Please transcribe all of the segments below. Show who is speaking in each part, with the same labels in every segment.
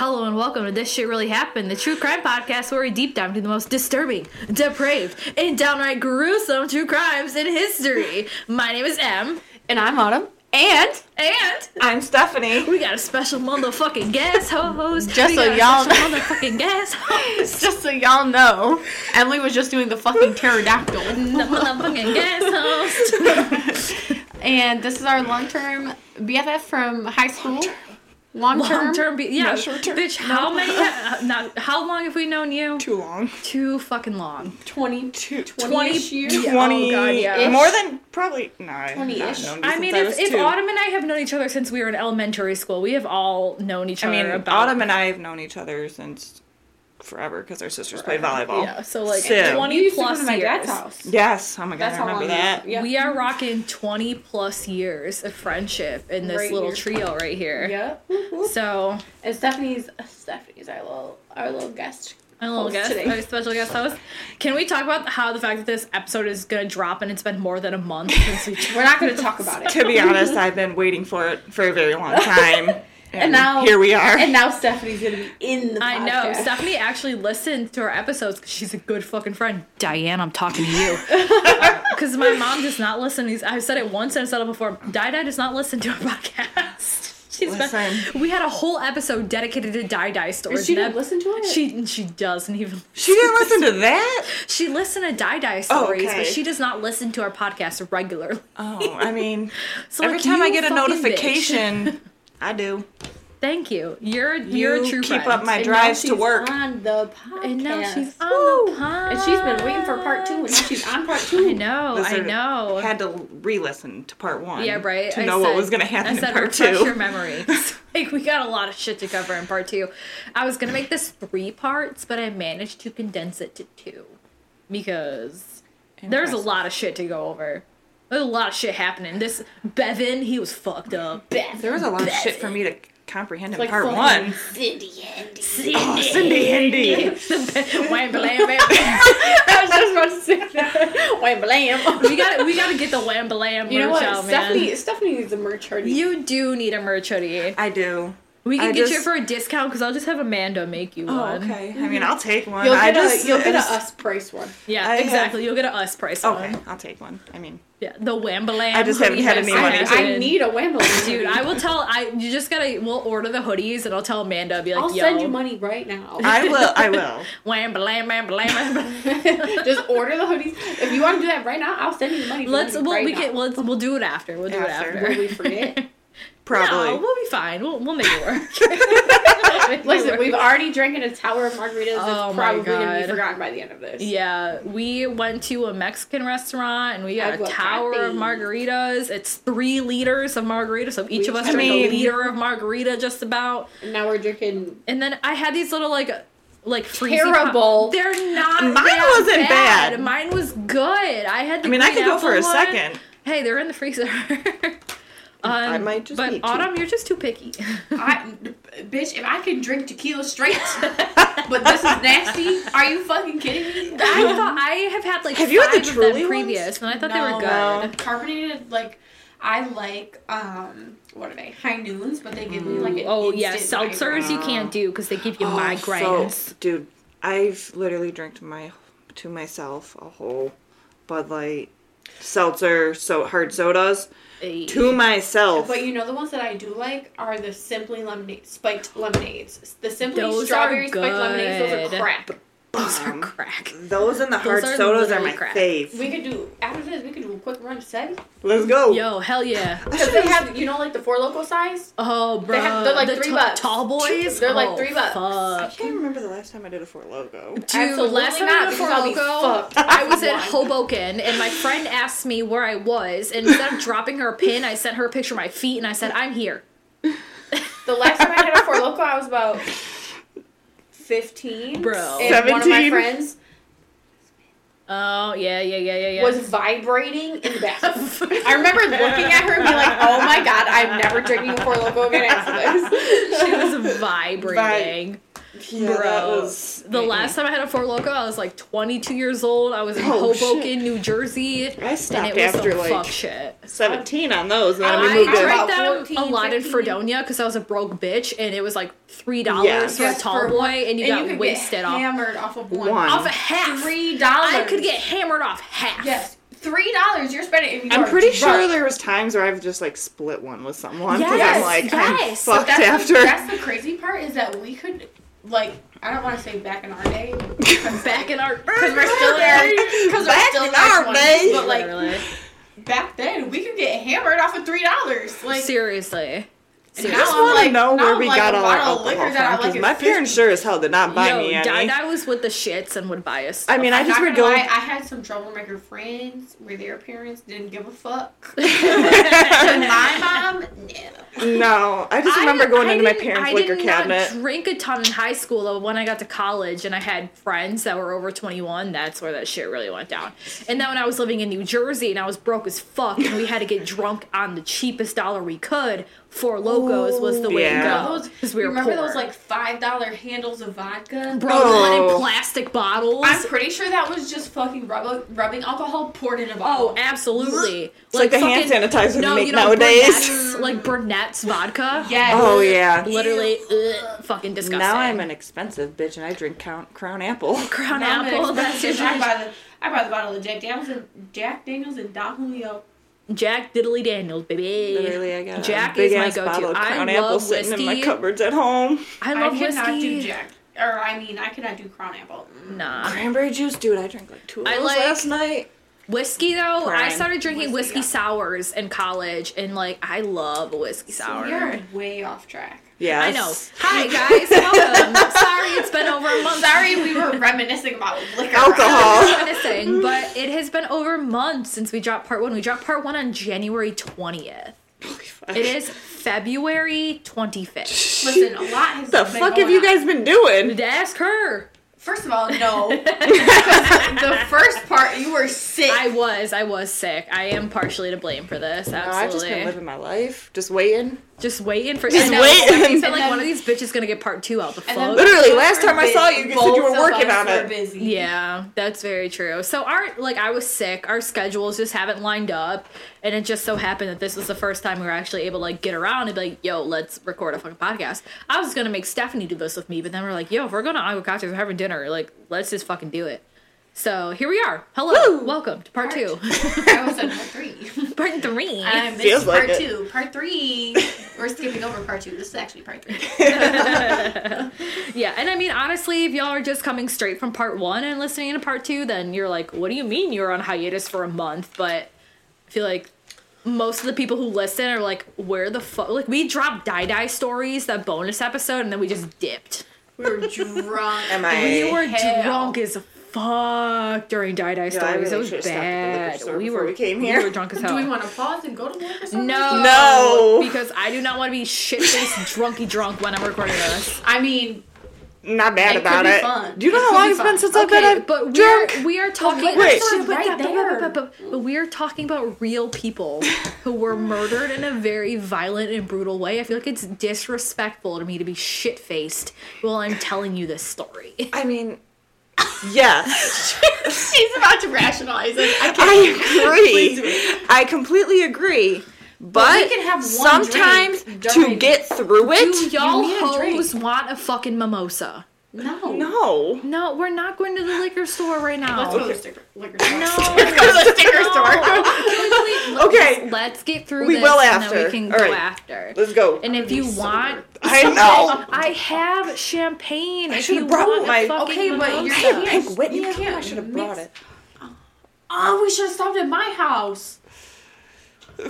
Speaker 1: Hello and welcome to This Shit Really Happened, the true crime podcast where we deep dive into the most disturbing, depraved, and downright gruesome true crimes in history. My name is Em,
Speaker 2: And I'm Autumn. And
Speaker 1: and
Speaker 3: I'm Stephanie.
Speaker 1: we got a special motherfucking guest host.
Speaker 2: Just
Speaker 1: we
Speaker 2: so y'all know.
Speaker 1: motherfucking guest host.
Speaker 2: just so y'all know, Emily was just doing the fucking pterodactyl.
Speaker 1: the motherfucking guest host.
Speaker 2: And this is our long term BFF from high school. Long term.
Speaker 1: Long term, be- yeah,
Speaker 3: Not short term.
Speaker 1: bitch. How many? Ha- not how long have we known you?
Speaker 3: Too long.
Speaker 1: Too fucking long.
Speaker 2: 22,
Speaker 1: 20
Speaker 2: years.
Speaker 1: Yeah.
Speaker 3: 20.
Speaker 1: Oh, God, yeah.
Speaker 3: More than probably. No,
Speaker 2: 20-ish.
Speaker 3: not known you
Speaker 1: I mean,
Speaker 3: I
Speaker 1: if, if
Speaker 3: two.
Speaker 1: Autumn and I have known each other since we were in elementary school, we have all known each other.
Speaker 3: I
Speaker 1: other
Speaker 3: mean,
Speaker 1: about.
Speaker 3: Autumn and I have known each other since forever because our sisters played volleyball.
Speaker 1: Yeah, so like
Speaker 3: So-
Speaker 1: 20
Speaker 2: You used to
Speaker 1: plus
Speaker 2: come to my
Speaker 1: years.
Speaker 2: dad's house.
Speaker 3: Yes. Oh my god,
Speaker 2: That's
Speaker 3: I remember that.
Speaker 2: Yeah.
Speaker 1: We are rocking 20 plus years of friendship in this
Speaker 2: Right
Speaker 1: little
Speaker 2: here.
Speaker 1: trio right here.
Speaker 2: Yeah.
Speaker 1: So,
Speaker 2: And Stephanie's uh, Stephanie's our little our little guest.
Speaker 1: a little
Speaker 2: Host
Speaker 1: guest,
Speaker 2: today.
Speaker 1: our special guest host. Can we talk about how the fact that this episode is going to drop and it's been more than a month since we
Speaker 2: We're not going to talk about it.
Speaker 3: To be honest, I've been waiting for it for a very long time. And,
Speaker 2: now-
Speaker 3: here we are.
Speaker 2: And now Stephanie's going to be in the
Speaker 1: I know. Stephanie actually listened to our episodes because she's a good fucking friend. Diane, I'm talking to you. Because my mom does not listen to these. I've said it once and I've said it before. Dai Dai does not listen to our podcast. She's been,
Speaker 3: Listen.
Speaker 1: we had a whole episode dedicated to Dai Dai stories.
Speaker 2: She didn't listen to it?
Speaker 1: She she doesn't even.
Speaker 3: she didn't listen to that.
Speaker 1: She listened to Dai Dai
Speaker 3: Oh,
Speaker 1: stories,
Speaker 3: okay.
Speaker 1: but she does not listen to our podcast regularly.
Speaker 3: Oh, I mean,
Speaker 1: So
Speaker 3: every
Speaker 1: like,
Speaker 3: time I get a
Speaker 1: fucking bitch.
Speaker 3: notification, I do.
Speaker 1: Thank you. You're you're a
Speaker 3: You
Speaker 1: true
Speaker 3: keep
Speaker 1: friend.
Speaker 3: up my
Speaker 2: And
Speaker 3: drives to work.
Speaker 2: on the podcast.
Speaker 1: And now she's on
Speaker 2: Woo!
Speaker 1: the pod.
Speaker 2: And she's been waiting for part two, and now she's on part two.
Speaker 1: I know. I
Speaker 3: Listen,
Speaker 1: know.
Speaker 3: Had to re-listen to part one.
Speaker 1: Yeah, right.
Speaker 3: To
Speaker 1: I
Speaker 3: know what was going to happen
Speaker 1: I said
Speaker 3: in part
Speaker 1: refresh
Speaker 3: two.
Speaker 1: your memory. like we got a lot of shit to cover in part two. I was gonna make this three parts, but I managed to condense it to two because there's a lot of shit to go over. There's a lot of shit happening. This Bevan, he was fucked up.
Speaker 3: There was a lot of shit for me to comprehend in
Speaker 2: Like
Speaker 3: part one.
Speaker 2: Cindy Andy.
Speaker 3: Oh, Cindy Handy.
Speaker 1: Wham blam bam.
Speaker 2: I was just about to say that. Wham blam.
Speaker 1: we got to we got to get the wham blam
Speaker 2: You know
Speaker 1: merch
Speaker 2: what?
Speaker 1: out, man.
Speaker 2: Stephanie, Stephanie needs a merch hoodie.
Speaker 1: You do need a merch hoodie.
Speaker 3: I do.
Speaker 1: We can
Speaker 3: I
Speaker 1: get you
Speaker 3: just-
Speaker 1: it for a discount because I'll just have Amanda make you
Speaker 3: Oh,
Speaker 1: one.
Speaker 3: okay. I mean, mm-hmm. I'll take one.
Speaker 2: You'll
Speaker 3: I
Speaker 2: get
Speaker 3: just,
Speaker 2: a you'll get a us price one.
Speaker 1: Yeah,
Speaker 3: I have-
Speaker 1: exactly. You'll get a us price
Speaker 3: Okay,
Speaker 1: one.
Speaker 3: I'll take one. I mean,
Speaker 1: Yeah, the Wambalam.
Speaker 3: I just haven't had any money to-
Speaker 2: I need a wham blam.
Speaker 1: Dude, I will tell. I you just gotta. We'll order the hoodies and I'll tell Amanda. Be like,
Speaker 2: I'll
Speaker 1: yo,
Speaker 2: send you money right now.
Speaker 3: I will. I will.
Speaker 1: Wham blam blam blam. blam.
Speaker 2: Just order the hoodies. If you want to do that right now, I'll send you the money.
Speaker 1: Let's. Well,
Speaker 2: right
Speaker 1: we
Speaker 2: now.
Speaker 1: can. Let's. We'll do it after. We'll do
Speaker 3: After.
Speaker 1: it after.
Speaker 2: Will we forget?
Speaker 3: Probably.
Speaker 1: No, we'll be fine. We'll we'll make it work. Make
Speaker 2: Listen,
Speaker 1: work.
Speaker 2: we've already drank a tower of margaritas.
Speaker 1: Oh
Speaker 2: it's probably gonna be forgotten by the end of this.
Speaker 1: Yeah, we went to a Mexican restaurant and we got a
Speaker 2: Aguacate.
Speaker 1: tower of margaritas. It's three liters of margarita, so each of us
Speaker 2: I
Speaker 1: drank a liter of margarita just about.
Speaker 2: And now we're drinking.
Speaker 1: And then I had these little like like
Speaker 2: Terrible.
Speaker 1: pop- They're not.
Speaker 3: Mine
Speaker 1: that
Speaker 3: wasn't bad.
Speaker 1: Mine was good. I had. The
Speaker 3: I mean, I could go for a
Speaker 1: one.
Speaker 3: second.
Speaker 1: Hey, they're in the freezer. um,
Speaker 3: I might just
Speaker 1: But
Speaker 3: need to.
Speaker 1: Autumn, you're just too picky.
Speaker 2: I, bitch, if I can drink tequila straight, but this is nasty. Are you fucking kidding me?
Speaker 1: I thought I have had like
Speaker 3: Have you had
Speaker 1: five
Speaker 3: the
Speaker 1: of them
Speaker 3: Truly
Speaker 1: previous, and I thought they were good.
Speaker 3: No.
Speaker 2: Carbonated, like I like um, what are they? High noons, but they give me like an
Speaker 1: Oh yeah,
Speaker 2: instant
Speaker 1: seltzers you can't do because they give you
Speaker 3: Oh,
Speaker 1: migraines.
Speaker 3: So, dude, I've literally drank my to myself a whole Bud Light seltzer, so hard sodas
Speaker 1: Ay.
Speaker 3: To myself.
Speaker 2: But you know the ones that I do like are the simply lemonade spiked lemonades. The simply
Speaker 1: Those
Speaker 2: strawberry spiked lemonades. Those
Speaker 1: good.
Speaker 2: are crack.
Speaker 1: Those are
Speaker 3: Um,
Speaker 1: crack.
Speaker 3: Those and the hard
Speaker 1: are
Speaker 3: sodas are my
Speaker 1: crap.
Speaker 3: fave.
Speaker 2: We could do after this. We could do a quick run to Seg
Speaker 3: Let's go.
Speaker 1: Yo, hell yeah.
Speaker 2: because they have you know like the four loco size.
Speaker 1: Oh, bro.
Speaker 2: have- they're like
Speaker 1: the
Speaker 2: three
Speaker 1: ta-
Speaker 2: bucks.
Speaker 1: Tall boys.
Speaker 2: They're like three bucks.
Speaker 3: I can't remember the last time I did a Four Loco.
Speaker 1: Dude,
Speaker 2: Absolutely
Speaker 1: last time
Speaker 2: not,
Speaker 1: I went
Speaker 2: because
Speaker 1: for
Speaker 2: I'll
Speaker 1: Loco. I was in Hoboken, and my friend asked me where I was, and instead of dropping her a pin, I sent her a picture of my feet, and I said, "I'm here."
Speaker 2: The last time I had a four loco, I was about fifteen.
Speaker 1: Bro.
Speaker 2: and one of my
Speaker 3: 17?
Speaker 2: friends
Speaker 1: Oh yeah, yeah, yeah, yeah, yeah.
Speaker 2: was vibrating in the bathroom. I remember looking at her and being like, "Oh my god, I'm never drinking a four loco again after this."
Speaker 1: she was vibrating.
Speaker 3: Yeah, that
Speaker 1: Bro,
Speaker 3: was
Speaker 1: the last time I had a Four Loco, I was like 22 years old. I was in
Speaker 3: Oh,
Speaker 1: Hoboken,
Speaker 3: shit.
Speaker 1: New Jersey.
Speaker 3: I stopped
Speaker 1: and it was
Speaker 3: after
Speaker 1: some
Speaker 3: like
Speaker 1: fuck shit.
Speaker 3: 17 on those, and then
Speaker 2: I-
Speaker 3: we moved
Speaker 2: I
Speaker 1: drank
Speaker 2: About
Speaker 1: them
Speaker 2: 14,
Speaker 1: a lot in Fredonia because I was a broke bitch, and it was like three dollars
Speaker 3: Yes.
Speaker 1: for a tall
Speaker 2: for
Speaker 1: boy,
Speaker 2: one-
Speaker 1: and you got
Speaker 2: could
Speaker 1: wasted
Speaker 2: get
Speaker 1: off
Speaker 2: hammered off of one.
Speaker 3: One.
Speaker 1: off of half.
Speaker 2: Three dollars.
Speaker 1: I could get hammered off half.
Speaker 2: yes, three dollars. You're spending. If you
Speaker 3: I'm pretty
Speaker 2: drunk.
Speaker 3: sure there was times where I've just like split one with someone because
Speaker 1: Yes,
Speaker 3: I'm like
Speaker 1: yes.
Speaker 3: I'm fucked
Speaker 2: that's
Speaker 3: after.
Speaker 2: The, that's the crazy part is that we could like I don't want to say back in our day
Speaker 1: Back in our
Speaker 2: because we're still there because we're still
Speaker 3: in
Speaker 2: in our
Speaker 3: our
Speaker 2: 20s,
Speaker 3: day.
Speaker 2: but like
Speaker 1: Literally.
Speaker 2: back then we could get hammered off of three dollars. Like
Speaker 1: seriously.
Speaker 2: And
Speaker 3: I
Speaker 2: now
Speaker 3: just want to
Speaker 2: like-
Speaker 3: know where we
Speaker 2: like
Speaker 3: got all our
Speaker 2: bottle liquor
Speaker 3: alcohol from
Speaker 2: like
Speaker 3: because my parents sure as hell did not buy
Speaker 1: Yo,
Speaker 3: me any.
Speaker 1: Dad, I was with the shits and would buy us.
Speaker 3: I mean, I
Speaker 2: I'm
Speaker 3: just
Speaker 2: not
Speaker 3: would
Speaker 2: gonna
Speaker 3: go.
Speaker 2: lie, I had some troublemaker friends where their parents didn't give a fuck. My mom, no.
Speaker 3: No, I just remember going into my parents' liquor cabinet.
Speaker 1: I drink a ton in high school though. When I got to college and I had friends that were over 21, that's where that shit really went down. And then when I was living in New Jersey and I was broke as fuck and we had to get drunk on the cheapest dollar we could, Four Locos was the way
Speaker 3: Yeah.
Speaker 1: to go.
Speaker 2: Those,
Speaker 1: we
Speaker 2: remember
Speaker 1: poor.
Speaker 2: those like five dollar handles of vodka?
Speaker 1: Bro,
Speaker 3: Oh.
Speaker 1: in plastic bottles.
Speaker 2: I'm pretty sure that was just fucking rub- rubbing alcohol poured in a
Speaker 1: Oh, absolutely!
Speaker 3: It's like the hand sanitizer they
Speaker 1: no,
Speaker 3: make
Speaker 1: you know,
Speaker 3: nowadays.
Speaker 1: Burnett's, like Burnett's vodka.
Speaker 2: yes.
Speaker 3: Oh yeah.
Speaker 1: literally, ugh, fucking disgusting.
Speaker 3: Now I'm an expensive bitch and I drink Count, Crown Apple.
Speaker 1: crown
Speaker 2: Now I'm
Speaker 1: apple. That's your
Speaker 2: expensive. I buy the I buy the bottle of Jack Daniels and Jack Daniels and Don Julio.
Speaker 1: Jack Diddley Daniels, baby.
Speaker 3: Literally, I got
Speaker 1: Jack
Speaker 3: a big
Speaker 1: is my go-to.
Speaker 3: bottle
Speaker 1: I
Speaker 3: Crown
Speaker 1: love
Speaker 3: Apple sitting in my cupboards at home.
Speaker 1: I
Speaker 2: I,
Speaker 1: love
Speaker 2: cannot
Speaker 1: whiskey.
Speaker 2: do Jack. Or I mean, I cannot do Crown Apple.
Speaker 1: Nah.
Speaker 3: Cranberry juice, dude. I drank like two of
Speaker 1: I
Speaker 3: those
Speaker 1: like-
Speaker 3: last night.
Speaker 1: Whiskey though, I started drinking
Speaker 2: Whiskey,
Speaker 1: whiskey
Speaker 2: yeah.
Speaker 1: sours in college, and like I love a whiskey sour.
Speaker 2: We are way off track.
Speaker 3: Yeah,
Speaker 1: I know. Hi guys, welcome. Sorry, it's been over a month.
Speaker 2: Sorry, we were reminiscing about liquor.
Speaker 3: Alcohol.
Speaker 1: Reminiscing, but it has been over months since we dropped part one. We dropped part one on January twentieth. It is February twenty fifth.
Speaker 2: Listen, a lot has
Speaker 3: the
Speaker 2: been
Speaker 3: fuck
Speaker 2: going
Speaker 3: have you
Speaker 2: on.
Speaker 3: guys been doing?
Speaker 1: Ask her.
Speaker 2: First of all, no. because the first part, you were sick.
Speaker 1: I was, I was sick. I am partially to blame for this.
Speaker 3: No,
Speaker 1: Absolutely.
Speaker 3: I've just been living my life, just waiting.
Speaker 1: Just waiting for.
Speaker 3: Just
Speaker 1: I know,
Speaker 3: waiting.
Speaker 1: Stephanie
Speaker 2: And
Speaker 1: like
Speaker 2: then-
Speaker 1: one of these bitches gonna get part two out the
Speaker 2: And.
Speaker 3: Literally, last
Speaker 2: were
Speaker 3: time I saw you, you said you were working on it.
Speaker 2: Busy.
Speaker 1: Yeah, that's very true. So our like I was sick. Our schedules just haven't lined up, and it just so happened that this was the first time we were actually able to like get around and be like, "Yo, let's record a fucking podcast." I was gonna make Stephanie do this with me, but then we're like, "Yo, if we're going to Aguacates, we're having dinner. Like, let's just fucking do it." So here we are. Hello,
Speaker 3: Woo!
Speaker 1: welcome to part two,
Speaker 2: I was on part three.
Speaker 1: part three.
Speaker 2: Um, I missed
Speaker 3: Feels like
Speaker 2: part
Speaker 3: it.
Speaker 2: two. Part three. We're skipping over part two. This is actually part three.
Speaker 1: Yeah, and I mean honestly, if y'all are just coming straight from part one and listening to part two, then you're like, what do you mean you were on hiatus for a month? But I feel like most of the people who listen are like, where the fuck? Like we dropped Dai Dai stories that bonus episode, and then we just dipped.
Speaker 2: We were drunk.
Speaker 3: Am I-
Speaker 1: We were
Speaker 2: hell.
Speaker 1: drunk as fuck during Dai Dai
Speaker 3: I
Speaker 1: stories.
Speaker 3: really
Speaker 1: it was
Speaker 3: should've stopped at the
Speaker 1: bad. We were
Speaker 3: we came
Speaker 1: We
Speaker 3: here.
Speaker 1: were drunk as hell.
Speaker 2: Do we want to pause and go to work or something?
Speaker 1: no,
Speaker 3: No.
Speaker 1: because I do not want to be shit faced drunky drunk when I'm recording this.
Speaker 2: I mean,
Speaker 3: Not bad
Speaker 2: It
Speaker 3: about it.
Speaker 2: fun.
Speaker 3: Do you know
Speaker 2: It
Speaker 3: how long
Speaker 2: be
Speaker 3: it's been
Speaker 2: fun.
Speaker 3: since I've
Speaker 1: Okay,
Speaker 3: been
Speaker 1: but we
Speaker 3: drunk?
Speaker 1: are we are talking.
Speaker 2: liquor
Speaker 3: Wait.
Speaker 2: store's
Speaker 1: but,
Speaker 2: right
Speaker 1: but- but-
Speaker 2: there.
Speaker 1: but- but- but we are talking about real people who were murdered in a very violent and brutal way. I feel like it's disrespectful to me to be shit faced while I'm telling you this story.
Speaker 3: I mean, yes,
Speaker 2: she's about to rationalize it. I can't.
Speaker 3: I agree. I completely agree. But,
Speaker 2: we can have one
Speaker 3: sometimes to get through
Speaker 1: Do
Speaker 3: it,
Speaker 1: y'all
Speaker 2: need
Speaker 1: hoes want a fucking mimosa?
Speaker 2: No.
Speaker 3: no.
Speaker 1: No, we're not going to the liquor store right now.
Speaker 2: Let's go to the sticker, liquor store.
Speaker 1: No.
Speaker 2: Let's go to the sticker store.
Speaker 1: Let's-
Speaker 3: Okay.
Speaker 1: let's get through
Speaker 3: We
Speaker 1: this
Speaker 3: will
Speaker 1: and then
Speaker 3: after.
Speaker 1: we can
Speaker 3: All
Speaker 1: go
Speaker 3: right.
Speaker 1: after.
Speaker 3: Let's go.
Speaker 1: And if you want,
Speaker 3: I know.
Speaker 1: I have champagne. if
Speaker 3: should've brought
Speaker 1: want
Speaker 3: my-
Speaker 2: Okay, but you're-
Speaker 3: I
Speaker 1: mimosa.
Speaker 3: had Pink Whitney.
Speaker 2: You can't
Speaker 3: I should have brought it.
Speaker 2: Oh, we should have stopped at my house. I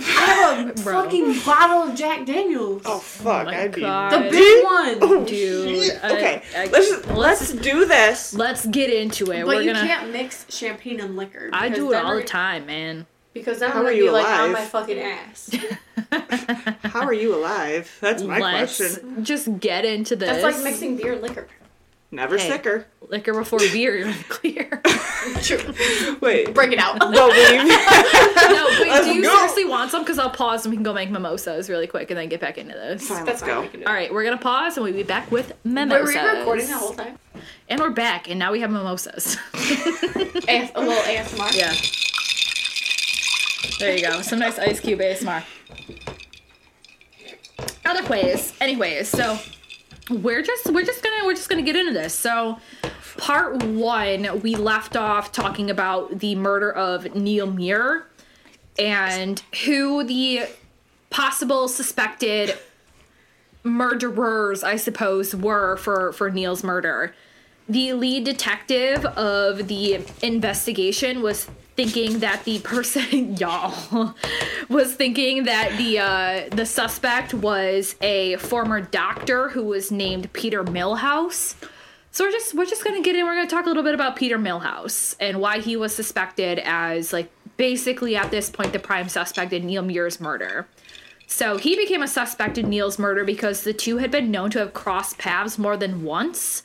Speaker 2: have a
Speaker 1: Bro.
Speaker 2: fucking bottle of Jack Daniels.
Speaker 3: Oh fuck!
Speaker 1: my
Speaker 3: I'd be
Speaker 1: God.
Speaker 2: the big one.
Speaker 3: Oh,
Speaker 1: Dude,
Speaker 3: shit. Okay,
Speaker 1: I-
Speaker 3: let's
Speaker 1: let's-
Speaker 3: let's do this.
Speaker 1: Let's get into it.
Speaker 2: But
Speaker 1: We're
Speaker 2: you
Speaker 1: gonna.
Speaker 2: can't mix champagne and liquor.
Speaker 1: I do it
Speaker 2: then
Speaker 1: all the time, man.
Speaker 2: Because then
Speaker 3: How
Speaker 2: I'm gonna
Speaker 3: you
Speaker 2: be like on my fucking ass.
Speaker 3: How are you alive? That's my
Speaker 1: Let's
Speaker 3: question.
Speaker 1: just get into this.
Speaker 2: That's like mixing beer and liquor.
Speaker 3: Never
Speaker 1: Hey.
Speaker 3: sicker.
Speaker 1: liquor before beer. You're clear.
Speaker 2: True.
Speaker 3: Wait.
Speaker 2: Bring it out.
Speaker 3: But we
Speaker 1: No, wait, do you
Speaker 3: go.
Speaker 1: seriously want some? Because I'll pause and we can go make mimosas really quick and then get back into this.
Speaker 3: Fine, let's
Speaker 2: fine.
Speaker 3: go.
Speaker 2: we can do
Speaker 1: All
Speaker 2: it.
Speaker 1: right, we're gonna pause and we'll be back with mimosas.
Speaker 2: Were we recording the whole time?
Speaker 1: And we're back, and now we have mimosas.
Speaker 2: AS- a little ASMR.
Speaker 1: yeah. There you go. Some nice ice cube ASMR. Other ways. Anyways, so we're just we're just gonna we're just gonna get into this. So part one, we left off talking about the murder of Neil Muir and who the possible suspected murderers, I suppose, were for for Neil's murder. The lead detective of the investigation was thinking that the person y'all was thinking that the uh the suspect was a former doctor who was named Peter Millhouse. So we're just we're just gonna get in. We're gonna talk a little bit about Peter Millhouse and why he was suspected as like basically at this point the prime suspect in Neil Muir's murder. So he became a suspect in Neil's murder because the two had been known to have crossed paths more than once.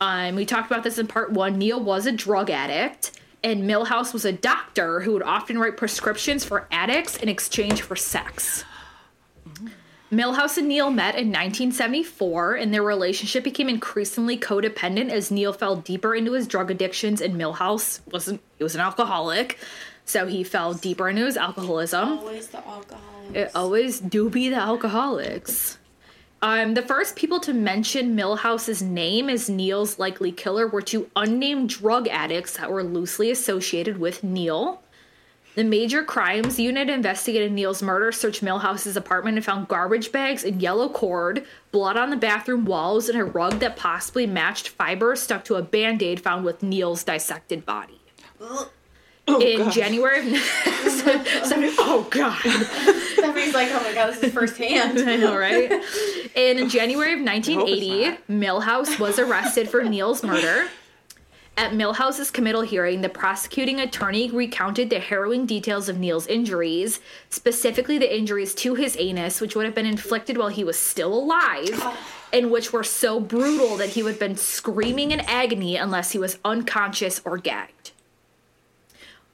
Speaker 1: Um, we talked about this in part one. Neil was a drug addict, and Millhouse was a doctor who would often write prescriptions for addicts in exchange for sex. Millhouse and Neil met in 1974, and their relationship became increasingly codependent as Neil fell deeper into his drug addictions, and Millhouse wasn't he was an alcoholic, so he fell deeper into his alcoholism.
Speaker 2: Always the alcohol.
Speaker 1: It always do be the alcoholics. Um, the first people to mention Millhouse's name as Neil's likely killer were two unnamed drug addicts that were loosely associated with Neil. The Major Crimes Unit investigated Neil's murder, searched Millhouse's apartment, and found garbage bags and yellow cord, blood on the bathroom walls, and a rug that possibly matched fibers stuck to a band aid found with Neil's dissected body. Oh, in
Speaker 3: God.
Speaker 1: January of. oh, God.
Speaker 2: Stephanie's like, oh my god, this is firsthand.
Speaker 1: I know, right? In January of 1980, Millhouse was arrested for Neil's murder. At Millhouse's committal hearing, the prosecuting attorney recounted the harrowing details of Neil's injuries, specifically the injuries to his anus, which would have been inflicted while he was still alive, and which were so brutal that he would have been screaming in agony unless he was unconscious or gagged.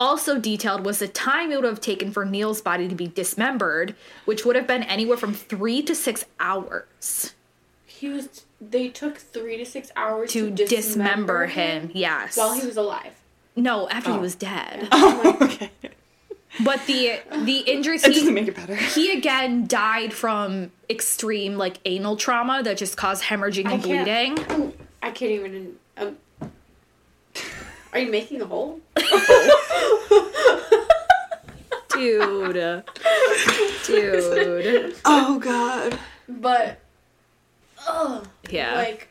Speaker 1: Also detailed was the time it would have taken for Neil's body to be dismembered, which would have been anywhere from three to six hours
Speaker 2: He was. They took three to six hours
Speaker 1: to dismember him. Yes.
Speaker 2: while he was alive.
Speaker 1: no, after he
Speaker 3: Oh.
Speaker 1: was dead.
Speaker 3: Oh, okay.
Speaker 1: But the the injuries
Speaker 3: It doesn't
Speaker 1: he,
Speaker 3: make it better.
Speaker 1: he again died from extreme like anal trauma that just caused hemorrhaging and
Speaker 2: I
Speaker 1: bleeding.
Speaker 2: Oh, I can't even. Um, are you making a hole?
Speaker 1: Dude. Dude.
Speaker 3: Oh God.
Speaker 2: But, ugh.
Speaker 1: Yeah.
Speaker 2: Like,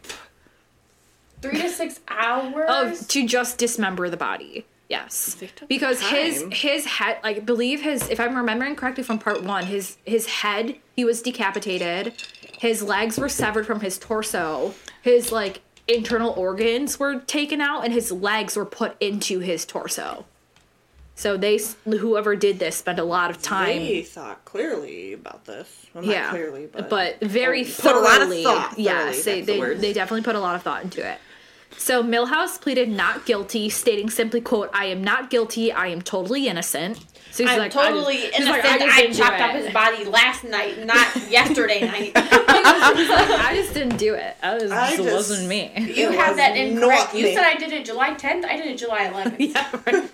Speaker 2: three to six oh, hours?
Speaker 1: Oh, to just dismember the body. Yes, because his
Speaker 3: time.
Speaker 1: his head, like I believe his, if I'm remembering correctly from part one, his his head he was decapitated, his legs were severed from his torso, his like internal organs were taken out, and his legs were put into his torso. So they, whoever did this, spent a lot of time.
Speaker 3: They thought clearly about this. Well, not
Speaker 1: yeah,
Speaker 3: clearly, but,
Speaker 1: but very
Speaker 3: Oh, put a lot of
Speaker 1: thoroughly.
Speaker 3: thought, thoroughly,
Speaker 1: they
Speaker 3: the
Speaker 1: they, they definitely put a lot of thought into it. So Millhouse pleaded not guilty, stating simply, "quote I am not guilty. I am totally innocent." So he's
Speaker 2: I'm
Speaker 1: like, I
Speaker 2: totally
Speaker 1: just-
Speaker 2: innocent.
Speaker 1: like,
Speaker 2: I,
Speaker 1: just
Speaker 2: chopped up his body last night, not yesterday night.
Speaker 1: Like, I just didn't do it. That was,
Speaker 3: I
Speaker 1: just
Speaker 3: just-
Speaker 1: wasn't me.
Speaker 2: You
Speaker 3: It
Speaker 2: have
Speaker 3: was
Speaker 2: that incorrect.
Speaker 3: not
Speaker 2: You
Speaker 3: me.
Speaker 2: said I did it July 10th. I did it July 11th.
Speaker 1: yeah, right.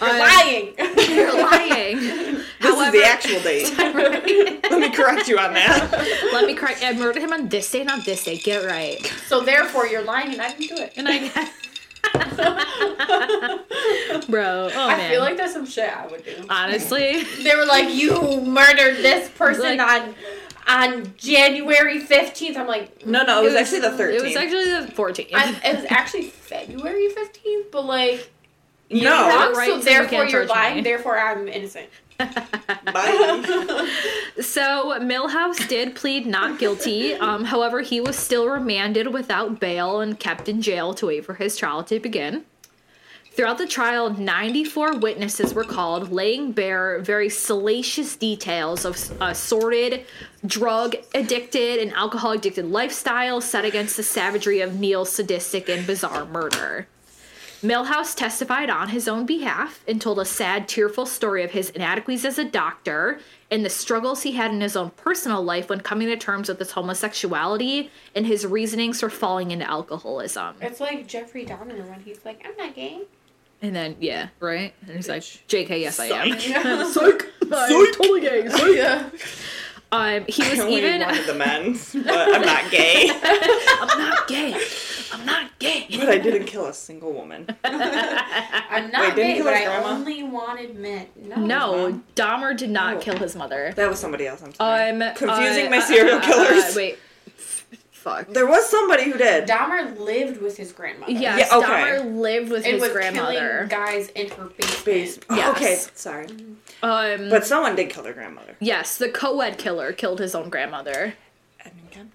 Speaker 2: Um, you're lying.
Speaker 1: You're lying.
Speaker 3: this is the actual date. Let me correct you on that.
Speaker 1: Let me correct. I murdered him on this day, not this day. Get right.
Speaker 2: so therefore, you're lying, and I didn't do it.
Speaker 1: And I, bro. Oh
Speaker 2: I
Speaker 1: man.
Speaker 2: feel like there's some shit I would do.
Speaker 1: honestly.
Speaker 2: They were like, "You murdered this person
Speaker 1: Like-
Speaker 2: on on January 15th." I'm like,
Speaker 3: No, no, it was, actually the
Speaker 1: 13th.
Speaker 3: It
Speaker 1: was actually the 14th.
Speaker 2: I, it was actually February 15th, but like,
Speaker 3: no.
Speaker 2: Wrong,
Speaker 1: right,
Speaker 2: so
Speaker 1: so
Speaker 2: therefore
Speaker 1: can't
Speaker 2: you're lying.
Speaker 1: me.
Speaker 2: Therefore, I'm innocent.
Speaker 3: Bye.
Speaker 1: So Millhouse did plead not guilty. Um, however, he was still remanded without bail and kept in jail to wait for his trial to begin. Throughout the trial, 94 witnesses were called, laying bare very salacious details of a sordid, drug addicted, and alcohol addicted lifestyle set against the savagery of Neil's sadistic and bizarre murder. Millhouse testified on his own behalf and told a sad, tearful story of his inadequacies as a doctor and the struggles he had in his own personal life when coming to terms with his homosexuality and his reasonings for falling into alcoholism.
Speaker 2: It's like Jeffrey Dahmer when he's like, I'm not gay.
Speaker 1: And then, yeah, right? And he's like, JK, yes, I am.
Speaker 2: Yeah.
Speaker 1: Psych! I'm totally gay. Psych.
Speaker 2: yeah.
Speaker 1: Um, he
Speaker 3: I
Speaker 1: was
Speaker 3: only
Speaker 1: even.
Speaker 3: wanted the men, but I'm not gay.
Speaker 1: I'm not gay. I'm not gay.
Speaker 3: but I didn't kill a single woman.
Speaker 2: I'm not
Speaker 3: didn't he
Speaker 2: gay,
Speaker 3: kill
Speaker 2: but I
Speaker 3: grandma?
Speaker 2: only wanted men. No.
Speaker 1: No. Dahmer did not
Speaker 3: Oh.
Speaker 1: kill his mother.
Speaker 3: That was somebody else. I'm sorry.
Speaker 1: Um,
Speaker 3: Confusing
Speaker 1: uh,
Speaker 3: my serial
Speaker 1: uh, uh,
Speaker 3: killers.
Speaker 1: wait. Fuck.
Speaker 3: there was somebody who did.
Speaker 2: Dahmer lived with his grandmother.
Speaker 1: Yes,
Speaker 3: Yeah, okay.
Speaker 1: Dahmer lived with
Speaker 2: And
Speaker 1: his
Speaker 2: was killing
Speaker 1: grandmother.
Speaker 2: guys in her basement.
Speaker 3: Base.
Speaker 1: Yes.
Speaker 3: Okay, sorry.
Speaker 1: Um,
Speaker 3: But someone did kill their grandmother.
Speaker 1: yes, the co-ed killer killed his own grandmother.
Speaker 3: Edmund Kemp.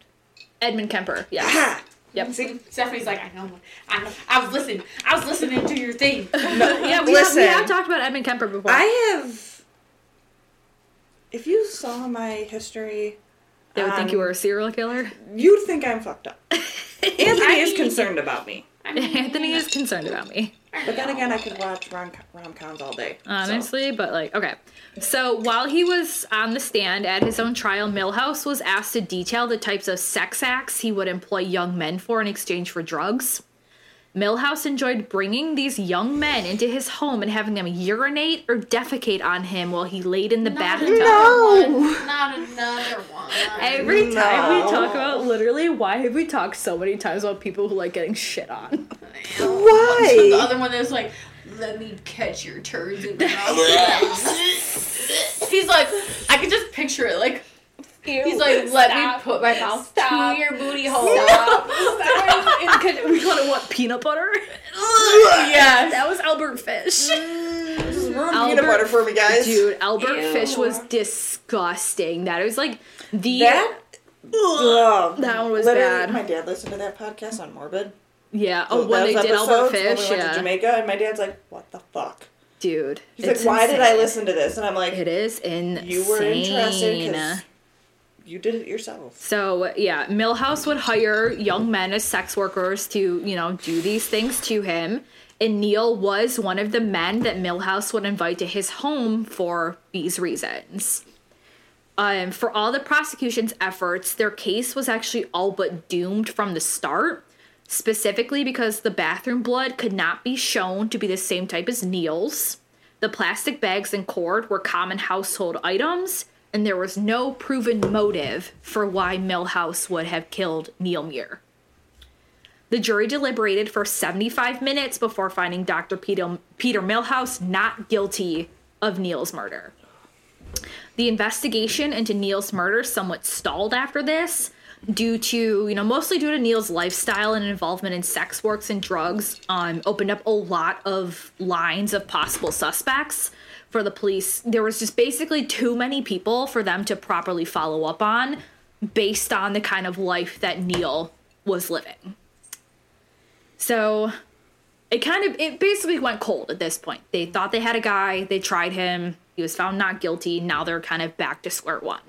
Speaker 1: Edmund Kemper. Yes.
Speaker 3: Ah!
Speaker 1: Yep.
Speaker 3: See,
Speaker 2: Stephanie's like, I know, I know. I was listening. I was listening to your thing.
Speaker 1: yeah, we have, we have talked about Edmund Kemper before.
Speaker 3: I have. If you saw my history,
Speaker 1: they would think
Speaker 3: um,
Speaker 1: you were a serial killer.
Speaker 3: you'd think I'm fucked up. Anthony
Speaker 2: I
Speaker 3: is
Speaker 2: mean-
Speaker 3: concerned about me.
Speaker 2: I mean,
Speaker 1: Anthony is concerned about me.
Speaker 3: But then again, I could watch rom coms all day. so.
Speaker 1: honestly but like okay so while he was on the stand at his own trial millhouse was asked to detail the types of sex acts he would employ young men for in exchange for drugs millhouse enjoyed bringing these young men into his home and having them urinate or defecate on him while he laid in the
Speaker 2: Not
Speaker 1: bathtub
Speaker 2: another one. Not another one.
Speaker 1: Every time we talk about literally, why have we talked so many times about people who like getting shit on?
Speaker 3: Why?
Speaker 2: The other one that was like, let me catch your turds in my. He's like, I can just picture it. Like, he's like, let me put my mouth
Speaker 1: Stop.
Speaker 2: to your booty hole.
Speaker 1: we call it what? Peanut butter?
Speaker 2: yes.
Speaker 1: That was Albert Fish. Mm.
Speaker 3: Just ruined
Speaker 1: Albert-
Speaker 3: peanut butter for me, guys.
Speaker 1: Dude, Albert
Speaker 2: Ew.
Speaker 1: Fish was disgusting. That was like the
Speaker 3: That. Ugh.
Speaker 1: That one was bad.
Speaker 3: My dad listened to that podcast on Morbid.
Speaker 1: yeah. Oh,
Speaker 3: So
Speaker 1: when they did Albert
Speaker 3: episodes, when we
Speaker 1: Fish,
Speaker 3: went to Jamaica, and my dad's like, "What the fuck?"
Speaker 1: dude.
Speaker 3: He's
Speaker 1: it's
Speaker 3: like, "Why did I listen to this?" And I'm like,
Speaker 1: It is insane.
Speaker 3: "You were interested because you did it yourself."
Speaker 1: So yeah, Millhouse would hire young men as sex workers to, you know, do these things to him. And Neil was one of the men that Millhouse would invite to his home for these reasons. Um, for all the prosecution's efforts, their case was actually all but doomed from the start, specifically because the bathroom blood could not be shown to be the same type as Neil's. The plastic bags and cord were common household items, and there was no proven motive for why Millhouse would have killed Neil Muir. The jury deliberated for 75 minutes before finding Dr. Peter, Peter Millhouse not guilty of Neil's murder. The investigation into Neil's murder somewhat stalled after this due to, you know, mostly due to Neil's lifestyle and involvement in sex works and drugs, um, opened up a lot of lines of possible suspects for the police. There was just basically too many people for them to properly follow up on based on the kind of life that Neil was living. So it kind of it basically went cold at this point. They thought they had a guy, they tried him, he was found not guilty. Now they're kind of back to square one.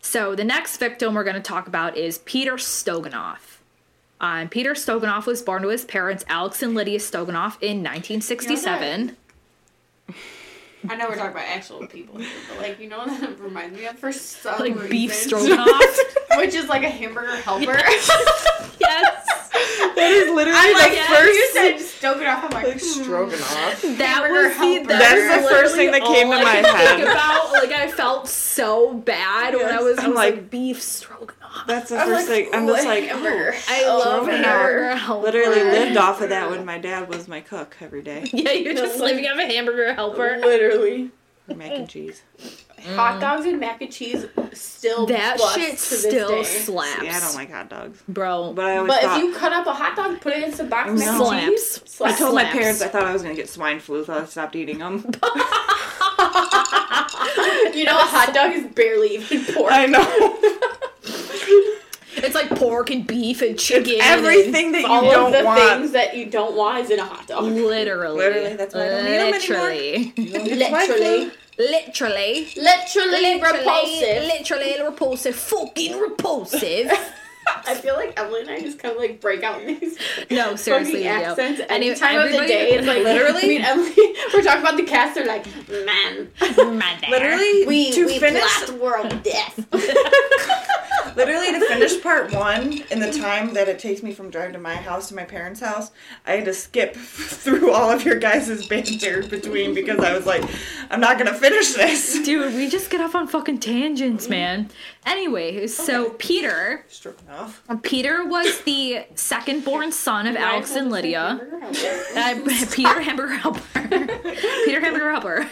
Speaker 1: So the next victim we're going to talk about is Peter Stoganoff. Um, Peter Stoganoff was born to his parents Alex and Lydia Stoganoff in 1967.
Speaker 2: I know we're talking about actual people here, but like, you know what that reminds me of for some
Speaker 1: like
Speaker 2: reason?
Speaker 1: beef stroganoff.
Speaker 2: Which is like a hamburger helper.
Speaker 1: yes,
Speaker 3: That is literally
Speaker 2: I'm like,
Speaker 3: the
Speaker 2: yeah,
Speaker 3: first
Speaker 2: you said stroganoff. I'm like,
Speaker 3: like
Speaker 2: hmm.
Speaker 3: stroganoff.
Speaker 1: that
Speaker 2: Hamburger
Speaker 1: was the
Speaker 2: helper.
Speaker 1: that
Speaker 3: That's the first thing that came to
Speaker 1: I
Speaker 3: my head.
Speaker 1: About like I felt so bad when I was, I was like,
Speaker 3: like-
Speaker 1: beef stroganoff.
Speaker 3: That's the
Speaker 2: I'm
Speaker 3: first
Speaker 2: like,
Speaker 3: thing. I'm just like,
Speaker 2: hamburger.
Speaker 3: oh,
Speaker 1: I love
Speaker 3: Stroganoff.
Speaker 1: hamburger helper.
Speaker 3: literally lived off of that when my dad was my cook every day.
Speaker 1: Yeah, you're just living off a hamburger helper.
Speaker 2: Literally.
Speaker 3: For mac and cheese.
Speaker 2: Hot mm. dogs and mac and cheese still
Speaker 1: That shit still
Speaker 2: day.
Speaker 1: slaps.
Speaker 3: See, I don't like hot dogs.
Speaker 1: Bro.
Speaker 3: But I always
Speaker 2: But
Speaker 3: thought.
Speaker 2: if you cut up a hot dog, put it in some box
Speaker 3: No.
Speaker 2: mac and cheese.
Speaker 1: Slaps.
Speaker 3: I
Speaker 2: Slaps.
Speaker 3: told my parents I thought I was gonna get swine flu, so I stopped eating them.
Speaker 2: you know, a hot dog is barely even pork.
Speaker 3: I know.
Speaker 1: It's like pork pork and beef and chicken.
Speaker 3: Everything that you
Speaker 2: All
Speaker 3: don't
Speaker 2: of the
Speaker 3: want.
Speaker 2: things that you don't want is in a hot dog.
Speaker 1: literally,
Speaker 3: Literally, that's why I don't eat 'em anymore.
Speaker 1: literally,
Speaker 2: Literally.
Speaker 1: literally,
Speaker 2: Literally repulsive.
Speaker 1: literally repulsive, fucking repulsive.
Speaker 2: I feel like Emily and I just kind of like break out in these
Speaker 1: No, seriously,
Speaker 2: fucking accents
Speaker 1: Any-
Speaker 2: any time of the day. It's like
Speaker 3: Literally?
Speaker 2: Me and Emily, we're talking about the cast. They're like, man,
Speaker 1: My.
Speaker 3: Literally,
Speaker 2: we
Speaker 3: to
Speaker 2: we
Speaker 3: finish,
Speaker 2: blast world death.
Speaker 3: literally to finish part one in the time that it takes me from driving to my house to my parents' house, I had to skip through all of your guys' banter between because I was like, I'm not gonna finish this.
Speaker 1: Dude, we just get off on fucking tangents, man. Anyway, so Peter,
Speaker 3: off.
Speaker 1: Peter was the second born son of Alex and Lydia. Uh, Peter Hamburger Helper. Peter Hamburger Helper.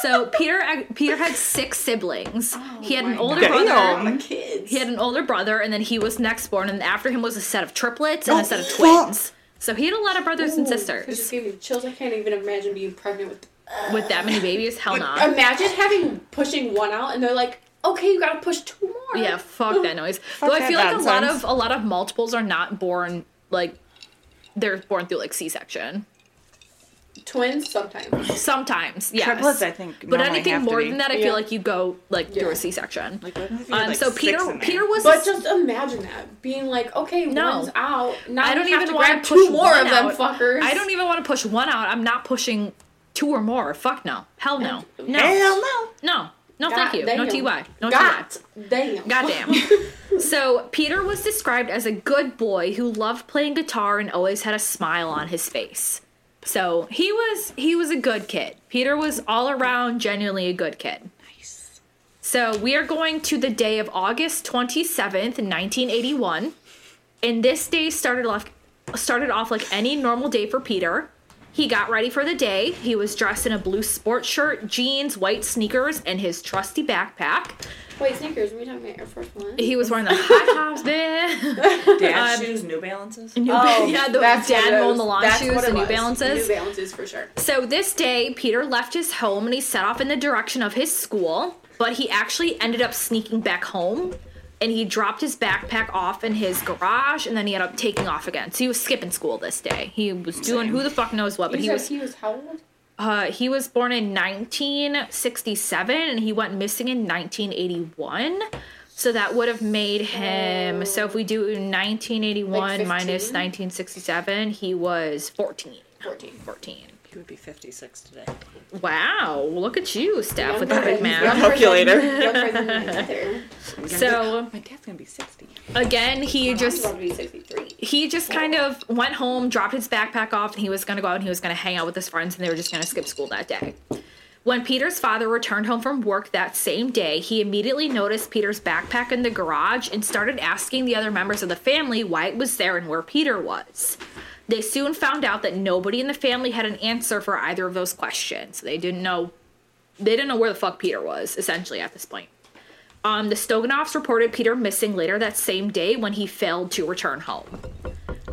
Speaker 1: So Peter uh, Peter had six siblings. he had an older
Speaker 3: God.
Speaker 1: brother.
Speaker 3: Damn.
Speaker 1: He had an older brother, and then he was next born, and after him was a set of triplets and
Speaker 3: Oh,
Speaker 1: a set of twins. So he had a lot of brothers and
Speaker 2: Ooh, just
Speaker 1: sisters.
Speaker 2: gave me chills. I can't even imagine being pregnant with.
Speaker 1: Uh, with that many babies, hell no.
Speaker 2: Imagine having pushing one out, and they're like, "Okay, you gotta push two more."
Speaker 1: Yeah, fuck that noise. Though I feel like a lot of a lot of multiples are not born like they're born through like C-section.
Speaker 2: Twins sometimes.
Speaker 1: Sometimes, yes.
Speaker 3: Triplets, I think.
Speaker 1: But anything
Speaker 3: have to
Speaker 1: more
Speaker 3: be.
Speaker 1: than that, I
Speaker 2: Yeah.
Speaker 1: feel like you go like through
Speaker 2: Yeah.
Speaker 1: a C-section.
Speaker 3: Like, what if you had,
Speaker 1: Um,
Speaker 3: like,
Speaker 1: so Peter? Peter was
Speaker 2: But just imagine that being like, okay,
Speaker 1: No.
Speaker 2: one's out. Now
Speaker 1: I don't even
Speaker 2: to
Speaker 1: wanna push
Speaker 2: two more
Speaker 1: one
Speaker 2: of them
Speaker 1: out.
Speaker 2: fuckers.
Speaker 1: I don't even want to push one out. I'm not pushing two or more. Fuck no. Hell no. No.
Speaker 3: Hell no.
Speaker 1: No. No, thank you.
Speaker 2: God
Speaker 1: No
Speaker 2: damn.
Speaker 1: TY. No
Speaker 2: God
Speaker 1: TY.
Speaker 2: damn.
Speaker 1: Goddamn. so Peter was described as a good boy who loved playing guitar and always had a smile on his face. So he was he was a good kid. Peter was all around genuinely a good kid.
Speaker 3: Nice.
Speaker 1: So we are going to the day of August 27th, 1981. And this day started off started off like any normal day for Peter. He got ready for the day. He was dressed in a blue sports shirt, jeans, white sneakers, and his trusty backpack.
Speaker 2: Wait, sneakers. Are we talking about Air Force One?
Speaker 1: He was wearing the high tops, man.
Speaker 3: Dad
Speaker 1: Um,
Speaker 3: shoes, New Balances.
Speaker 1: New
Speaker 2: Oh,
Speaker 1: yeah, the
Speaker 2: that's
Speaker 1: dad
Speaker 2: it
Speaker 1: mowing the lawn
Speaker 2: That's
Speaker 1: shoes,
Speaker 2: what
Speaker 1: the New
Speaker 2: was.
Speaker 1: Balances.
Speaker 2: New Balances for sure.
Speaker 1: So this day, Peter left his home and he set off in the direction of his school, but he actually ended up sneaking back home and he dropped his backpack off in his garage and then he ended up taking off again. So he was skipping school this day. He was doing who the fuck knows what, but
Speaker 2: You
Speaker 1: he was
Speaker 2: he was how old?
Speaker 1: uh, he was born in 1967 and he went missing in 1981. So that would have made him. So if we do 1981
Speaker 2: Like
Speaker 1: minus 1967, he was 14.
Speaker 2: 14.
Speaker 1: 14.
Speaker 3: He would be 56 today.
Speaker 1: Wow, look at you, staff with the big
Speaker 2: than-
Speaker 1: math.
Speaker 2: younger
Speaker 3: Calculator.
Speaker 2: than- younger than my mother.
Speaker 1: So
Speaker 3: My dad's gonna be 60.
Speaker 1: again, he
Speaker 2: Mom's
Speaker 1: just
Speaker 2: about to be 63.
Speaker 1: he just kind of went home, dropped his backpack off, and he was gonna go out and he was gonna hang out with his friends, and they were just gonna skip school that day. When Peter's father returned home from work that same day, he immediately noticed Peter's backpack in the garage and started asking the other members of the family why it was there and where Peter was. They soon found out that nobody in the family had an answer for either of those questions. They didn't know they didn't know where the fuck Peter was, essentially, at this point. Um, the Stoganovs reported Peter missing later that same day when he failed to return home.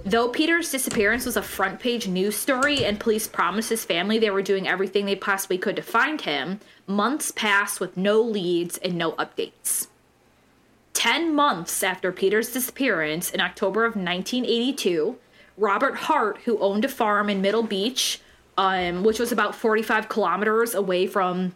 Speaker 1: Though Peter's disappearance was a front page news story and police promised his family they were doing everything they possibly could to find him, months passed with no leads and no updates. Ten months after Peter's disappearance, in October of 1982, Robert Hart, who owned a farm in Middle Beach, um, which was about 45 kilometers away from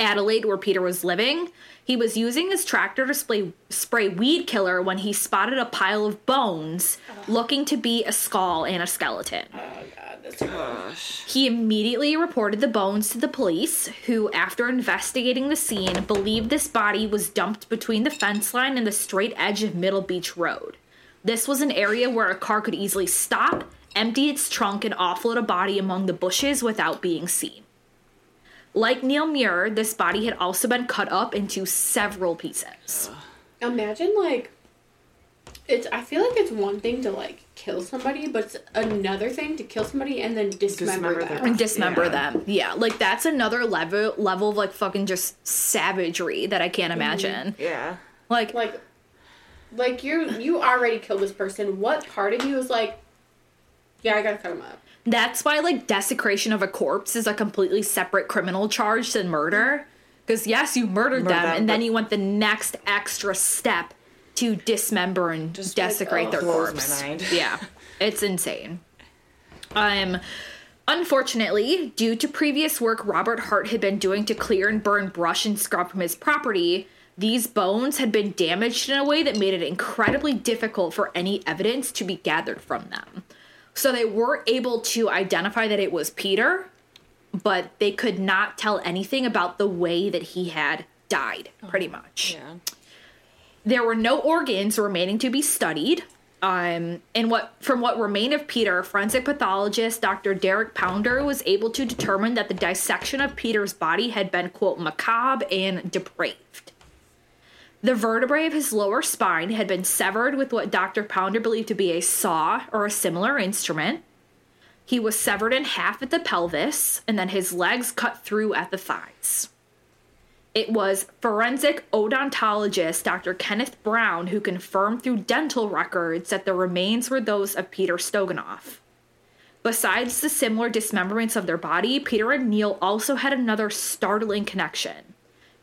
Speaker 1: Adelaide, where Peter was living, he was using his tractor to spray, spray weed killer when he spotted a pile of bones looking to be a skull and a skeleton.
Speaker 2: Oh god, that's
Speaker 3: Gosh.
Speaker 1: He immediately reported the bones to the police, who, after investigating the scene, believed this body was dumped between the fence line and the straight edge of Middle Beach Road. This was an area where a car could easily stop, empty its trunk, and offload a body among the bushes without being seen. Like Neil Muir, this body had also been cut up into several pieces.
Speaker 2: Imagine like it's I feel like it's one thing to like kill somebody, but it's another thing to kill somebody and then dismember,
Speaker 3: Dismember
Speaker 2: them.
Speaker 3: them.
Speaker 1: and dismember
Speaker 3: Yeah.
Speaker 1: them. Yeah, like that's another level level of like fucking just savagery that I can't mm-hmm. imagine.
Speaker 3: Yeah.
Speaker 1: Like,
Speaker 2: Like like you you already killed this person. What part of you is like yeah, I gotta cut him up.
Speaker 1: that's why like desecration of a corpse is a completely separate criminal charge than murder. Because yes, you murdered
Speaker 3: Murder
Speaker 1: them,
Speaker 3: them,
Speaker 1: and then
Speaker 3: but-
Speaker 1: you went the next extra step to dismember and
Speaker 3: Just, like,
Speaker 1: desecrate
Speaker 3: oh,
Speaker 1: their
Speaker 3: blows my
Speaker 1: corpse.
Speaker 3: mind.
Speaker 1: Yeah, it's insane. Um, unfortunately, due to previous work Robert Hart had been doing to clear and burn brush and scrub from his property, these bones had been damaged in a way that made it incredibly difficult for any evidence to be gathered from them. So they were able to identify that it was Peter, but they could not tell anything about the way that he had died, pretty much.
Speaker 3: Yeah.
Speaker 1: There were no organs remaining to be studied. Um, and what from what remained of Peter, forensic pathologist Dr. Derek Pounder was able to determine that the dissection of Peter's body had been quote macabre and depraved. The vertebrae of his lower spine had been severed with what Dr. Pounder believed to be a saw or a similar instrument. He was severed in half at the pelvis, and then his legs cut through at the thighs. It was forensic odontologist Dr. Kenneth Brown who confirmed through dental records that the remains were those of Peter Stoganoff. Besides the similar dismemberments of their body, Peter and Neil also had another startling connection.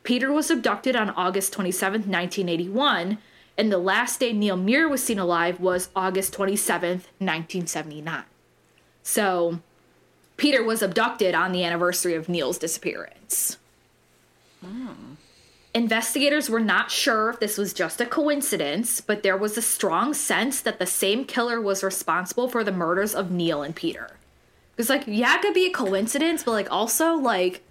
Speaker 1: Peter was abducted on August 27, 1981, and the last day Neil Muir was seen alive was August 27, 1979. So, Peter was abducted on the anniversary of Neil's disappearance. Hmm. Investigators were not sure if this was just a coincidence, but there was a strong sense that the same killer was responsible for the murders of Neil and Peter. Because, like, yeah, it could be a coincidence, but, like, also, like,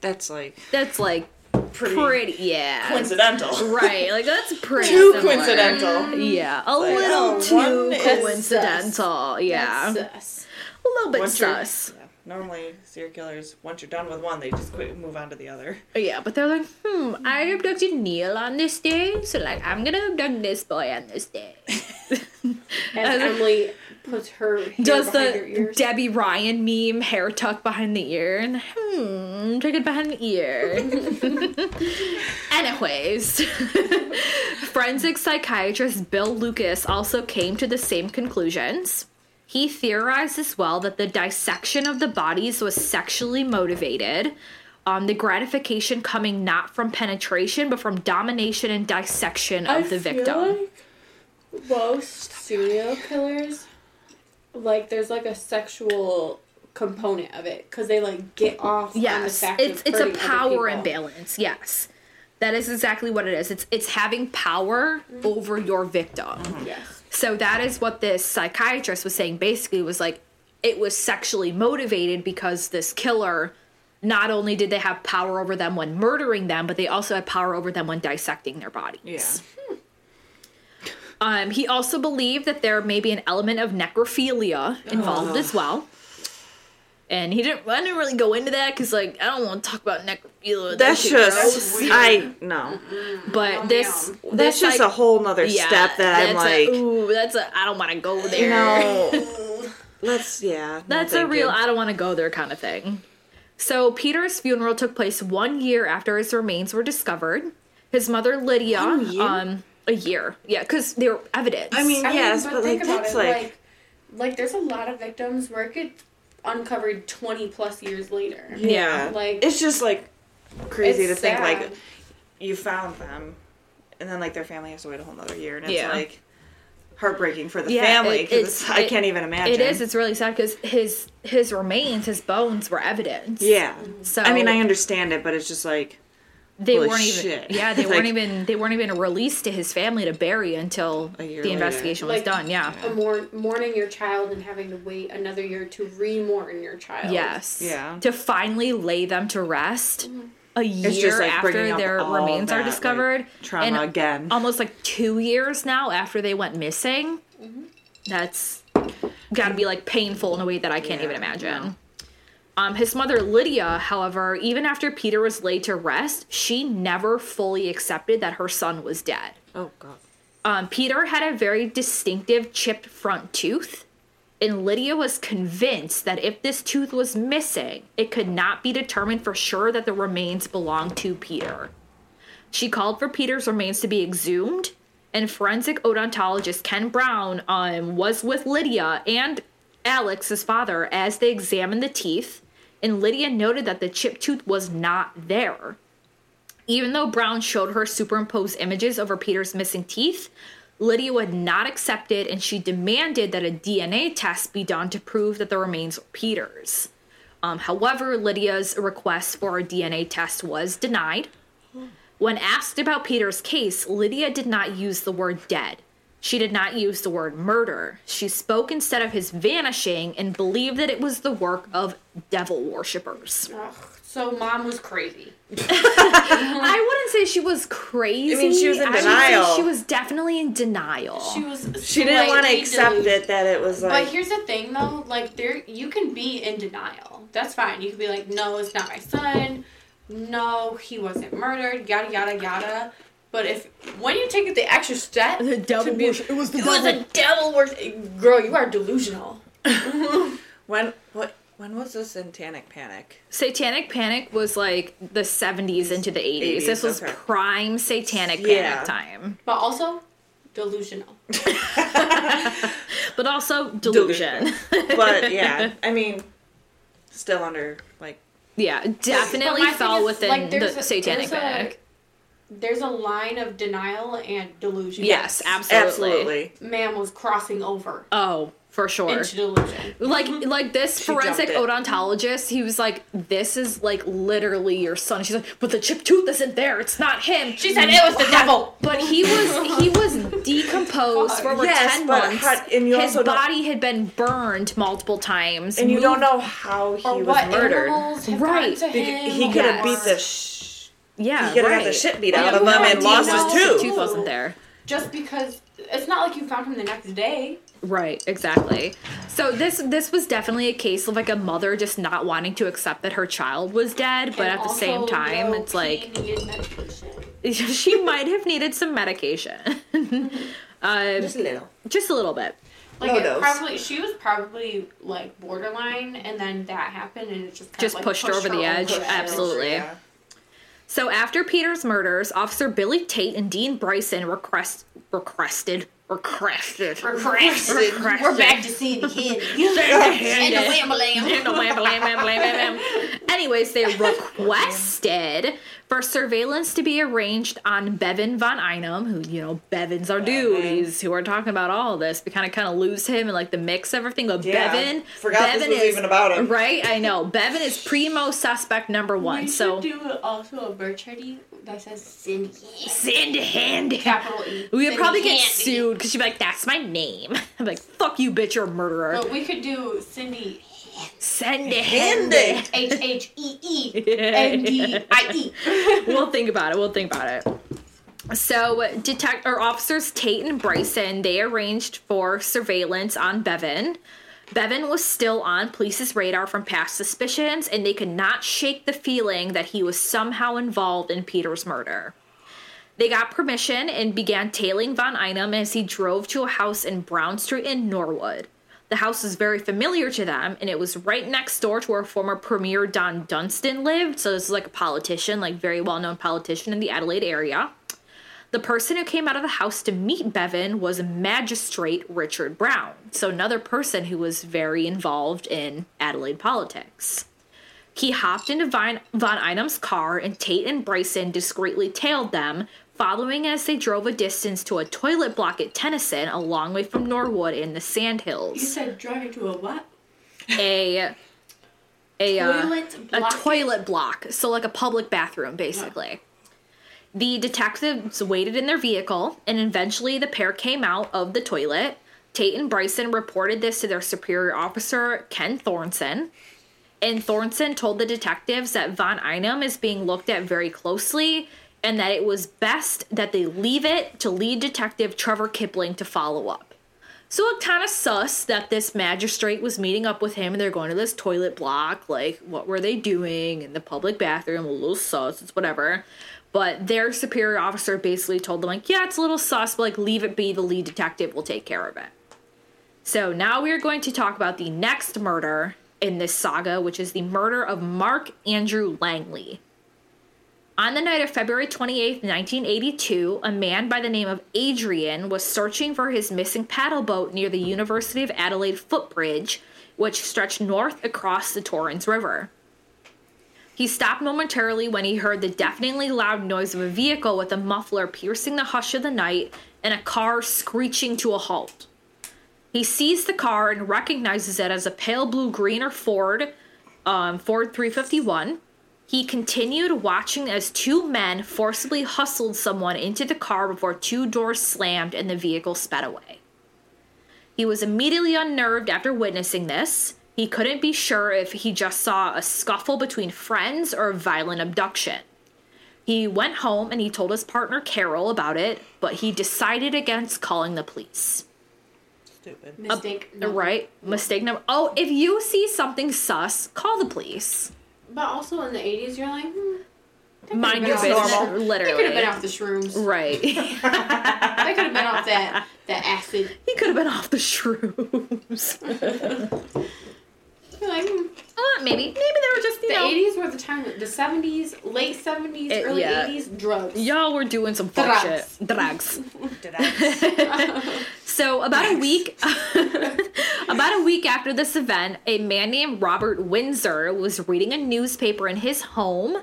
Speaker 3: That's like
Speaker 1: that's, like,
Speaker 3: pretty,
Speaker 1: pretty, yeah.
Speaker 3: coincidental.
Speaker 1: right, like, that's pretty
Speaker 3: Too
Speaker 1: similar.
Speaker 3: coincidental.
Speaker 1: Yeah, a
Speaker 3: Like,
Speaker 1: little
Speaker 3: oh,
Speaker 1: too coincidental. Yeah,
Speaker 2: sus.
Speaker 1: a little bit
Speaker 3: Once
Speaker 1: sus.
Speaker 3: yeah, normally, serial killers, once you're done with one, they just quit and move on to the other.
Speaker 1: Yeah, but they're like, hmm, I abducted Neil on this day, so like I'm gonna abduct this boy on this day.
Speaker 2: As Emily puts her hair
Speaker 1: Does the. Debby Ryan meme hair tuck behind the ear and hmm, tuck it behind the ear. Anyways, forensic psychiatrist Bill Lucas also came to the same conclusions. He theorized as well that the dissection of the bodies was sexually motivated. Um, the gratification coming not from penetration, but from domination and dissection of
Speaker 2: I
Speaker 1: the victim.
Speaker 2: like most serial killers, like there's like a sexual component of it because they like get off on the
Speaker 1: Yes,
Speaker 2: fact
Speaker 1: it's
Speaker 2: of
Speaker 1: it's a power imbalance. Yes, that is exactly what it is. It's it's having power mm-hmm. over your victim. Mm-hmm.
Speaker 2: Yes.
Speaker 1: So that is what this psychiatrist was saying. Basically, was like it was sexually motivated because this killer. Not only did they have power over them when murdering them, but they also had power over them when dissecting their bodies.
Speaker 3: Yeah. Hmm.
Speaker 1: Um, he also believed that there may be an element of necrophilia involved as well. And he didn't. I didn't really go into that because, like, I don't want to talk about necrophilia. That
Speaker 3: That's
Speaker 1: shit
Speaker 3: just
Speaker 1: gross.
Speaker 3: I no.
Speaker 1: But
Speaker 2: Oh,
Speaker 1: this,
Speaker 2: man.
Speaker 1: this
Speaker 3: That's just
Speaker 1: like,
Speaker 3: a whole nother
Speaker 1: yeah,
Speaker 3: step that I'm
Speaker 1: that's
Speaker 3: like,
Speaker 1: a, ooh, that's a. I don't want to go there.
Speaker 3: you know. Let's yeah. no,
Speaker 1: That's a real
Speaker 3: you.
Speaker 1: I don't want to go there kind of thing. So Peter's funeral took place one year after his remains were discovered. His mother Lydia,
Speaker 3: One year?
Speaker 1: um, a year, yeah, because they were evidence.
Speaker 3: I mean,
Speaker 2: I mean,
Speaker 3: yes, but, like
Speaker 2: think about
Speaker 3: that's
Speaker 2: it,
Speaker 3: like,
Speaker 2: like, like there's a lot of victims where it get uncovered 20 plus years later.
Speaker 3: yeah,
Speaker 2: like-
Speaker 3: it's just like crazy
Speaker 2: It's
Speaker 3: to think like you found them, and then like their family has to wait a whole nother year, and it's
Speaker 1: Yeah.
Speaker 3: like heartbreaking for the
Speaker 1: Yeah,
Speaker 3: family
Speaker 1: it-
Speaker 3: because
Speaker 1: it's-
Speaker 3: I can't even imagine.
Speaker 1: It is. It's really sad because his his remains, his bones were evidence.
Speaker 3: yeah. Mm-hmm.
Speaker 1: So
Speaker 3: I mean, I understand it, but it's just like
Speaker 1: they
Speaker 3: holy
Speaker 1: weren't even. Yeah, they
Speaker 3: Like-
Speaker 1: weren't even. They weren't even released to his family to bury until
Speaker 3: A year
Speaker 1: the
Speaker 3: later.
Speaker 1: investigation was
Speaker 2: Like,
Speaker 1: done. Yeah.
Speaker 2: A mourn, mourning your child and having to wait another year to re-mourn your child.
Speaker 1: Yes.
Speaker 3: Yeah.
Speaker 1: To finally lay them to rest mm-hmm. a year
Speaker 3: just, like,
Speaker 1: after their remains
Speaker 3: that,
Speaker 1: are
Speaker 3: like,
Speaker 1: discovered.
Speaker 3: trauma
Speaker 1: and
Speaker 3: again.
Speaker 1: Almost like two years now after they went missing. Mm-hmm. That's got to be like painful in a way that I can't
Speaker 3: Yeah,
Speaker 1: even imagine.
Speaker 3: no.
Speaker 1: Um, his mother Lydia, however, even after Peter was laid to rest, she never fully accepted that her son was dead.
Speaker 3: oh god.
Speaker 1: Um, Peter had a very distinctive chipped front tooth, and Lydia was convinced that if this tooth was missing, it could not be determined for sure that the remains belonged to Peter. She called for Peter's remains to be exhumed, and forensic odontologist Ken Brown um, was with Lydia and Alex, his father, as they examined the teeth, and Lydia noted that the chipped tooth was not there. Even though Brown showed her superimposed images over Peter's missing teeth, Lydia would not accept it and she demanded that a DNA test be done to prove that the remains were Peter's. Um, however, Lydia's request for a DNA test was denied. When asked about Peter's case, Lydia did not use the word dead. She did not use the word murder. She spoke instead of his vanishing and believed that it was the work of devil worshippers.
Speaker 2: Ugh, so mom was crazy.
Speaker 1: I wouldn't say she was crazy.
Speaker 3: I mean, she was in
Speaker 1: I would say
Speaker 3: denial.
Speaker 1: She was definitely in denial.
Speaker 2: She was.
Speaker 3: She didn't want to accept
Speaker 2: delusional.
Speaker 3: it that it was like.
Speaker 2: But here's the thing, though. Like, there, you can be in denial. That's fine. You can be like, "No, it's not my son. No, he wasn't murdered." Yada yada yada. But if when you take it the extra step,
Speaker 1: The devil
Speaker 2: to be,
Speaker 1: worship- it was the
Speaker 2: it was
Speaker 1: devil.
Speaker 2: a devil worship. Girl, you are delusional.
Speaker 3: when what when was the Satanic Panic?
Speaker 1: Satanic Panic was like the 70s into the 80s.
Speaker 3: 80s,
Speaker 1: this was
Speaker 3: okay.
Speaker 1: prime Satanic
Speaker 3: Yeah.
Speaker 1: Panic time.
Speaker 2: But also, delusional.
Speaker 1: But also delusion.
Speaker 3: But yeah, I mean, still under like
Speaker 1: yeah, definitely fell
Speaker 2: is,
Speaker 1: within
Speaker 2: like,
Speaker 1: the
Speaker 2: a-
Speaker 1: Satanic
Speaker 2: there's a-
Speaker 1: Panic.
Speaker 2: There's a line of denial and delusion.
Speaker 1: Yes, absolutely.
Speaker 3: absolutely.
Speaker 2: Man was crossing over
Speaker 1: Oh, for sure.
Speaker 2: into delusion.
Speaker 1: like mm-hmm. like this forensic odontologist he was like this is like literally your son she's like but the chipped tooth isn't there it's not him
Speaker 2: She said it was the devil.
Speaker 1: but he was he was decomposed for over
Speaker 3: Yes,
Speaker 1: 10
Speaker 3: but
Speaker 1: months
Speaker 3: how- and you
Speaker 1: his
Speaker 3: also don't-
Speaker 1: body had been burned multiple times
Speaker 3: And you don't know how he
Speaker 2: Or
Speaker 3: was
Speaker 2: what
Speaker 3: murdered.
Speaker 2: animals have
Speaker 1: Right.
Speaker 2: to
Speaker 3: He,
Speaker 2: him.
Speaker 3: he could have
Speaker 1: Yes.
Speaker 3: beat the sh-
Speaker 1: yeah
Speaker 3: he could have
Speaker 1: right.
Speaker 3: got the shit beat out
Speaker 2: yeah,
Speaker 3: of him and
Speaker 2: do you
Speaker 3: lost his
Speaker 1: His
Speaker 3: tooth.
Speaker 1: tooth wasn't there
Speaker 2: Just because it's not like you found him the next day.
Speaker 1: Right, exactly. So this this was definitely a case of like a mother just not wanting to accept that her child was dead, but
Speaker 2: And
Speaker 1: at the same time, it's like
Speaker 2: key needed medication.
Speaker 1: she might have needed some medication. uh,
Speaker 3: Just a little.
Speaker 1: just a little bit.
Speaker 2: Like
Speaker 3: Low
Speaker 2: it
Speaker 3: dose.
Speaker 2: probably, she was probably like borderline, and then that happened, and it just kind
Speaker 1: Just
Speaker 2: of, like,
Speaker 1: pushed her over the edge. Absolutely.
Speaker 3: Yeah.
Speaker 1: So after Peter's murders, Officer Billy Tate and Dean Bryson request requested requested
Speaker 2: Requested.
Speaker 1: Requested.
Speaker 2: We're back to seeing the kid. and the wham-a-lam.
Speaker 1: Anyways, they requested for surveillance to be arranged on Bevan von Einem, who, you know, Bevan's our dude. He's who we're talking about all of this. We kind of kind of lose him and like the mix of everything. But
Speaker 3: Yeah.
Speaker 1: Bevan,
Speaker 3: Forgot this was
Speaker 1: is,
Speaker 3: even about him.
Speaker 1: Right, I know. Bevan is primo suspect number one.
Speaker 2: We
Speaker 1: so
Speaker 2: should do also a birth charity that says Cindy.
Speaker 1: send a hand.
Speaker 2: Capital E.
Speaker 1: We would
Speaker 2: Cindy
Speaker 1: probably get
Speaker 2: Handy.
Speaker 1: sued because she'd be like, "That's my name." I'm like, "Fuck you, bitch! You're a murderer."
Speaker 2: But we could do Cindy
Speaker 1: Send a
Speaker 3: Handy.
Speaker 1: hand.
Speaker 2: H H E E N D I E.
Speaker 1: we'll think about it. We'll think about it. So, detect or officers Tate and Bryson they arranged for surveillance on Bevan. Bevan was still on police's radar from past suspicions, and they could not shake the feeling that he was somehow involved in Peter's murder. They got permission and began tailing Von Einem as he drove to a house in Brown Street in Norwood. The house was very familiar to them, and it was right next door to where former Premier Don Dunstan lived. So this is like a politician, like very well known politician in the Adelaide area. The person who came out of the house to meet Bevan was magistrate Richard Brown, so another person who was very involved in Adelaide politics. He hopped into Von, Von Einem's car, and Tate and Bryson discreetly tailed them, following as they drove a distance to a toilet block at Tennyson, a long way from Norwood in the Sandhills.
Speaker 2: You said driving to a what?
Speaker 1: A a uh, a toilet block, so like a public bathroom, basically. The detectives waited in their vehicle, and eventually the pair came out of the toilet. Tate and Bryson reported this to their superior officer, Ken Thornton. And Thornton told the detectives that Von Einem is being looked at very closely and that it was best that they leave it to lead detective Trevor Kipling to follow up. So it kind of sus that this magistrate was meeting up with him and they're going to this toilet block. Like, what were they doing in the public bathroom? A little sus, it's whatever. But their superior officer basically told them, like, yeah, it's a little sus, but like, leave it be. The lead detective will take care of it. So now we are going to talk about the next murder in this saga, which is the murder of Mark Andrew Langley. On the night of February 28th, 1982, a man by the name of Adrian was searching for his missing paddle boat near the University of Adelaide footbridge, which stretched north across the Torrens River. He stopped momentarily when he heard the deafeningly loud noise of a vehicle with a muffler piercing the hush of the night and a car screeching to a halt. He sees the car and recognizes it as a pale blue green or Ford, um, Ford 351. He continued watching as two men forcibly hustled someone into the car before two doors slammed and the vehicle sped away. He was immediately unnerved after witnessing this. He couldn't be sure if he just saw a scuffle between friends or a violent abduction. He went home and he told his partner Carol about it, but he decided against calling the police.
Speaker 3: Stupid.
Speaker 2: Mistake. number-
Speaker 1: Right? Mistake number. Oh, if you see something sus, call the police.
Speaker 2: But also in the 80s, you're like, hmm, that
Speaker 1: Mind your
Speaker 2: off
Speaker 1: business.
Speaker 2: the- They
Speaker 1: Literally.
Speaker 2: could have been off the shrooms.
Speaker 1: Right. he
Speaker 2: They could have been off that, that acid.
Speaker 1: He could have been off the shrooms.
Speaker 2: You're like, hmm.
Speaker 1: Uh, maybe. Maybe they were just, you
Speaker 2: The
Speaker 1: know.
Speaker 2: 80s were the time, the 70s, late 70s,
Speaker 1: It-
Speaker 2: early
Speaker 1: yeah.
Speaker 2: 80s, drugs.
Speaker 1: Y'all were doing some fuck
Speaker 2: Drugs.
Speaker 1: shit. Drugs.
Speaker 3: Did I?
Speaker 1: So about a week about a week after this event, a man named Robert Windsor was reading a newspaper in his home.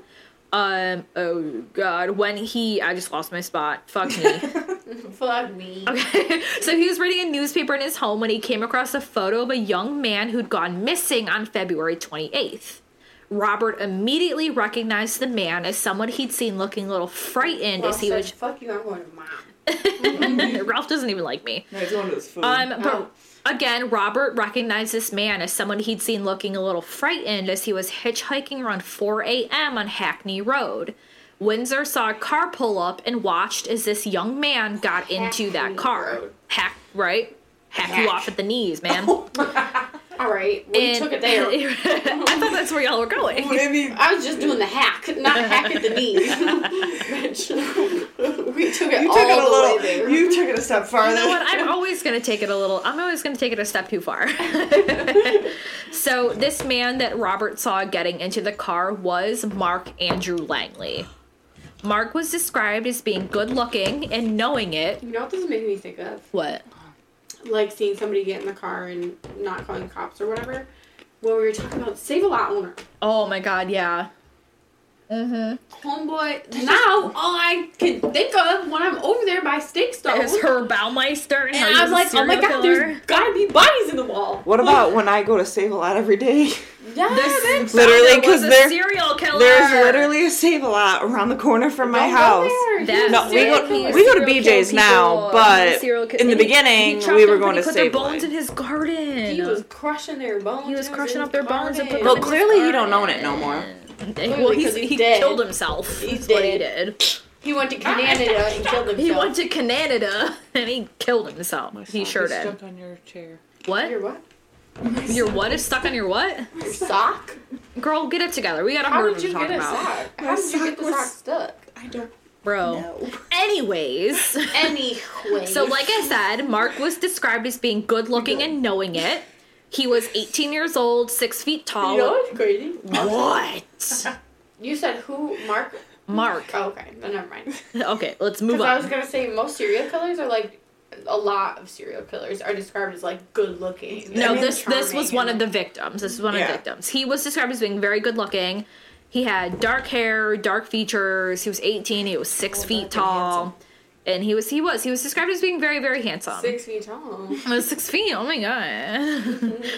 Speaker 1: Um oh god, when he I just lost my spot. Fuck me.
Speaker 2: Fuck me.
Speaker 1: Okay. So he was reading a newspaper in his home when he came across a photo of a young man who'd gone missing on February 28th. Robert immediately recognized the man as someone he'd seen looking a little frightened
Speaker 2: Well,
Speaker 1: as he
Speaker 2: said,
Speaker 1: was
Speaker 2: fuck you, I'm going to mom.
Speaker 1: Ralph doesn't even like me.
Speaker 3: No, he's going to his food.
Speaker 1: Um,
Speaker 2: Oh.
Speaker 1: but again, Robert recognized this man as someone he'd seen looking a little frightened as he was hitchhiking around 4 a.m. on Hackney Road. Windsor saw a car pull up and watched as this young man got into that car.
Speaker 2: Road.
Speaker 1: Hack, right? Hack you off at the knees, man.
Speaker 2: All right, well, you
Speaker 1: And-
Speaker 2: took it there.
Speaker 1: I thought that's where y'all were going.
Speaker 3: Maybe
Speaker 2: I was just doing the hack, not hack at the knees. Bitch. we took it
Speaker 3: you
Speaker 2: all
Speaker 3: took it a
Speaker 2: the
Speaker 3: little.
Speaker 2: way there.
Speaker 3: You took it a step farther.
Speaker 1: You know what? I'm always going to take it a little. I'm always going to take it a step too far. so this man that Robert saw getting into the car was Mark Andrew Langley. Mark was described as being good looking and knowing it.
Speaker 2: You know what this is making me think of?
Speaker 1: What?
Speaker 2: Like seeing somebody get in the car and not calling the cops or whatever. When we were talking about save a lot owner.
Speaker 1: Oh my god, yeah. Mm-hmm.
Speaker 2: Homeboy, now all I can think of when I'm over there by Steak Stove.
Speaker 1: Is her Baumeister and,
Speaker 2: and I'm
Speaker 1: was
Speaker 2: like, oh my god,
Speaker 1: killer.
Speaker 2: there's gotta be bodies in the wall.
Speaker 3: What about when I go to Save a Lot every day?
Speaker 2: Yeah,
Speaker 1: This.
Speaker 3: Literally,
Speaker 1: founder was
Speaker 3: 'cause
Speaker 1: a
Speaker 3: there-
Speaker 1: serial killer.
Speaker 3: There's literally a Save a Lot around the corner from my
Speaker 2: Don't go
Speaker 3: house.
Speaker 2: there.
Speaker 3: No, we go-
Speaker 2: killer.
Speaker 3: we go to BJ's now, but
Speaker 1: and
Speaker 3: in the beginning, we were going to
Speaker 1: he put their
Speaker 3: Save
Speaker 1: bones
Speaker 3: Life.
Speaker 1: in his garden.
Speaker 2: He was crushing their bones.
Speaker 1: He was crushing up their bones and put
Speaker 2: garden.
Speaker 3: Well,
Speaker 1: them in his
Speaker 3: clearly he don't
Speaker 1: garden.
Speaker 3: own it no more.
Speaker 1: Well, he's,
Speaker 2: 'cause he's
Speaker 1: he
Speaker 2: dead.
Speaker 1: killed himself.
Speaker 2: He's
Speaker 1: That's what he
Speaker 2: dead.
Speaker 1: did.
Speaker 2: He went to Canada and killed himself.
Speaker 1: He went to Canada and he killed himself. He sure did.
Speaker 3: Stuck on your chair.
Speaker 1: What?
Speaker 2: Your what?
Speaker 1: Your what is stuck on your what?
Speaker 2: Your sock?
Speaker 1: Girl, get it together. We got a
Speaker 2: How
Speaker 1: murder
Speaker 2: did
Speaker 1: to
Speaker 2: you
Speaker 1: talk
Speaker 2: get a
Speaker 1: about.
Speaker 2: sock? How did you get the
Speaker 3: was-
Speaker 2: sock stuck?
Speaker 3: I don't
Speaker 1: Bro.
Speaker 3: know.
Speaker 1: Anyways.
Speaker 2: Anyway.
Speaker 1: So, like I said, Mark was described as being good looking and knowing it. He was 18 years old, six feet tall.
Speaker 2: You know what's crazy?
Speaker 1: What?
Speaker 2: You said who? Mark?
Speaker 1: Mark.
Speaker 2: Oh, okay. No, never mind.
Speaker 1: Okay, let's move
Speaker 2: Because I was
Speaker 1: on.
Speaker 2: gonna say most serial killers are like a lot of serial killers are described as like good looking.
Speaker 1: No,
Speaker 2: and
Speaker 1: this this was one of the victims. This is one of
Speaker 3: Yeah.
Speaker 1: the victims. He was described as being very good looking. He had dark hair, dark features. He was 18. He was six feet tall,
Speaker 3: handsome.
Speaker 1: and he was he was he was described as being very very handsome.
Speaker 2: six feet tall.
Speaker 1: I was six feet. Oh my god!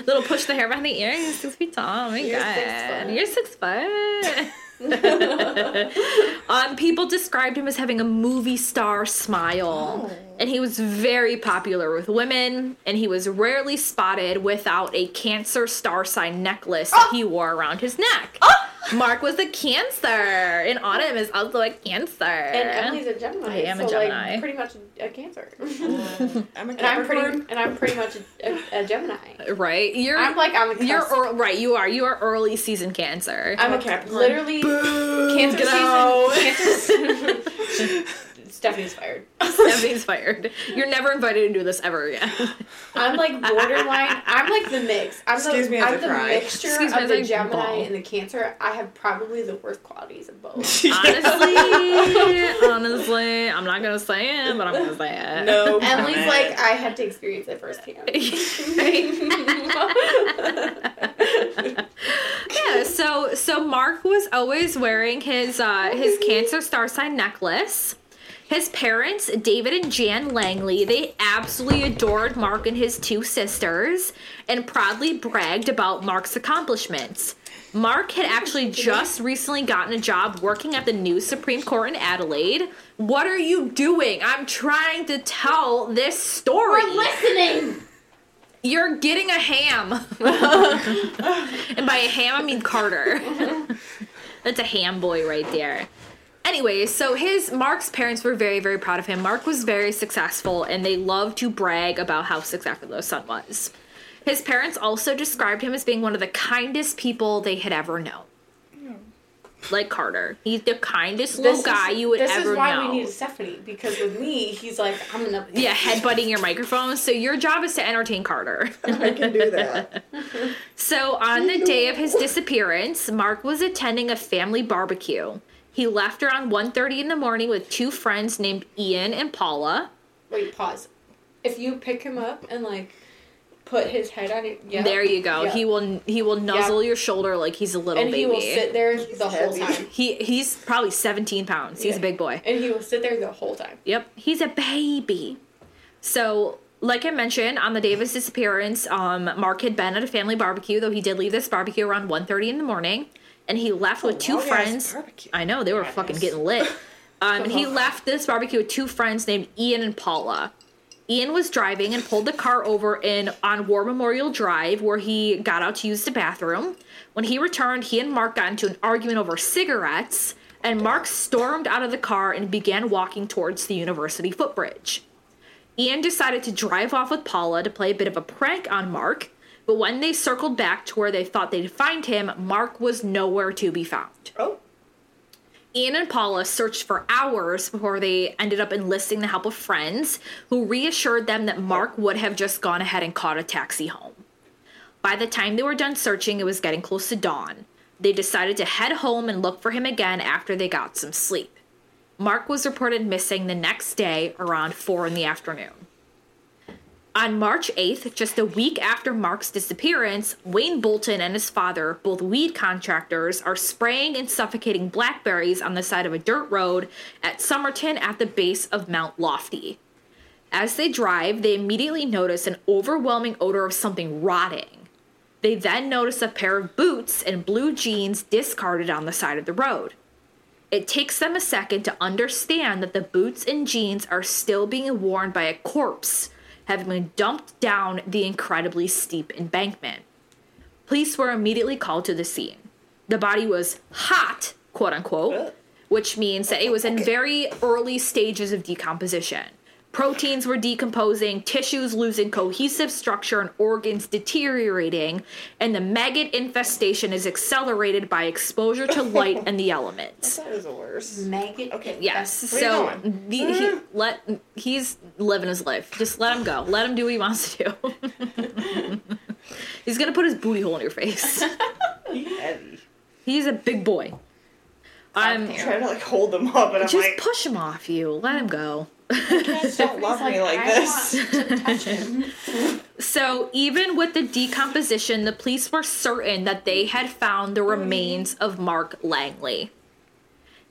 Speaker 1: Little push the hair behind the ear. He's six feet tall. Oh my
Speaker 2: You're
Speaker 1: god!
Speaker 2: six.
Speaker 1: You're six foot. um, people described him as having a movie star smile, and he was very popular with women. And he was rarely spotted without a Cancer star sign necklace that oh. he wore around his neck. Oh. Mark was a Cancer, and Autumn is also a Cancer.
Speaker 2: And Emily's a Gemini.
Speaker 1: I am a
Speaker 2: so
Speaker 1: Gemini.
Speaker 2: Like, pretty much a Cancer.
Speaker 3: I'm a
Speaker 2: and I'm pretty
Speaker 3: Capricorn.
Speaker 2: and I'm pretty much a, a, a Gemini.
Speaker 1: right? You're
Speaker 2: I'm like on the cusp.
Speaker 1: you're ear- right. You are. You are early season Cancer.
Speaker 2: I'm
Speaker 3: I'm
Speaker 2: a
Speaker 3: a Capricorn.
Speaker 2: Literally, cancer
Speaker 1: get
Speaker 2: season.
Speaker 1: out.
Speaker 2: Cancer. Stephanie's fired.
Speaker 1: Stephanie's fired. You're never invited to do this ever again.
Speaker 2: I'm like borderline. I'm like the mix. I'm
Speaker 3: Excuse
Speaker 2: the,
Speaker 3: me
Speaker 2: I'm
Speaker 3: I
Speaker 2: the
Speaker 3: cry.
Speaker 2: mixture
Speaker 1: Excuse
Speaker 2: of
Speaker 1: as
Speaker 2: the
Speaker 1: I
Speaker 2: Gemini
Speaker 1: bawl.
Speaker 2: and the Cancer. I have probably the worst qualities of both.
Speaker 1: honestly, honestly, I'm not gonna say it, but I'm gonna say it.
Speaker 3: No.
Speaker 2: Emily's
Speaker 3: comment.
Speaker 2: like, I had to experience it firsthand.
Speaker 1: yeah. so so Mark was always wearing his uh his Cancer star sign necklace. His parents, David and Jan Langley, they absolutely adored Mark and his two sisters and proudly bragged about Mark's accomplishments. Mark had actually just recently gotten a job working at the new Supreme Court in Adelaide. What are you doing? I'm trying to tell this story.
Speaker 2: We're listening.
Speaker 1: You're getting a ham. and by a ham, I mean Carter. That's a ham boy right there. Anyway, so his Mark's parents were very, very proud of him. Mark was very successful, and they loved to brag about how successful their son was. His parents also described him as being one of the kindest people they had ever known. Hmm. Like Carter, he's the kindest little guy you would ever know.
Speaker 2: this is why
Speaker 1: know.
Speaker 2: we need Stephanie because with me, he's like, I'm gonna.
Speaker 1: yeah, headbutting your microphone. So your job is to entertain Carter.
Speaker 3: I can do that.
Speaker 1: So on the day of his disappearance, Mark was attending a family barbecue. He left around 1.30 in the morning with two friends named Ian and Paula.
Speaker 2: Wait, pause. If you pick him up and like put his head on it, yeah.
Speaker 1: There you go.
Speaker 2: Yeah.
Speaker 1: He will he will nuzzle your shoulder like he's a little
Speaker 2: and
Speaker 1: baby.
Speaker 2: he will sit there the whole time.
Speaker 1: He he's probably 17 pounds. He's a big boy.
Speaker 2: And he will sit there the whole time.
Speaker 1: Yep, he's a baby. So, like I mentioned, on the day of his disappearance, um, Mark had been at a family barbecue, though he did leave this barbecue around 1.30 in the morning. And he left with two friends.
Speaker 3: barbecue.
Speaker 1: I know, they were fucking getting lit. Um, and he left this barbecue with two friends named Ian and Paula. Ian was driving and pulled the car over in on War Memorial Drive where he got out to use the bathroom. When he returned, he and Mark got into an argument over cigarettes, and Mark stormed out of the car and began walking towards the university footbridge. Ian decided to drive off with Paula to play a bit of a prank on Mark, but when they circled back to where they thought they'd find him, Mark was nowhere to be found.
Speaker 3: Oh,
Speaker 1: Ian and Paula searched for hours before they ended up enlisting the help of friends who reassured them that Mark would have just gone ahead and caught a taxi home. By the time they were done searching, it was getting close to dawn. They decided to head home and look for him again after they got some sleep. Mark was reported missing the next day around 4 in the afternoon. On March 8th, just a week after Mark's disappearance, Wayne Bolton and his father, both weed contractors, are spraying and suffocating blackberries on the side of a dirt road at Somerton at the base of Mount Lofty. As they drive, they immediately notice an overwhelming odor of something rotting. They then notice a pair of boots and blue jeans discarded on the side of the road. It takes them a second to understand that the boots and jeans are still being worn by a corpse, having been dumped down the incredibly steep embankment. Police were immediately called to the scene. The body was hot, quote unquote, which means that it was in very early stages of decomposition. Proteins were decomposing, tissues losing cohesive structure, and organs deteriorating, and the maggot infestation is accelerated by exposure to light and the elements.
Speaker 3: that was the worst.
Speaker 2: Maggot.
Speaker 3: Okay.
Speaker 1: Yes.
Speaker 3: Where you
Speaker 1: So
Speaker 3: going?
Speaker 1: the, he, mm-hmm. let he's living his life. Just let him go. Let him do what he wants to do. he's gonna put his booty hole in your face.
Speaker 3: Heavy.
Speaker 1: He's a big boy. I'm
Speaker 3: I'm trying to like hold them up, and I'm
Speaker 1: just
Speaker 3: like,
Speaker 1: push him off you. Let him go.
Speaker 3: Don't love me like
Speaker 2: I
Speaker 3: this.
Speaker 2: want to touch him.
Speaker 1: So even with the decomposition, the police were certain that they had found the mm-hmm. remains of Mark Langley.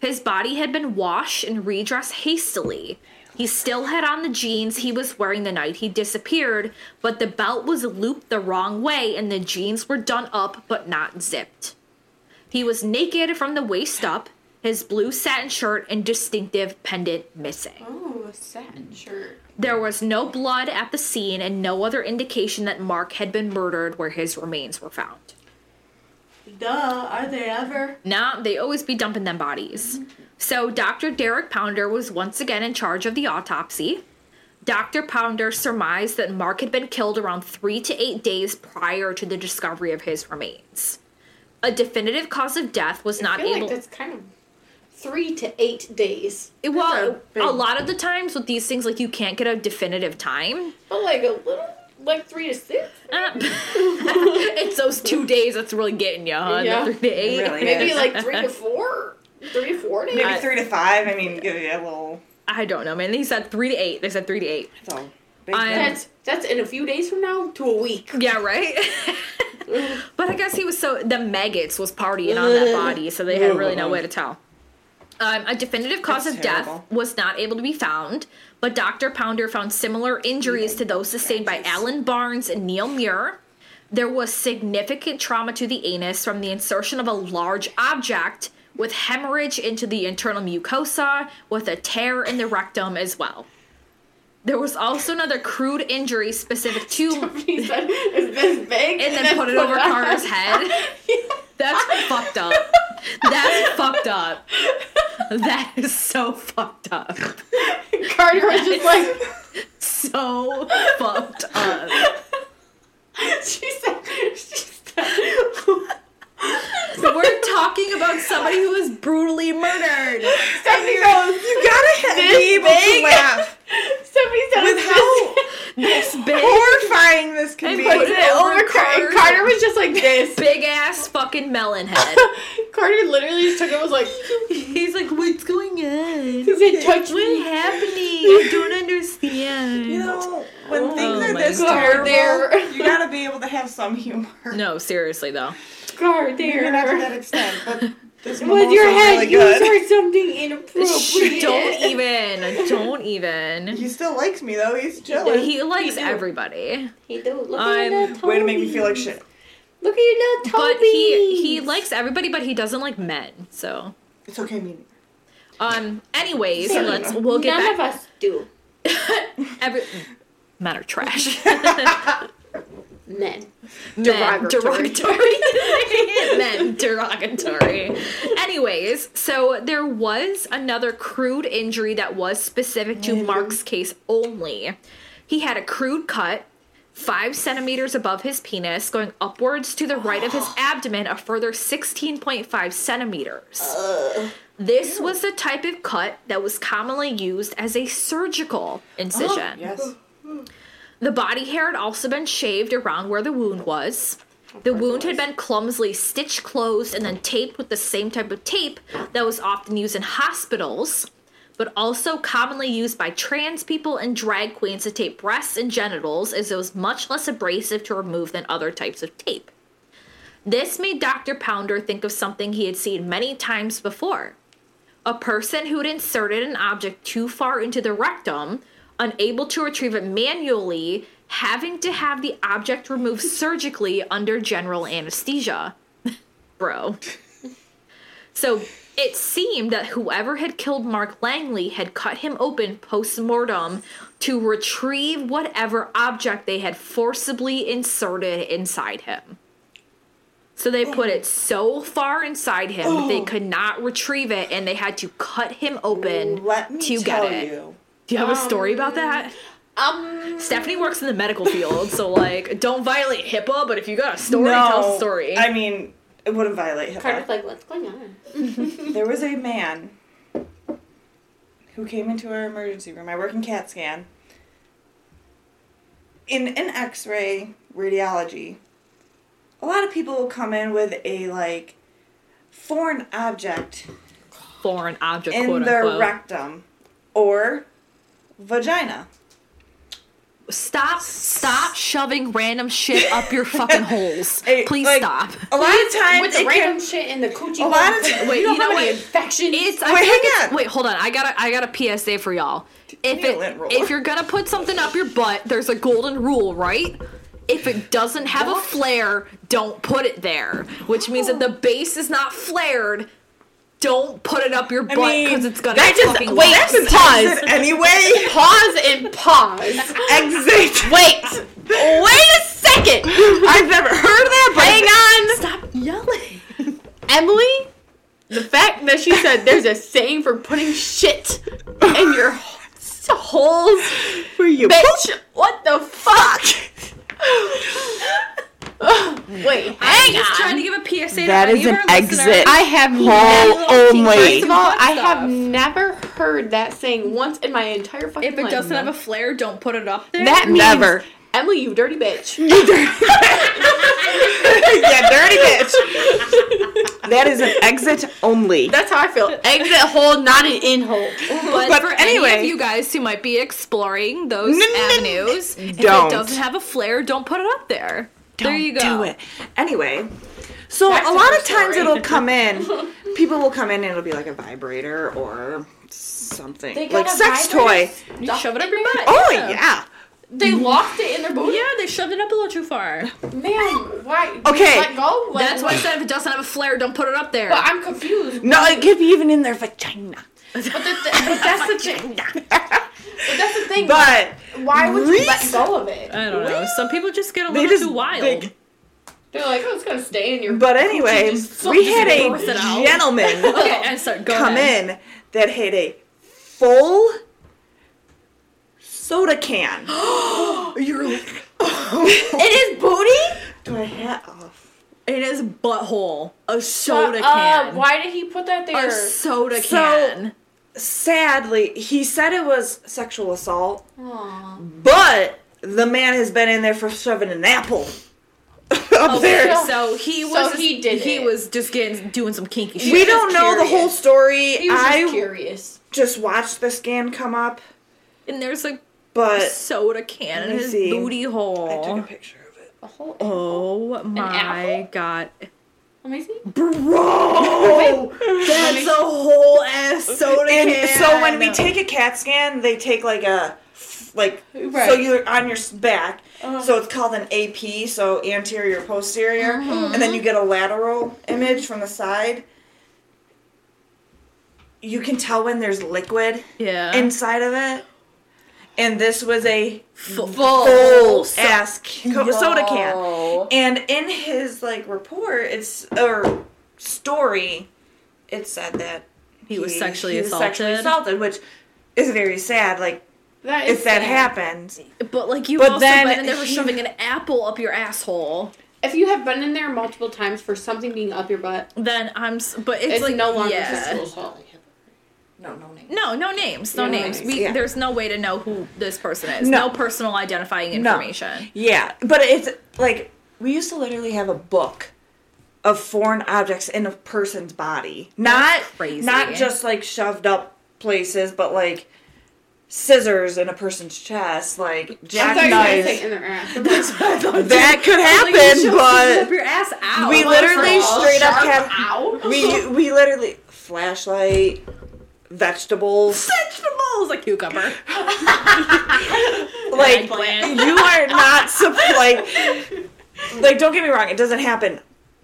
Speaker 1: His body had been washed and redressed hastily. He still had on the jeans he was wearing the night he disappeared, but the belt was looped the wrong way and the jeans were done up but not zipped. He was naked from the waist up, his blue satin shirt and distinctive pendant missing.
Speaker 2: Ooh, a satin shirt.
Speaker 1: There was no blood at the scene and no other indication that Mark had been murdered where his remains were found.
Speaker 2: Duh, are they ever?
Speaker 1: Nah, they always be dumping them bodies. Mm-hmm. So Dr. Derek Pounder was once again in charge of the autopsy. Dr. Pounder surmised that Mark had been killed around three to eight days prior to the discovery of his remains. A definitive cause of death was
Speaker 2: I
Speaker 1: not able.
Speaker 2: like that's kind of three to eight days.
Speaker 1: well,
Speaker 3: a
Speaker 1: a, lot of the times with these things, like you can't get a definitive time.
Speaker 2: But like a little, like three to six.
Speaker 1: Uh, it's those two days that's really getting you, huh?
Speaker 2: Yeah.
Speaker 1: Three to eight.
Speaker 3: Really
Speaker 2: Maybe
Speaker 3: is.
Speaker 2: like three to four. Three to four days.
Speaker 3: Maybe
Speaker 1: I-
Speaker 3: three to five. I mean, give you a little.
Speaker 1: I don't know, man. They said three to eight. They said three to eight.
Speaker 3: So big
Speaker 1: I'm-
Speaker 2: That's that's in a few days from now to a week.
Speaker 1: Yeah, right. but I guess he was so the maggots was partying on that body, so they had really no way to tell. Um, a definitive cause
Speaker 3: That's
Speaker 1: of
Speaker 3: terrible.
Speaker 1: death was not able to be found, but Dr. Pounder found similar injuries to those sustained by Alan Barnes and Neil Muir. There was significant trauma to the anus from the insertion of a large object with hemorrhage into the internal mucosa with a tear in the rectum as well. There was also another crude injury specific to
Speaker 2: said, "Is this big?"
Speaker 1: and then put it over Carter's head. That's fucked up. That's fucked up. That is so fucked up.
Speaker 2: Carter was just like,
Speaker 1: So fucked up.
Speaker 2: she said, she said,
Speaker 1: We're talking about somebody who was brutally murdered.
Speaker 2: Stephanie goes,
Speaker 3: You gotta be able
Speaker 2: big?
Speaker 3: to laugh
Speaker 2: Stephanie said,
Speaker 3: with how
Speaker 1: This big,
Speaker 3: horrifying this can
Speaker 1: And
Speaker 3: be.
Speaker 1: put
Speaker 2: Put it over Carter.
Speaker 1: Carter's-
Speaker 2: Carter was just like this.
Speaker 1: big ass fucking melon head.
Speaker 2: Carter literally just took it and was like,
Speaker 1: He's like, what's going on?
Speaker 2: he said, touch
Speaker 1: What's happening? I don't understand.
Speaker 3: You know, when
Speaker 1: Oh
Speaker 3: things are
Speaker 1: my
Speaker 3: this
Speaker 2: God.
Speaker 3: terrible, you gotta be able to have some humor.
Speaker 1: No, seriously though.
Speaker 2: Carter.
Speaker 3: Maybe not to that extent, but this
Speaker 2: With your
Speaker 3: is
Speaker 2: head,
Speaker 3: really
Speaker 2: you
Speaker 3: good.
Speaker 2: said something inappropriate.
Speaker 1: Don't even. Don't even.
Speaker 3: He still likes me though. He's chilling.
Speaker 1: He likes
Speaker 2: do.
Speaker 1: everybody.
Speaker 2: He do. Look
Speaker 1: I'm-
Speaker 2: at that
Speaker 3: Way to make me feel like shit.
Speaker 2: Look at your little
Speaker 1: But he he likes everybody, but he doesn't like men. So,
Speaker 3: It's okay, me.
Speaker 1: um. Anyways,
Speaker 2: Same.
Speaker 1: let's we'll get
Speaker 2: None
Speaker 1: back.
Speaker 2: of us do.
Speaker 1: Every men are trash.
Speaker 2: Men.
Speaker 1: Men
Speaker 2: Derogatory.
Speaker 1: derogatory. men derogatory. Anyways, so there was another crude injury that was specific to Mark's case only. He had a crude cut. Five centimeters above his penis, going upwards to the right of his abdomen, a further 16.5 centimeters. Uh. This was the type of cut that was commonly used as a surgical incision.
Speaker 3: Yes.
Speaker 1: The body hair had also been shaved around where the wound was. The wound had been clumsily stitched closed and then taped with the same type of tape that was often used in hospitals, but also commonly used by trans people and drag queens to tape breasts and genitals, as it was much less abrasive to remove than other types of tape. This made Dr. Pounder think of something he had seen many times before a person who had inserted an object too far into the rectum, unable to retrieve it manually, having to have the object removed surgically under general anesthesia. Bro. So it seemed that whoever had killed Mark Langley had cut him open post mortem to retrieve whatever object they had forcibly inserted inside him. So they put it so far inside him that they oh. could not retrieve it and they had to cut him open
Speaker 3: Let me
Speaker 1: to
Speaker 3: tell
Speaker 1: get it.
Speaker 3: you.
Speaker 1: Do you have a story about that?
Speaker 2: Um,
Speaker 1: Stephanie works in the medical field, so like don't violate HIPAA, but if you got a story, tell a story.
Speaker 3: I mean, it wouldn't violate HIPAA.
Speaker 2: Carter's
Speaker 3: HIPAA.
Speaker 2: like, what's going on?
Speaker 3: There was a man who came into our emergency room. I work in CAT scan. In an X-ray radiology, a lot of people will come in with a like foreign object
Speaker 1: Foreign object,
Speaker 3: in
Speaker 1: quote
Speaker 3: their
Speaker 1: unquote.
Speaker 3: rectum or vagina.
Speaker 1: Stop! Stop shoving random shit up your fucking holes. Please
Speaker 3: like,
Speaker 1: stop.
Speaker 3: A lot of times
Speaker 2: With the random
Speaker 3: can,
Speaker 2: shit in the coochie.
Speaker 3: A lot of t-
Speaker 2: you
Speaker 1: wait,
Speaker 2: know
Speaker 1: you know what?
Speaker 2: infections?
Speaker 1: It's I
Speaker 3: Wait, hang on.
Speaker 1: wait, hold on. I got a I got a PSA for y'all. If it if you're gonna put something up your butt, there's a golden rule, right? If it doesn't have a flare, don't put it there. Which means that the base is not flared. Don't put it up your butt because it's gonna
Speaker 2: that just-
Speaker 1: fucking
Speaker 2: wait,
Speaker 1: last.
Speaker 3: That's an
Speaker 2: Pause.
Speaker 3: anyway.
Speaker 2: pause and pause.
Speaker 3: exit.
Speaker 2: Wait, wait a second.
Speaker 3: I've never heard of that. But
Speaker 2: Hang on,
Speaker 1: Stop yelling.
Speaker 2: Emily. The fact that she said there's a saying for putting shit in your holes,
Speaker 3: for you.
Speaker 2: bitch. What the fuck? Wait, hang
Speaker 1: Just
Speaker 2: on.
Speaker 1: trying to give a PSA.
Speaker 3: That
Speaker 1: to
Speaker 3: is an
Speaker 1: our listeners.
Speaker 3: exit.
Speaker 2: I have
Speaker 3: Hole
Speaker 2: never,
Speaker 3: only.
Speaker 2: First of all, I
Speaker 1: Stuff.
Speaker 2: have never heard that saying once in my entire fucking life.
Speaker 1: If it
Speaker 2: life.
Speaker 1: doesn't have a flare, don't put it up there.
Speaker 2: that means
Speaker 3: Never.
Speaker 2: Emily, you dirty bitch.
Speaker 3: yeah, dirty bitch. That is an exit only.
Speaker 2: That's how I feel. Exit hole, not an in hole.
Speaker 1: But,
Speaker 3: But
Speaker 1: for any
Speaker 3: anyway.
Speaker 1: of you guys who might be exploring those avenues, if
Speaker 3: don't.
Speaker 1: it doesn't have a flare, don't put it up there.
Speaker 3: Don't
Speaker 1: There you go.
Speaker 3: do it. Anyway, so
Speaker 2: Back
Speaker 3: a lot of times
Speaker 2: story.
Speaker 3: it'll come in. People will come in and it'll be like a vibrator or something
Speaker 2: They got
Speaker 3: like
Speaker 2: a
Speaker 3: sex toy.
Speaker 1: You shove it up your butt.
Speaker 3: Oh yeah.
Speaker 2: They locked it in their booty.
Speaker 1: Yeah, they shoved it up a little too far.
Speaker 2: Man, why?
Speaker 3: Okay.
Speaker 2: you Let go. Like,
Speaker 1: That's why I said if it doesn't have a flare, don't put it up there.
Speaker 2: But I'm confused.
Speaker 3: No, it could be even in their vagina.
Speaker 2: But, the, but that's the thing. But that's the thing.
Speaker 3: But
Speaker 2: why would you let go of it?
Speaker 1: I don't know. Some people just get a little
Speaker 3: just
Speaker 1: too wild.
Speaker 3: they-
Speaker 2: They're like, oh, it's gonna stay in your.
Speaker 3: but anyway, we had a
Speaker 1: birth it out.
Speaker 3: gentleman
Speaker 1: okay, and start go
Speaker 3: come
Speaker 1: ahead.
Speaker 3: in that had a full soda can. You're like, oh.
Speaker 2: it is booty.
Speaker 3: do I have? Oh,
Speaker 1: in his butthole. A soda
Speaker 2: Uh,
Speaker 1: can.
Speaker 2: why did he put that there?
Speaker 1: A soda
Speaker 3: So-
Speaker 1: can.
Speaker 3: Sadly, he said it was sexual assault,
Speaker 2: Aw.
Speaker 3: but the man has been in there for shoving an apple up oh, there.
Speaker 2: so-
Speaker 1: So he
Speaker 2: So
Speaker 1: was
Speaker 2: he did
Speaker 1: he
Speaker 2: it.
Speaker 1: was just getting doing some kinky shit.
Speaker 3: we don't know the whole story.
Speaker 2: He was just
Speaker 3: I
Speaker 2: curious.
Speaker 3: just watched the scan come up,
Speaker 1: and there's a
Speaker 3: but
Speaker 1: soda can in his
Speaker 3: see.
Speaker 1: booty hole.
Speaker 3: I took a picture of it.
Speaker 2: A whole.
Speaker 1: Oh my
Speaker 2: apple?
Speaker 1: god.
Speaker 2: Let me see.
Speaker 3: Bro,
Speaker 1: That's a whole ass soda
Speaker 3: and
Speaker 1: can.
Speaker 3: so when we take a CAT scan, they take like a like so you're on your back.
Speaker 2: Uh-huh.
Speaker 3: So it's called an AP, so anterior posterior, and then you get a lateral image from the side. You can tell when there's liquid
Speaker 1: yeah.
Speaker 3: inside of it. And this was a
Speaker 1: full,
Speaker 3: full
Speaker 1: so-
Speaker 3: ass co- soda can. And in his like report, it's or story, it said that
Speaker 1: He was sexually
Speaker 3: he was sexually
Speaker 1: assaulted?
Speaker 3: assaulted, which is very sad. Like
Speaker 2: That is
Speaker 3: if that
Speaker 2: sad.
Speaker 3: happens,
Speaker 1: But like you
Speaker 3: But
Speaker 1: also
Speaker 3: then
Speaker 1: been in there for shoving an apple up your asshole.
Speaker 2: If you have been in there multiple times for something being up your butt,
Speaker 1: Then I'm. But it's,
Speaker 2: it's,
Speaker 1: like
Speaker 2: no longer
Speaker 1: yeah.
Speaker 2: sexual assault.
Speaker 3: No, no name.
Speaker 1: No, no names, no
Speaker 2: No
Speaker 1: names.
Speaker 2: names,
Speaker 1: We,
Speaker 3: yeah.
Speaker 1: There's no way to know who this person is.
Speaker 3: No.
Speaker 1: No, personal identifying information.
Speaker 3: No.
Speaker 1: information.
Speaker 3: Yeah, but it's like we used to literally have a book of foreign objects in a person's body, not
Speaker 1: crazy.
Speaker 3: not just like shoved up places, but like scissors in a person's chest, like
Speaker 2: I thought
Speaker 3: jackknives.
Speaker 2: you were gonna say in their ass.
Speaker 3: That could happen,
Speaker 1: up
Speaker 3: but
Speaker 1: your ass out.
Speaker 3: we literally straight up
Speaker 2: sharp
Speaker 3: had
Speaker 2: out.
Speaker 3: we we literally flashlight, vegetables.
Speaker 1: vegetables like cucumber.
Speaker 3: like
Speaker 1: Eggplant.
Speaker 3: you are not sup- like like don't get me wrong it doesn't happen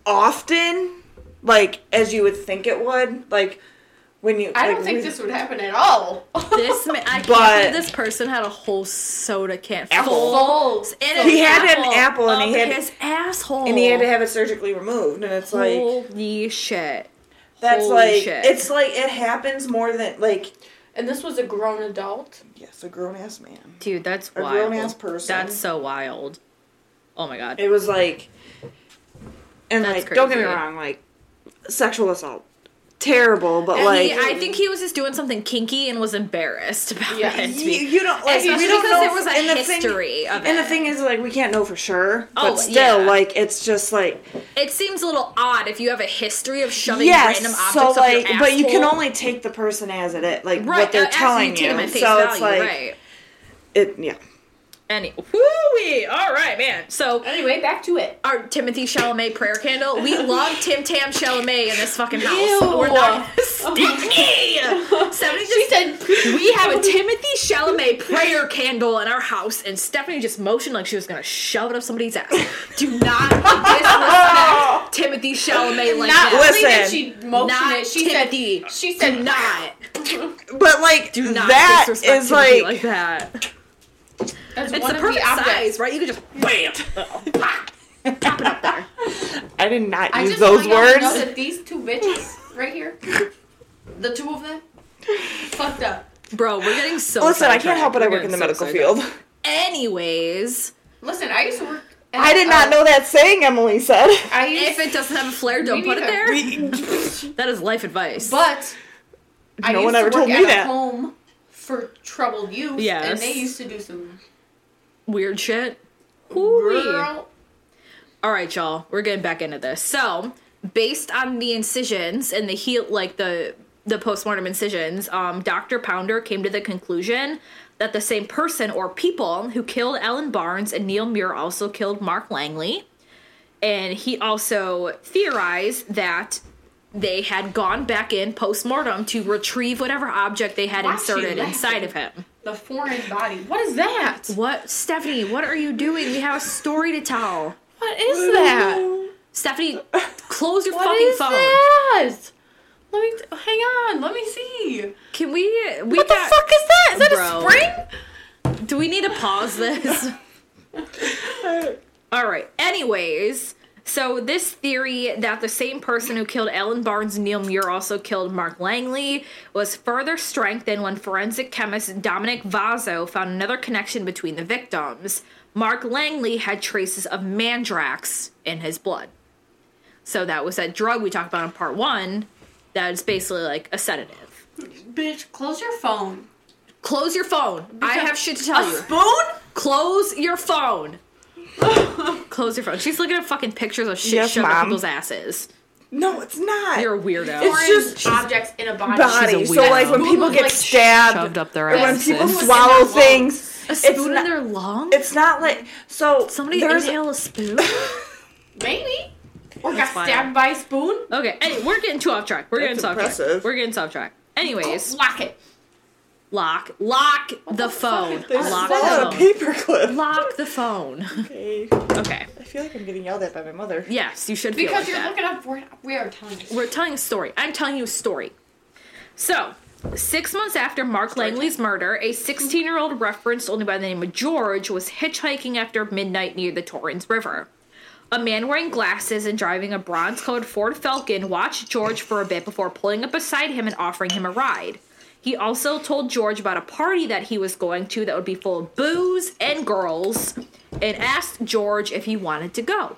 Speaker 3: often like as you would think it would like when you
Speaker 2: I don't think
Speaker 3: we-
Speaker 2: this would happen at all.
Speaker 1: This man, I can't
Speaker 3: But-
Speaker 1: this person had a whole soda can
Speaker 3: Apple.
Speaker 1: full.
Speaker 2: Full.
Speaker 1: and
Speaker 3: He had an apple and he had-
Speaker 1: his asshole,
Speaker 3: and he had to have it surgically removed and it's like
Speaker 1: holy shit.
Speaker 3: That's
Speaker 1: holy
Speaker 3: like
Speaker 1: shit.
Speaker 3: it's like it happens more than like
Speaker 2: And this was a grown adult.
Speaker 3: yes a grown-ass man
Speaker 1: Dude, that's
Speaker 3: A
Speaker 1: wild.
Speaker 3: grown-ass person.
Speaker 1: That's so wild. Oh my god.
Speaker 3: it was like and
Speaker 1: That's
Speaker 3: like don't get me
Speaker 1: crazy.
Speaker 3: wrong like sexual assault terrible but
Speaker 1: And
Speaker 3: like
Speaker 1: he, I think he was just doing something kinky and was embarrassed about
Speaker 2: Yeah.
Speaker 1: it.
Speaker 3: you, you don't like
Speaker 1: Especially
Speaker 3: we don't
Speaker 1: because
Speaker 3: know
Speaker 1: there was a
Speaker 3: the thing-
Speaker 1: history of
Speaker 3: And the thing is, like, we can't know for sure,
Speaker 1: Oh,
Speaker 3: but still,
Speaker 1: yeah.
Speaker 3: like, it's just like
Speaker 1: It seems a little odd if you have a history of shoving
Speaker 3: yes.
Speaker 1: random objects
Speaker 3: So like, but you can only take the person as it is, like
Speaker 1: right,
Speaker 3: what they're
Speaker 1: as
Speaker 3: telling
Speaker 1: you
Speaker 3: you. So
Speaker 1: value,
Speaker 3: it's like
Speaker 1: right.
Speaker 3: it, yeah.
Speaker 1: Any whoo All right, man. So
Speaker 2: Anyway, back to it.
Speaker 1: our Timothy Chalamet prayer candle. We love Tim Tam Chalamet in this fucking house.
Speaker 2: Ew.
Speaker 1: We're not Stephanie. Stephanie just
Speaker 2: said,
Speaker 1: we have a Timothy Chalamet prayer candle in our house, and Stephanie just motioned like she was gonna shove it up somebody's ass. Do not disrespect Timothy Chalamet like
Speaker 2: not
Speaker 1: that.
Speaker 2: only did
Speaker 3: Listen,
Speaker 2: she motion
Speaker 1: not
Speaker 2: it, she
Speaker 1: Timothy.
Speaker 2: said, she
Speaker 1: Do
Speaker 2: said,
Speaker 1: not,
Speaker 3: But like
Speaker 1: do not
Speaker 3: that
Speaker 1: disrespect
Speaker 3: is
Speaker 1: Timothy
Speaker 3: like,
Speaker 1: like that.
Speaker 2: That's
Speaker 1: It's
Speaker 2: one
Speaker 1: the
Speaker 2: of
Speaker 1: perfect
Speaker 2: the
Speaker 1: size, right? You could just bam, pop it up there.
Speaker 3: I did not
Speaker 2: I
Speaker 3: use
Speaker 2: just
Speaker 3: those
Speaker 2: want y'all to know
Speaker 3: words.
Speaker 2: that these two bitches right here, the two of them, fucked up.
Speaker 1: Bro, we're getting so.
Speaker 3: Listen, I can't help it. I work in the
Speaker 1: so
Speaker 3: medical
Speaker 1: sidetracked.
Speaker 3: field.
Speaker 1: Anyways,
Speaker 2: Listen, I used to work. At,
Speaker 3: I did not
Speaker 2: uh,
Speaker 3: know that saying. Emily said.
Speaker 2: I
Speaker 1: if it doesn't have a flare, don't put it there.
Speaker 3: We-
Speaker 1: That is life advice.
Speaker 2: but I
Speaker 3: No
Speaker 2: used
Speaker 3: one
Speaker 2: to
Speaker 3: ever
Speaker 2: work
Speaker 3: told me
Speaker 2: at
Speaker 3: that.
Speaker 2: a home for troubled youth,
Speaker 1: Yes.
Speaker 2: and they used to do some
Speaker 1: Weird shit.
Speaker 2: Girl.
Speaker 1: All right, y'all. We're getting back into this. So, based on the incisions and the heel, like the the postmortem incisions, um, Dr. Pounder came to the conclusion that the same person or people who killed Alan Barnes and Neil Muir also killed Mark Langley. and he also theorized that they had gone back in post mortem to retrieve whatever object they had
Speaker 2: Why
Speaker 1: inserted inside of him.
Speaker 2: The foreign body. What is that?
Speaker 1: What, Stephanie? What are you doing? We have a story to tell.
Speaker 2: What is that?
Speaker 1: Stephanie, close your
Speaker 2: What
Speaker 1: fucking
Speaker 2: is
Speaker 1: phone.
Speaker 2: that? Let me hang on. Let me see.
Speaker 1: Can we? We
Speaker 2: What
Speaker 1: got,
Speaker 2: the fuck is that? Is that
Speaker 1: Bro.
Speaker 2: a spring?
Speaker 1: Do we need to pause this? All right. Anyways, so this theory that the same person who killed Alan Barnes and Neil Muir also killed Mark Langley was further strengthened when forensic chemist Dominic Vazzo found another connection between the victims. Mark Langley had traces of mandrax in his blood. So that was that drug we talked about in part one that is basically like a sedative.
Speaker 2: Bitch, close your phone.
Speaker 1: Close your phone. I have shit to tell
Speaker 2: a
Speaker 1: you.
Speaker 2: spoon?
Speaker 1: Close your phone. Close your phone. She's looking at fucking pictures of shit
Speaker 3: Yes,
Speaker 1: shoved up people's asses.
Speaker 3: No, it's not.
Speaker 1: You're a weirdo.
Speaker 3: It's
Speaker 2: Foreign
Speaker 3: just-
Speaker 2: objects in a body.
Speaker 3: body.
Speaker 1: She's a
Speaker 3: So like when people get
Speaker 2: like,
Speaker 3: stabbed,
Speaker 1: shoved up their
Speaker 3: or when people
Speaker 2: Spoon was in
Speaker 3: swallow things,
Speaker 1: a
Speaker 3: it's
Speaker 1: spoon in
Speaker 3: not-
Speaker 1: their lung?
Speaker 3: It's not like so.
Speaker 1: Somebody
Speaker 3: there's
Speaker 1: inhale a spoon?
Speaker 2: Maybe. Or
Speaker 1: That's
Speaker 2: got stabbed by a spoon.
Speaker 1: okay, anyway, we're getting too off track. We're getting
Speaker 3: That's
Speaker 1: too off track. We're getting off track. Anyways,
Speaker 2: Lock it.
Speaker 1: Lock, lock the
Speaker 2: the
Speaker 1: phone.
Speaker 2: is
Speaker 3: There's
Speaker 1: Lock
Speaker 3: a lot
Speaker 1: the phone.
Speaker 3: paper clip.
Speaker 1: Lock the phone.
Speaker 3: Okay.
Speaker 1: Okay.
Speaker 3: I feel like I'm getting yelled at by my mother.
Speaker 1: Yes, you should feel
Speaker 2: Because
Speaker 1: like
Speaker 2: you're
Speaker 1: that.
Speaker 2: looking up for we are telling you.
Speaker 1: We're telling a story. I'm telling you a story. So, six months after Mark Langley's murder, a 16 year old referenced only by the name of George was hitchhiking after midnight near the Torrens River. A man wearing glasses and driving a bronze colored Ford Falcon watched George for a bit before pulling up beside him and offering him a ride. He also told George about a party that he was going to that would be full of booze and girls and asked George if he wanted to go.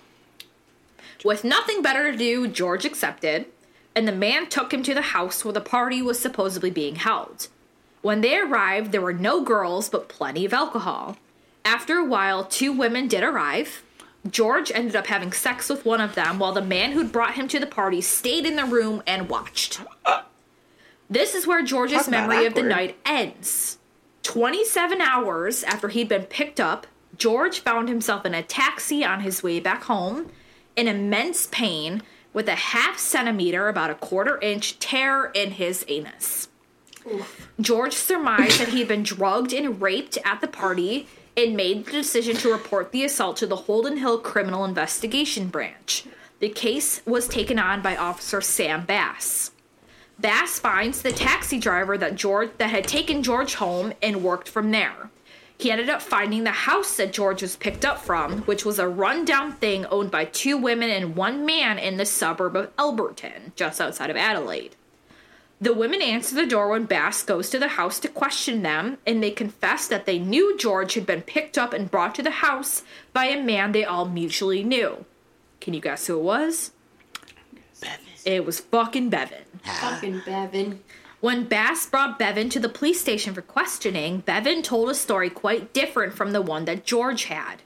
Speaker 1: With nothing better to do, George accepted, and the man took him to the house where the party was supposedly being held. When they arrived, there were no girls but plenty of alcohol. After a while, two women did arrive. George ended up having sex with one of them while the man who'd brought him to the party stayed in the room and watched. This is where George's memory of the night ends. 27 hours after he'd been picked up, George found himself in a taxi on his way back home in immense pain with a half centimeter, about a quarter inch tear in his anus. George surmised that he'd been drugged and raped at the party and made the decision to report the assault to the Holden Hill Criminal Investigation Branch. The case was taken on by Officer Sam Bass. Bass finds the taxi driver that George that had taken George home and worked from there. He ended up finding the house that George was picked up from, which was a rundown thing owned by two women and one man in the suburb of Alberton, just outside of Adelaide. The women answer the door when Bass goes to the house to question them, and they confess that they knew George had been picked up and brought to the house by a man they all mutually knew. Can you guess who it was? It was fucking Bevan.
Speaker 2: Fucking Bevan.
Speaker 1: When Bass brought Bevan to the police station for questioning, Bevan told a story quite different from the one that George had.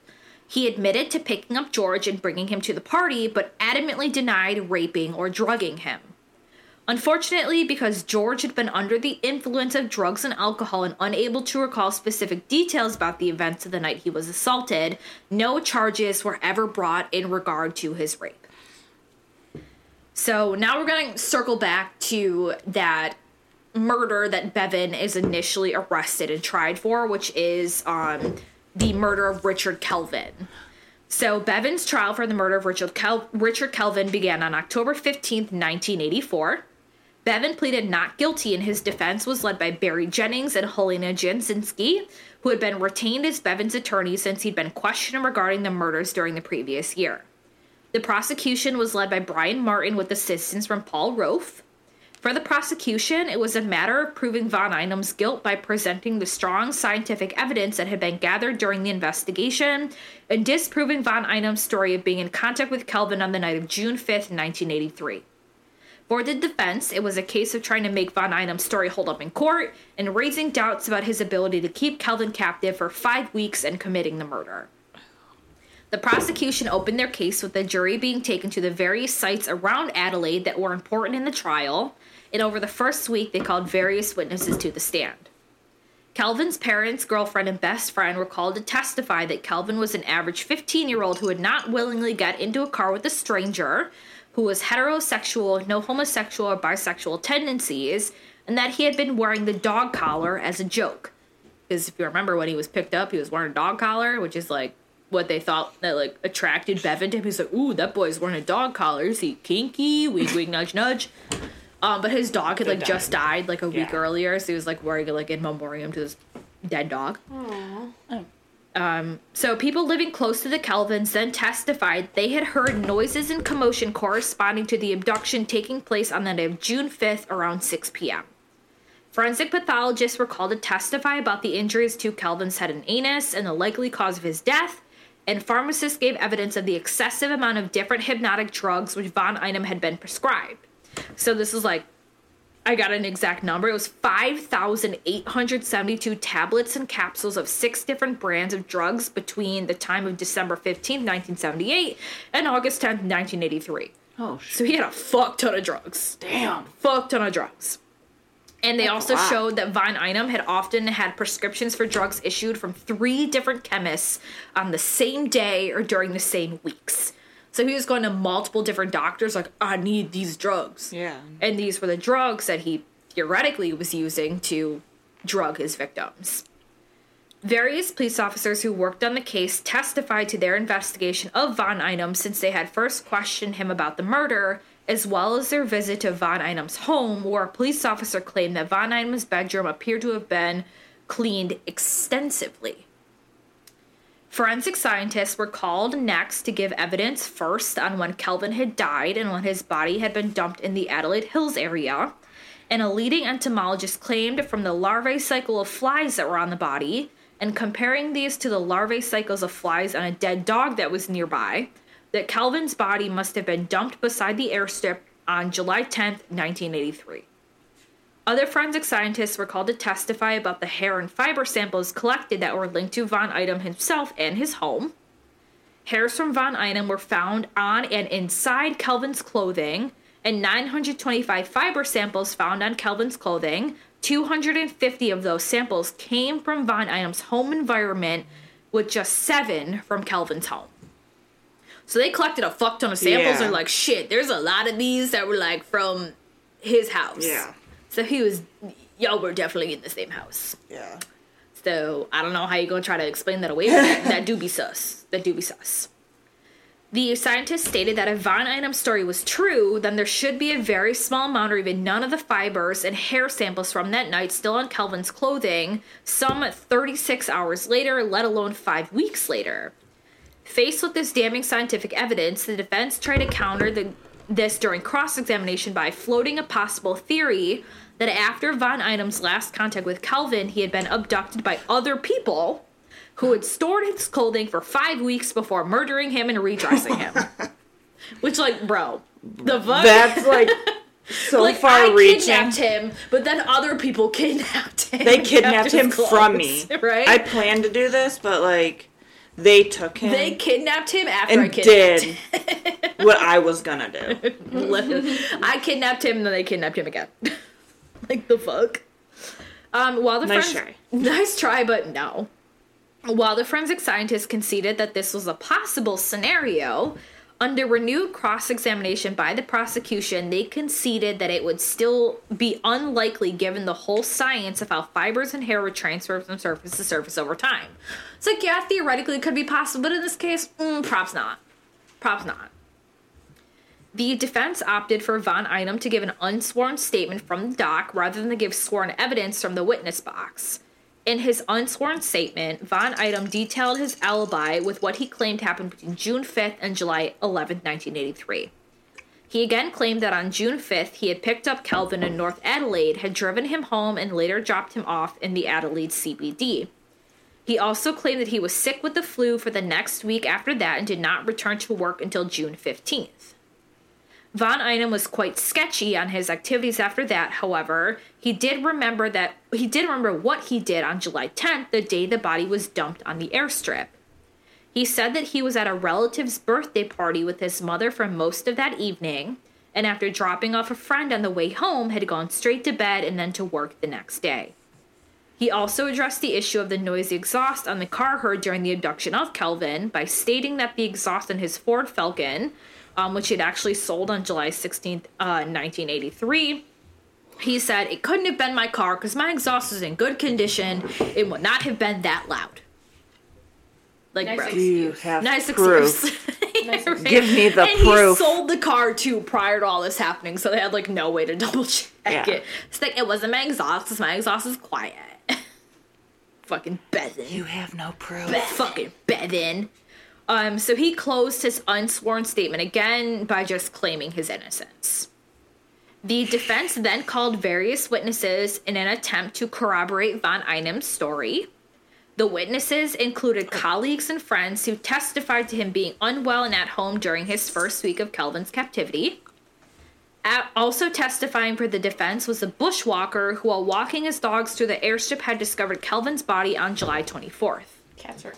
Speaker 1: He admitted to picking up George and bringing him to the party, but adamantly denied raping or drugging him. Unfortunately, because George had been under the influence of drugs and alcohol and unable to recall specific details about the events of the night he was assaulted, no charges were ever brought in regard to his rape. So now we're going to circle back to that murder that Bevan is initially arrested and tried for, which is um, the murder of Richard Kelvin. So Bevan's trial for the murder of Richard, Kel- Richard Kelvin began on October 15th, 1984. Bevan pleaded not guilty, and his defense was led by Barry Jennings and Helena Jasinski, who had been retained as Bevan's attorney since he'd been questioned regarding the murders during the previous year. The prosecution was led by Brian Martin with assistance from Paul Rofe. For the prosecution, it was a matter of proving Von Einem's guilt by presenting the strong scientific evidence that had been gathered during the investigation and disproving Von Einem's story of being in contact with Kelvin on the night of June 5th, 1983. For the defense, it was a case of trying to make Von Einem's story hold up in court and raising doubts about his ability to keep Kelvin captive for five weeks and committing the murder. The prosecution opened their case with the jury being taken to the various sites around Adelaide that were important in the trial, and over the first week they called various witnesses to the stand. Kelvin's parents, girlfriend, and best friend were called to testify that Kelvin was an average 15 year old who would not willingly get into a car with a stranger, who was heterosexual, no homosexual or bisexual tendencies, and that he had been wearing the dog collar as a joke. Because if you remember when he was picked up, he was wearing a dog collar, which is like what they thought that like attracted Bevan to him. He's like, "Ooh, that boy's wearing a dog collar. Is he kinky? Wink, wink, nudge, nudge." Um, but his dog had like just died like a week
Speaker 3: Yeah.
Speaker 1: earlier, so he was like wearing it like in memoriam to this dead dog. Um, so people living close to the Kelvins then testified they had heard noises and commotion corresponding to the abduction taking place on the night of June 5th around 6 p.m. Forensic pathologists were called to testify about the injuries to Kelvin's head and anus and the likely cause of his death, and pharmacists gave evidence of the excessive amount of different hypnotic drugs which Von Einem had been prescribed. So this is like, I got an exact number. It was 5,872 tablets and capsules of six different brands of drugs between the time of December 15th, 1978 and August 10th, 1983.
Speaker 3: Oh, sh-
Speaker 1: So he had a fuck ton of drugs
Speaker 3: damn.
Speaker 1: fuck ton of drugs. And they also showed that Von Einem had often had prescriptions for drugs issued from three different chemists on the same day or during the same weeks. So he was going to multiple different doctors, like, I need these drugs.
Speaker 3: Yeah.
Speaker 1: And these were the drugs that he theoretically was using to drug his victims. Various police officers who worked on the case testified to their investigation of Von Einem since they had first questioned him about the murder, as well as their visit to Von Einem's home, where a police officer claimed that Von Einem's bedroom appeared to have been cleaned extensively. Forensic scientists were called next to give evidence first on when Kelvin had died and when his body had been dumped in the Adelaide Hills area. And a leading entomologist claimed from the larvae cycle of flies that were on the body and comparing these to the larvae cycles of flies on a dead dog that was nearby, that Kelvin's body must have been dumped beside the airstrip on July 10, 1983. Other forensic scientists were called to testify about the hair and fiber samples collected that were linked to Von Einem himself and his home. Hairs from Von Einem were found on and inside Kelvin's clothing, and 925 fiber samples found on Kelvin's clothing. 250 of those samples came from Von Einem's home environment, with just seven from Kelvin's home. So they collected a fuck ton of samples.
Speaker 3: Yeah.
Speaker 1: They're like, shit, there's a lot of these that were like from his house.
Speaker 3: Yeah.
Speaker 1: So he was, y'all were definitely in the same house.
Speaker 3: Yeah.
Speaker 1: So I don't know how you're gonna try to explain that away, that, that do be sus. That do be sus. The scientists stated that if Von Einem's story was true, then there should be a very small amount or even none of the fibers and hair samples from that night still on Kelvin's clothing, some 36 hours later, let alone five weeks later. Faced with this damning scientific evidence, the defense tried to counter the, this during cross examination by floating a possible theory that after Von Einem's last contact with Kelvin, he had been abducted by other people who had stored his clothing for five weeks before murdering him and redressing him. Which, like, bro, the fuck?
Speaker 3: That's like so
Speaker 1: like,
Speaker 3: far
Speaker 1: I
Speaker 3: reaching.
Speaker 1: kidnapped him, but then other people kidnapped him.
Speaker 3: They
Speaker 1: and
Speaker 3: kidnapped him
Speaker 1: clothes,
Speaker 3: from me.
Speaker 1: Right?
Speaker 3: I planned to do this, but like they took him
Speaker 1: they kidnapped him after I kidnapped
Speaker 3: did what I was gonna do.
Speaker 1: I kidnapped him, and then they kidnapped him again. like the fuck. Um, while the
Speaker 3: Nice
Speaker 1: friends-
Speaker 3: try.
Speaker 1: nice try, but no. While the forensic scientists conceded that this was a possible scenario, under renewed cross examination by the prosecution, they conceded that it would still be unlikely given the whole science of how fibers and hair would transfer from surface to surface over time. Like, yeah, theoretically it could be possible, but in this case, mm, props not. Props not. The defense opted for Von Einem to give an unsworn statement from the dock rather than to give sworn evidence from the witness box. In his unsworn statement, Von Einem detailed his alibi with what he claimed happened between June 5th and July 11th, 1983. He again claimed that on June 5th, he had picked up Kelvin in North Adelaide, had driven him home, and later dropped him off in the Adelaide CBD. He also claimed that he was sick with the flu for the next week after that and did not return to work until June 15th. Von Einem was quite sketchy on his activities after that. However, he did remember that he did remember what he did on July 10th, the day the body was dumped on the airstrip. He said that he was at a relative's birthday party with his mother for most of that evening, and after dropping off a friend on the way home, had gone straight to bed and then to work the next day. He also addressed the issue of the noisy exhaust on the car heard during the abduction of Kelvin by stating that the exhaust in his Ford Falcon, um, which he had actually sold on July 16th, uh, 1983, he said, It couldn't have been my car because my exhaust is in good condition. It would not have been that loud. Like,
Speaker 2: Nice
Speaker 1: bro.
Speaker 2: excuse.
Speaker 3: You have
Speaker 1: Nice
Speaker 3: proof.
Speaker 1: excuse.
Speaker 2: Nice
Speaker 1: Right.
Speaker 3: Give me the
Speaker 1: and
Speaker 3: proof.
Speaker 1: he sold the car too prior to all this happening, so they had like no way to double check
Speaker 3: Yeah.
Speaker 1: it. It's like it wasn't my exhaust, 'cause my exhaust is quiet. Fucking Bevan.
Speaker 3: You have no proof.
Speaker 1: Fucking Bevan. Um, so he closed his unsworn statement again by just claiming his innocence. The defense then called various witnesses in an attempt to corroborate Von Einem's story. The witnesses included colleagues and friends who testified to him being unwell and at home during his first week of Kelvin's captivity. Also testifying for the defense was a bushwalker who, while walking his dogs through the airstrip, had discovered Kelvin's body on July 24th.
Speaker 2: Cats are.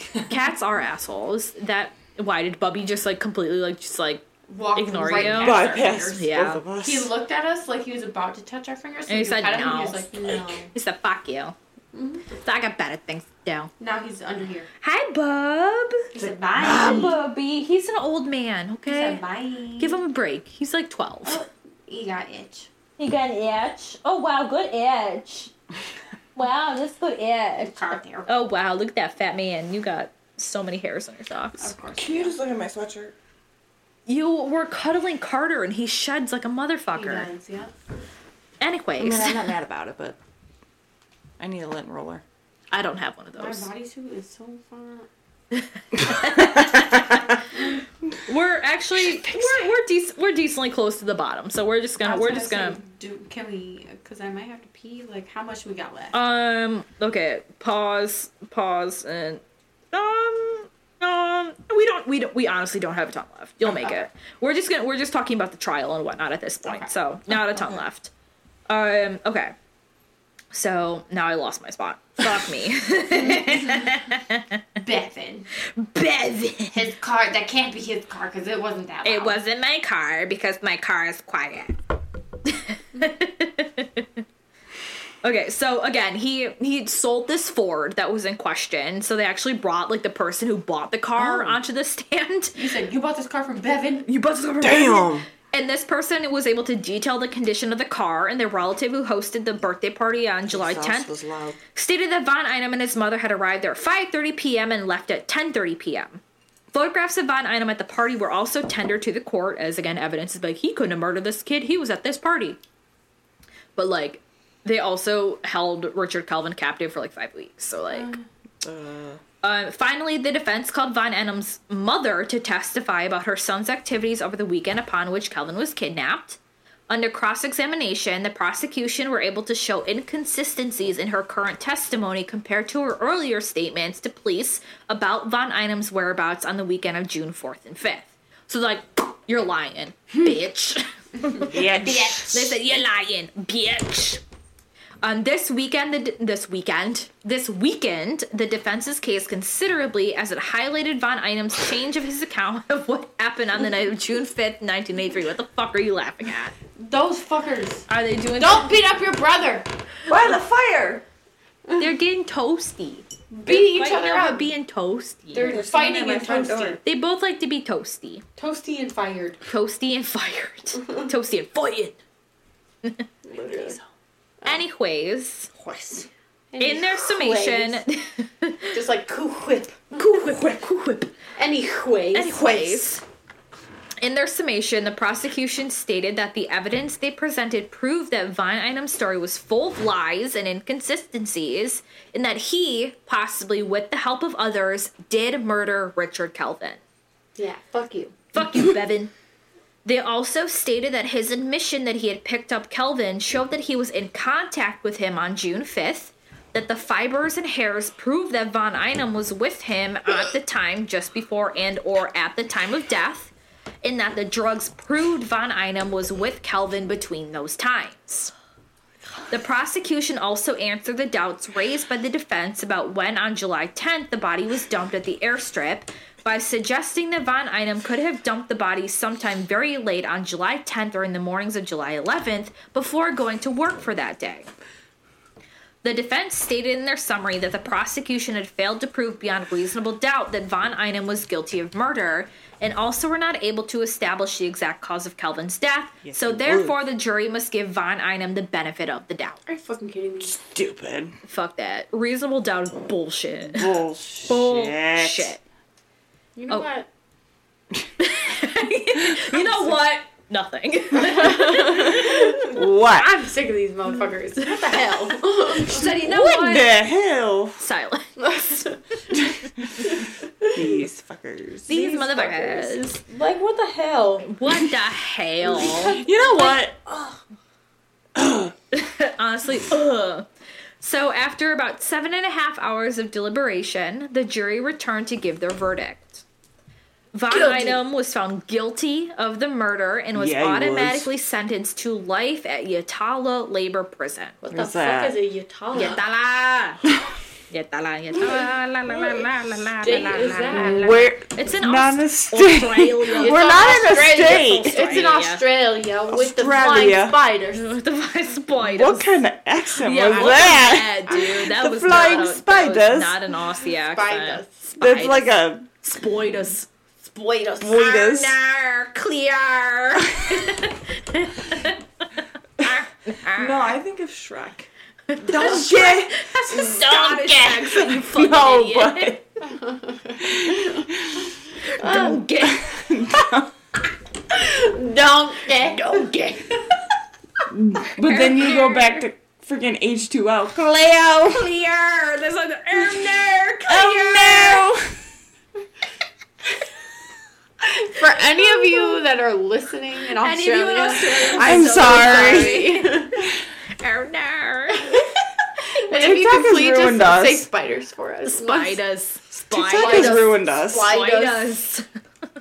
Speaker 1: Cats are assholes. That why did Bubby just like completely like just like
Speaker 2: Walk
Speaker 1: Ignore
Speaker 2: right
Speaker 1: you.
Speaker 3: Bypass.
Speaker 1: Yeah.
Speaker 3: both of us.
Speaker 2: He looked at us like he was about to touch our fingers. So
Speaker 1: And he
Speaker 2: we
Speaker 1: said
Speaker 2: pet him,
Speaker 1: no.
Speaker 2: He was like, no.
Speaker 1: he said fuck you. Mm-hmm. So I got better things to do.
Speaker 2: Now he's under here.
Speaker 1: Hi, Bub.
Speaker 2: He said,
Speaker 1: Hi,
Speaker 2: bye.
Speaker 1: Bubby. He's an old man.
Speaker 2: He
Speaker 1: Okay.
Speaker 2: said, bye.
Speaker 1: Give him a break. He's like twelve.
Speaker 2: Oh, he got itch.
Speaker 1: He got an itch. Oh wow, good itch. wow, that's good itch.
Speaker 2: Car there.
Speaker 1: Oh wow, look at that fat man. You got so many hairs on your socks.
Speaker 2: Of course.
Speaker 3: Can you just look at my sweatshirt?
Speaker 1: You were cuddling Carter and he sheds like a
Speaker 2: He
Speaker 1: motherfucker.
Speaker 2: does, yeah.
Speaker 1: Anyways,
Speaker 3: I mean, I'm not mad about it, but I need a lint roller.
Speaker 1: I don't have one of those.
Speaker 2: My
Speaker 1: those.
Speaker 2: bodysuit is so fun.
Speaker 1: We're actually we're we're, dec- we're decently close to the bottom, so we're just gonna we're just gonna
Speaker 2: say, do, can we? Because I might have to pee. Like, how much we got left?
Speaker 1: um okay pause pause and um um we don't we don't we honestly don't have a ton left. You'll make
Speaker 2: Okay.
Speaker 1: it. We're just gonna we're just talking about the trial and whatnot at this point,
Speaker 2: Okay.
Speaker 1: so not a ton left. Um okay. So now I lost my spot. Fuck me.
Speaker 2: Bevan.
Speaker 1: Bevan.
Speaker 2: His car. That can't be his car because it wasn't that.
Speaker 1: It wasn't my car because my car is quiet. okay, so again, he he sold this Ford that was in question. So they actually brought like the person who bought the car
Speaker 3: Oh.
Speaker 1: onto the stand.
Speaker 2: He said, "You bought this car from Bevan."
Speaker 1: You bought this car from
Speaker 3: Damn.
Speaker 1: And this person was able to detail the condition of the car, and their relative who hosted the birthday party on July 10th stated that Von Einem and his mother had arrived there at 5:30 p.m. and left at 10:30 p.m. Photographs of Von Einem at the party were also tendered to the court as again evidence is like he couldn't have murdered this kid. He was at this party. But like they also held Richard Kelvin captive for like 5 weeks. So like
Speaker 3: Uh,
Speaker 1: uh, Uh, finally, the defense called Von Einem's mother to testify about her son's activities over the weekend upon which Kelvin was kidnapped. Under cross examination, the prosecution were able to show inconsistencies in her current testimony compared to her earlier statements to police about Von Einem's whereabouts on the weekend of June 4th and 5th. So, like, you're lying, hmm. bitch.
Speaker 3: yeah. bitch.
Speaker 1: They said you're lying, bitch. Um, this weekend, the, this weekend, this weekend, the defense's case considerably as it highlighted Von Einem's change of his account of what happened on the night of June fifth, nineteen eighty three. What the fuck are you laughing at?
Speaker 2: Those fuckers.
Speaker 1: Are they doing?
Speaker 2: Don't beat up your brother.
Speaker 3: Why the fire?
Speaker 1: They're getting toasty.
Speaker 2: Beat each other
Speaker 1: over
Speaker 2: up.
Speaker 1: being toasty.
Speaker 2: They're,
Speaker 3: They're
Speaker 2: fighting and
Speaker 3: front door.
Speaker 2: toasty.
Speaker 1: they both like to be toasty,
Speaker 2: Toasty and fired.
Speaker 1: toasty and fired, toasty and fired.
Speaker 3: Literally. Oh.
Speaker 1: Anyways,
Speaker 3: Horse.
Speaker 1: in their summation,
Speaker 2: Just like coo whip.
Speaker 1: cool whip, cool whip.
Speaker 2: Anyways.
Speaker 1: Anyways, in their summation, the prosecution stated that the evidence they presented proved that Von Einem's story was full of lies and inconsistencies, and that he, possibly with the help of others, did murder Richard Kelvin.
Speaker 2: Yeah, fuck you.
Speaker 1: Fuck you, Bevan. They also stated that his admission that he had picked up Kelvin showed that he was in contact with him on June 5th, that the fibers and hairs proved that Von Einem was with him at the time just before and or at the time of death, and that the drugs proved Von Einem was with Kelvin between those times. The prosecution also answered the doubts raised by the defense about when on July 10th the body was dumped at the airstrip by suggesting that Von Einem could have dumped the body sometime very late on July 10th or in the mornings of July 11th before going to work for that day. The defense stated in their summary that the prosecution had failed to prove beyond reasonable doubt that Von Einem was guilty of murder, and also were not able to establish the exact cause of Kelvin's death.
Speaker 3: Yes,
Speaker 1: so
Speaker 3: they
Speaker 1: therefore, the jury must give Von Einem the benefit of the doubt.
Speaker 2: Are you fucking kidding me?
Speaker 3: Stupid.
Speaker 1: Fuck that. Reasonable doubt is bullshit.
Speaker 3: Bullshit.
Speaker 1: Bullshit.
Speaker 2: You know
Speaker 1: Oh.
Speaker 2: what?
Speaker 1: You know what? Nothing.
Speaker 3: What?
Speaker 2: I'm sick of these motherfuckers. What the hell?
Speaker 1: she said, you know
Speaker 3: what
Speaker 1: what?
Speaker 3: the hell?
Speaker 1: Silence.
Speaker 3: These fuckers.
Speaker 1: These, motherfuckers.
Speaker 2: like what the hell?
Speaker 1: What the hell?
Speaker 3: You know what?
Speaker 1: Honestly, ugh. So, after about seven and a half hours of deliberation, the jury returned to give their verdict. Von
Speaker 2: Guilty.
Speaker 1: Einem was found guilty of the murder and was
Speaker 3: Yeah, he was.
Speaker 1: automatically sentenced to life at Yatala Labor Prison.
Speaker 2: What
Speaker 3: Where's
Speaker 2: the
Speaker 3: that?
Speaker 2: fuck is a Yatala?
Speaker 1: Yatala! Yatala, Yatala, la la la la la la la la
Speaker 2: that?
Speaker 1: la. It's in
Speaker 3: not a state.
Speaker 1: Australia.
Speaker 3: We're not in a state.
Speaker 2: It's in
Speaker 1: Australia.
Speaker 2: Australia with the flying spiders.
Speaker 1: With the flying spiders.
Speaker 3: What kind of accent
Speaker 1: Yeah,
Speaker 3: was that?
Speaker 1: was that, dude? That
Speaker 3: The
Speaker 1: was
Speaker 3: flying
Speaker 1: not a, That
Speaker 3: spiders.
Speaker 1: was not an Aussie accent.
Speaker 2: Spiders.
Speaker 3: That's like a
Speaker 1: spiders.
Speaker 2: Spiders.
Speaker 3: Spiders.
Speaker 1: Arr, clear.
Speaker 3: No, I think of Shrek. Don't get
Speaker 1: That's a Scottish accent, you fucking
Speaker 3: no,
Speaker 1: idiot.
Speaker 3: but
Speaker 1: Don't um, get.
Speaker 2: Don't get.
Speaker 1: Don't get.
Speaker 3: but then you go back to freaking H two O. Cleo.
Speaker 1: Clear. There's like oh no, clear.
Speaker 3: Oh
Speaker 2: For any of you that are listening in
Speaker 1: Any of you
Speaker 2: Australia,
Speaker 1: in Australia,
Speaker 3: I'm
Speaker 1: so
Speaker 3: sorry.
Speaker 1: Oh no.
Speaker 2: and if you
Speaker 3: TikTok
Speaker 2: could please just
Speaker 3: us.
Speaker 2: say spiders for us.
Speaker 1: Spiders.
Speaker 3: TikTok
Speaker 1: Spiders.
Speaker 3: has ruined us.
Speaker 2: Spiders.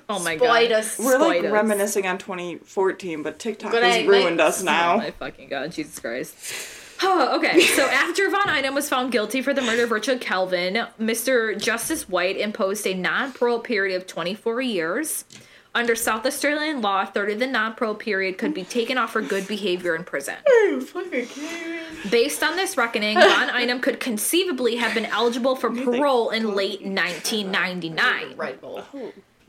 Speaker 1: Oh my god.
Speaker 2: Spiders.
Speaker 3: We're like
Speaker 1: Spiders.
Speaker 3: reminiscing on 2014, but TikTok
Speaker 2: Good
Speaker 3: has
Speaker 2: night,
Speaker 3: ruined
Speaker 2: mate.
Speaker 3: us
Speaker 1: Oh
Speaker 3: now.
Speaker 1: my fucking god, Jesus Christ. Oh, okay. So after Von Einem was found guilty for the murder of Richard Kelvin, Mr. Justice White imposed a non-parole period of 24 years. Under South Australian law, a third of the non-parole period could be taken off for good behavior in prison. Based on this reckoning, Von Einem could conceivably have been eligible for parole in late 1999.
Speaker 2: Red Bull.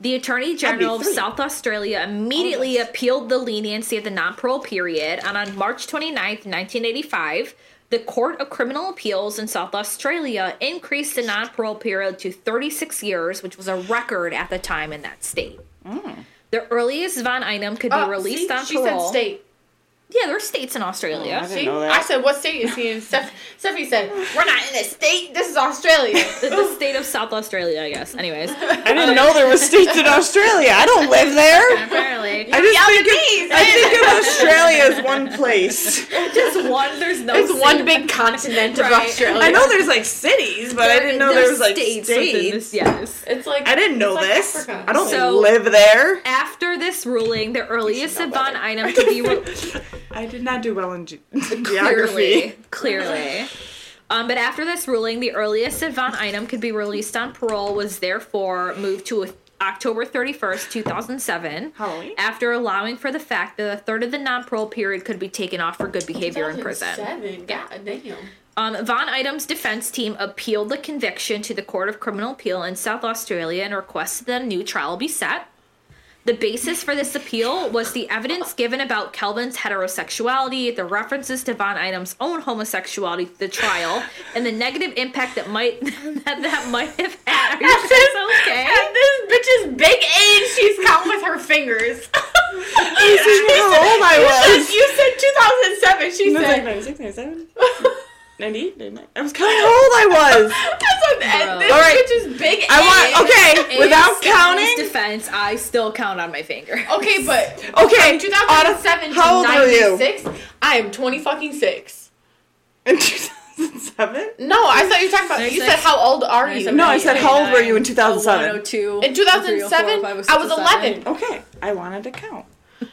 Speaker 1: The Attorney General of. South Australia immediately appealed the leniency of the non parole period, and on March 29th, 1985, the Court of Criminal Appeals in South Australia increased the non parole period to 36 years, which was a record at the time in that state. Mm. The earliest Von Einem could be
Speaker 2: Oh,
Speaker 1: released
Speaker 2: see,
Speaker 1: on
Speaker 2: she
Speaker 1: parole.
Speaker 2: said state.
Speaker 1: Yeah, there are states in Australia.
Speaker 3: Oh, I didn't
Speaker 2: See?
Speaker 3: know that.
Speaker 2: I said, what state is he in? Steph- Stephanie said, we're not in a state. This is Australia.
Speaker 1: the, the state of South Australia, I guess. Anyways,
Speaker 3: I didn't know there were states in Australia. I don't live there.
Speaker 1: apparently,
Speaker 3: I just
Speaker 2: Yeah,
Speaker 3: think of. I think of Australia as one place.
Speaker 1: just one. There's no.
Speaker 2: It's one big continent of
Speaker 1: Right.
Speaker 2: Australia.
Speaker 3: I know there's like cities, but I didn't know there was like
Speaker 1: states
Speaker 3: states.
Speaker 1: Yes.
Speaker 2: It's like
Speaker 3: I didn't know
Speaker 2: like
Speaker 3: this.
Speaker 2: Africa.
Speaker 3: I don't
Speaker 1: So-
Speaker 3: live there.
Speaker 1: After this ruling, the earliest
Speaker 2: know
Speaker 1: item to be re-
Speaker 3: I did not do well in ge-
Speaker 1: clearly,
Speaker 3: geography.
Speaker 1: clearly. Um, but after this ruling, the earliest that Von Einem could be released on parole was therefore moved to October 31st, 2007,
Speaker 3: Halloween.
Speaker 1: after allowing for the fact that a third of the non-parole period could be taken off for good behavior in prison.
Speaker 2: 2007. God damn.
Speaker 1: Um, Von Einem's defense team appealed the conviction to the Court of Criminal Appeal in South Australia and requested that a new trial be set. The basis for this appeal was the evidence given about Kelvin's heterosexuality, the references to Von Einem's own homosexuality to the trial, and the negative impact that might that, that might have had. Are you
Speaker 2: At this,
Speaker 1: okay?
Speaker 2: at this bitch's big age, she's counting with her fingers.
Speaker 3: You see how old I
Speaker 2: You
Speaker 3: was.
Speaker 2: said, you said 2007. She
Speaker 3: No, it's like
Speaker 2: said.
Speaker 3: 96, 97, 98, 99. I was kind of old I was.
Speaker 2: That's what, at this
Speaker 3: All right.
Speaker 2: bitch's big age.
Speaker 3: I want, okay,
Speaker 1: In
Speaker 3: without
Speaker 1: Stephanie's
Speaker 3: counting.
Speaker 1: defense, I still count on my finger.
Speaker 2: Okay, but
Speaker 3: Okay,
Speaker 2: from 2007
Speaker 3: how old
Speaker 2: to
Speaker 3: were you?
Speaker 2: I am 20 fucking six.
Speaker 3: In 2007?
Speaker 2: No, I thought you were talking about. You said how old are you?
Speaker 3: No, I said how old were you in 2007?
Speaker 1: 102.
Speaker 2: In 2007, I was 11.
Speaker 3: Okay, I wanted to count.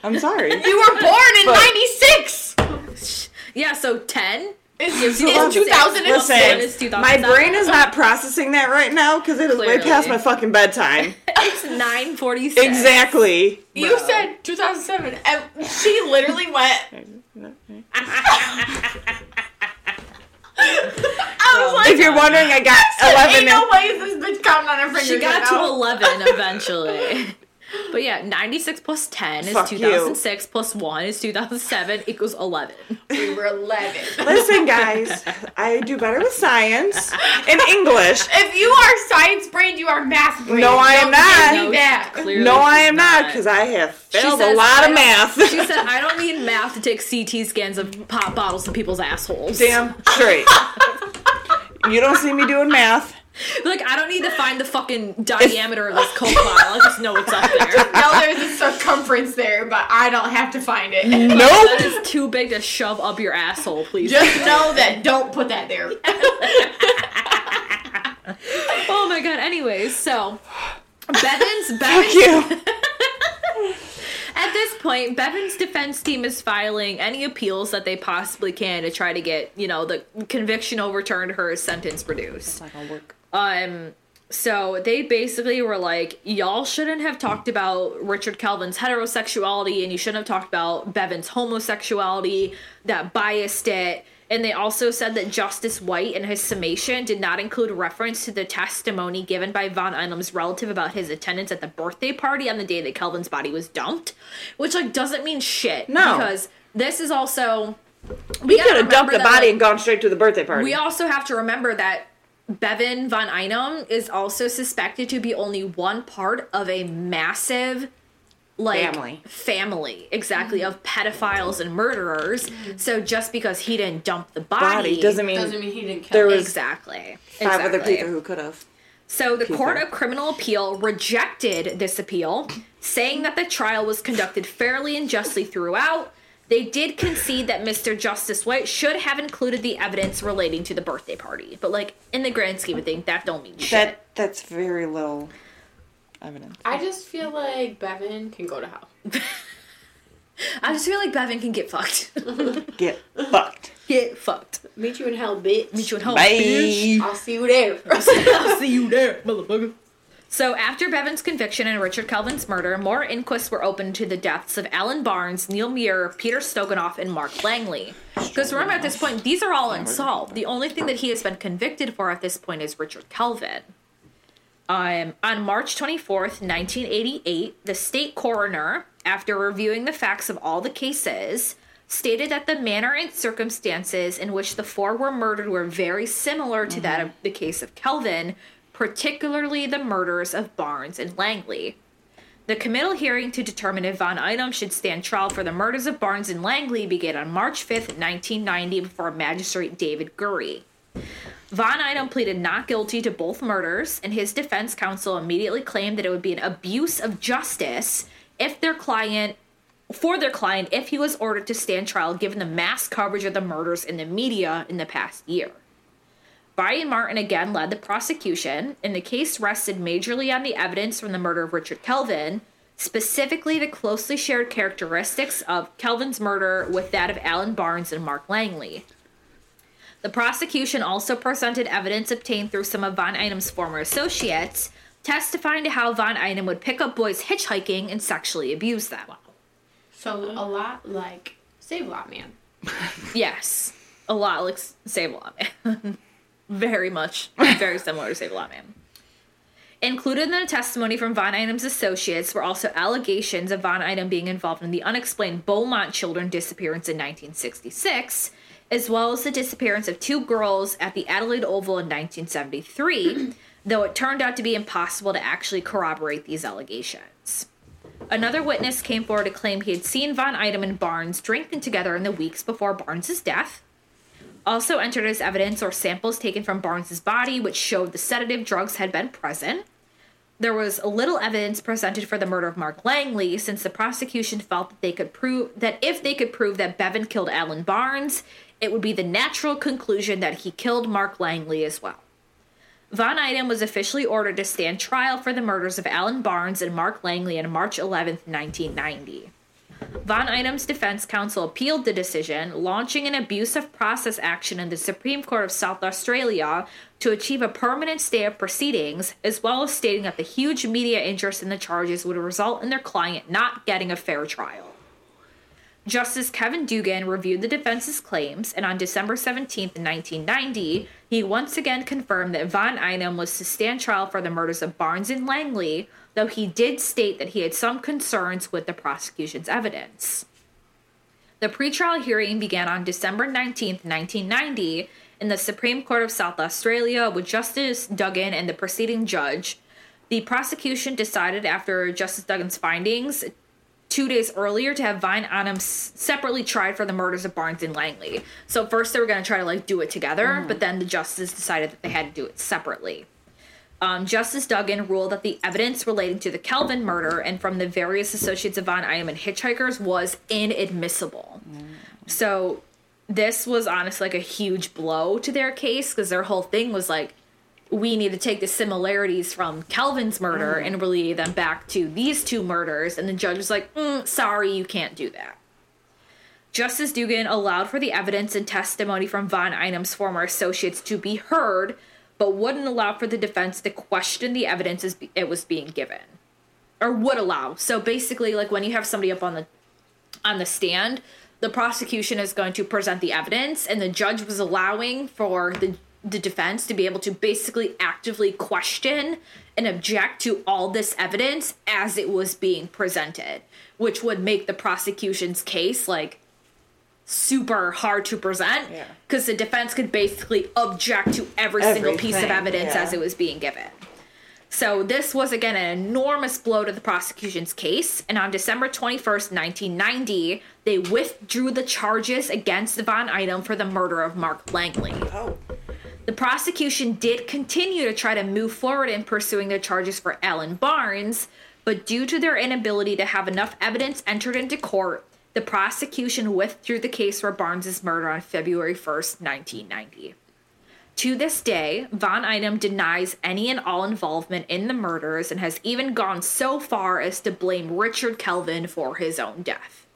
Speaker 3: I'm sorry.
Speaker 2: You were born in
Speaker 3: But-
Speaker 2: 96.
Speaker 1: Yeah, so 10
Speaker 2: It's,
Speaker 1: Gives
Speaker 2: it's
Speaker 1: you
Speaker 2: 2006.
Speaker 1: One is
Speaker 3: Listen,
Speaker 1: 2007.
Speaker 3: my brain is not processing that right now because it is way past my fucking bedtime.
Speaker 1: It's 946.
Speaker 3: exactly.
Speaker 2: You
Speaker 1: Bro.
Speaker 2: said 2007, and she literally went. I was like,
Speaker 3: If you're wondering, I got 11
Speaker 2: ain't no way this bitch counting on her fingers.
Speaker 1: She got
Speaker 2: right
Speaker 1: to
Speaker 2: now.
Speaker 1: 11 eventually. But yeah, 96 plus 10 is
Speaker 3: Fuck you.
Speaker 1: 2006 plus 1 is 2007 equals 11.
Speaker 2: We were 11.
Speaker 3: Listen, guys, I do better with science and English.
Speaker 2: If you are science brain, you are math brain.
Speaker 3: No, I am
Speaker 2: Don't
Speaker 3: not.
Speaker 2: me that.
Speaker 1: Clearly
Speaker 3: No, I am not, because I have failed a lot of math.
Speaker 1: She said, I don't need math to take CT scans of pop bottles in people's assholes.
Speaker 3: Damn straight. you don't see me doing math.
Speaker 1: Like, I don't need to find the fucking diameter of this Coke bottle. I just know it's up there.
Speaker 2: No, there's a circumference there, but I don't have to find it.
Speaker 1: That
Speaker 3: Nope.
Speaker 1: is too big to shove up your asshole, please.
Speaker 2: Just know that don't put that there.
Speaker 1: oh my god. Anyways, so Bevan's
Speaker 3: Fuck
Speaker 1: Bevan's
Speaker 3: you.
Speaker 1: At this point, Bevan's defense team is filing any appeals that they possibly can to try to get, you know, the conviction overturned, her sentence reduced.
Speaker 3: not gonna work.
Speaker 1: Um, so they basically were like, y'all shouldn't have talked about Richard Kelvin's heterosexuality and you shouldn't have talked about Bevan's homosexuality, that biased it. And they also said that Justice White in his summation did not include reference to the testimony given by Von Einem's relative about his attendance at the birthday party on the day that Kelvin's body was dumped, which like doesn't mean shit.
Speaker 3: No.
Speaker 1: because this is also
Speaker 3: We
Speaker 1: gotta
Speaker 3: could have dumped the
Speaker 1: that,
Speaker 3: body
Speaker 1: like,
Speaker 3: and gone straight to the birthday party.
Speaker 1: we also have to remember that Bevan von Einem is also suspected to be only one part of a massive like
Speaker 3: Family.
Speaker 1: family exactly of pedophiles and murderers. So just because he didn't dump the body,
Speaker 3: body doesn't mean
Speaker 2: Doesn't mean he didn't kill
Speaker 3: There
Speaker 2: her.
Speaker 3: was
Speaker 1: exactly
Speaker 3: five other people who could have.
Speaker 1: So the Court of Criminal Appeal rejected this appeal, saying that the trial was conducted fairly and justly throughout. They did concede that Mr. Justice White should have included the evidence relating to the birthday party, but like in the grand scheme of things, that don't mean shit.
Speaker 3: That that's very little evidence.
Speaker 2: I just feel like Bevan can go to hell.
Speaker 1: I just feel like Bevan can get fucked.
Speaker 3: Get fucked.
Speaker 1: get fucked.
Speaker 2: Meet you in hell, bitch.
Speaker 1: Meet you in hell,
Speaker 3: Bye.
Speaker 1: bitch.
Speaker 2: I'll see you there.
Speaker 1: I'll see you there, motherfucker. So, after Bevan's conviction and Richard Kelvin's murder, more inquests were opened to the deaths of Alan Barnes, Neil Muir, Peter Stogneff, and Mark Langley. Because remember, at this point, these are all unsolved. The only thing that he has been convicted for at this point is Richard Kelvin. Um, on March 24th, 1988, the state coroner, after reviewing the facts of all the cases, stated that the manner and circumstances in which the four were murdered were very similar to that of the case of Kelvin, particularly the murders of Barnes and Langley. The committal hearing to determine if Von Einem should stand trial for the murders of Barnes and Langley began on March 5, 1990, before Magistrate David Gurry. Von Einem pleaded not guilty to both murders, and his defense counsel immediately claimed that it would be an abuse of justice if their client for their client if he was ordered to stand trial given the mass coverage of the murders in the media in the past year. Brian Martin again led the prosecution, and the case rested majorly on the evidence from the murder of Richard Kelvin, specifically the closely shared characteristics of Kelvin's murder with that of Alan Barnes and Mark Langley. The prosecution also presented evidence obtained through some of Von Einem's former associates, testifying to how Von Einem would pick up boys hitchhiking and sexually abuse them.
Speaker 2: so a lot like Save a Lot Man.
Speaker 1: Yes, a lot like Save a Lot Man. very much, very similar to Save a Lot Man. Included in the testimony from Von Einem's associates were also allegations of Von Einem being involved in the unexplained Beaumont children disappearance in 1966, as well as the disappearance of two girls at the Adelaide Oval in 1973, though it turned out to be impossible to actually corroborate these allegations. Another witness came forward to claim he had seen Von Einem and Barnes drinking together in the weeks before Barnes's death. Also entered as evidence or samples taken from Barnes's body, which showed the sedative drugs had been present. There was little evidence presented for the murder of Mark Langley, since the prosecution felt that they could prove that if they could prove that Bevan killed Alan Barnes, it would be the natural conclusion that he killed Mark Langley as well. Von Einem was officially ordered to stand trial for the murders of Alan Barnes and Mark Langley on March 11, 1990. Von Einem's defense counsel appealed the decision, launching an abuse of process action in the Supreme Court of South Australia to achieve a permanent stay of proceedings, as well as stating that the huge media interest in the charges would result in their client not getting a fair trial. Justice Kevin Duggan reviewed the defense's claims, and on December 17, 1990, he once again confirmed that Von Einem was to stand trial for the murders of Barnes and Langley, though he did state that he had some concerns with the prosecution's evidence. The pretrial hearing began on December 19th, 1990, in the Supreme Court of South Australia with Justice Duggan and the preceding judge. The prosecution decided after Justice Duggan's findings two days earlier to have Von Einem separately tried for the murders of Barnes and Langley. So first they were going to try to like do it together, mm-hmm. but then the justices decided that they had to do it separately. Um, Justice Duggan ruled that the evidence relating to the Kelvin murder and from the various associates of Von Einem and hitchhikers was inadmissible. So this was honestly like a huge blow to their case because their whole thing was like, we need to take the similarities from Kelvin's murder and relay them back to these two murders. And the judge was like, mm, sorry, you can't do that. Justice Duggan allowed for the evidence and testimony from Von Einem's former associates to be heard, but wouldn't allow for the defense to question the evidence as it was being given. Or would allow. So basically, like when you have somebody up on the on the stand, the prosecution is going to present the evidence, and the judge was allowing for the the defense to be able to basically actively question and object to all this evidence as it was being presented, which would make the prosecution's case like super hard to present
Speaker 3: Yeah.
Speaker 1: because the defense could basically object to every single piece of evidence
Speaker 3: yeah.
Speaker 1: as it was being given. So this was again an enormous blow to the prosecution's case, and on December 21st, 1990, they withdrew the charges against Von Einem for the murder of Mark Langley.
Speaker 3: Oh.
Speaker 1: The prosecution did continue to try to move forward in pursuing the charges for Alan Barnes, but due to their inability to have enough evidence entered into court, the prosecution withdrew the case for Barnes's murder on February 1st, 1990. To this day, Von Einem denies any and all involvement in the murders and has even gone so far as to blame Richard Kelvin for his own death.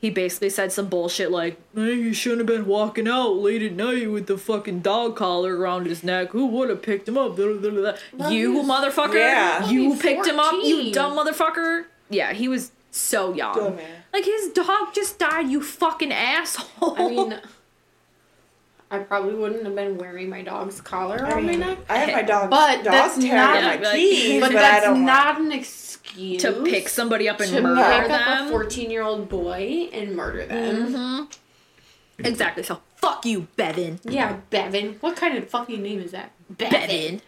Speaker 1: He basically said some bullshit like, hey, he shouldn't have been walking out late at night with the fucking dog collar around his neck. Who would have picked him up? Blah, blah, blah, blah.
Speaker 2: Well,
Speaker 1: You
Speaker 2: he was-
Speaker 1: motherfucker.
Speaker 3: Yeah.
Speaker 1: You
Speaker 2: He's
Speaker 1: picked him up, you dumb motherfucker. Yeah, he was so young.
Speaker 3: Dumbass.
Speaker 1: Like his dog just died, you fucking asshole.
Speaker 2: I mean, I probably wouldn't have been wearing my dog's collar
Speaker 3: I
Speaker 2: around
Speaker 3: mean,
Speaker 2: my neck.
Speaker 3: I have my dog,
Speaker 2: But
Speaker 3: dog
Speaker 2: that's
Speaker 3: tag
Speaker 2: not-
Speaker 3: on
Speaker 1: Yeah,
Speaker 3: my
Speaker 1: like-
Speaker 3: keys,
Speaker 2: but
Speaker 3: but, I
Speaker 2: that's
Speaker 3: don't want-
Speaker 2: an excuse
Speaker 1: to pick somebody up and
Speaker 2: to
Speaker 1: murder
Speaker 2: pick up
Speaker 1: them.
Speaker 2: a fourteen-year-old boy and murder them.
Speaker 1: Mm-hmm. Exactly. So fuck you, Bevan.
Speaker 2: Yeah, Bevan. What kind of fucking name is that?
Speaker 1: Bevan.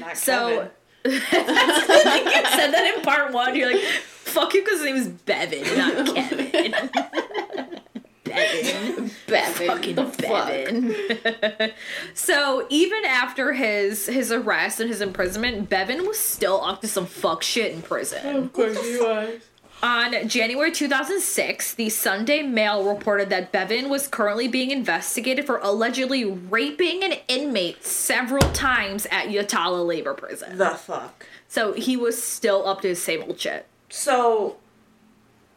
Speaker 3: Not
Speaker 1: So
Speaker 3: Kevin.
Speaker 1: you said that in part one. You're like, fuck you because his name was Bevan, not Kevin. Bevan.
Speaker 2: Bevan.
Speaker 1: Fucking
Speaker 2: the fuck?
Speaker 1: Bevan. so even after his his arrest and his imprisonment, Bevan was still up to some fuck shit in prison.
Speaker 2: Of course he was.
Speaker 1: On January 2006, the Sunday Mail reported that Bevan was currently being investigated for allegedly raping an inmate several times at Yatala Labor Prison.
Speaker 3: the fuck.
Speaker 1: So he was still up to his same old shit.
Speaker 3: So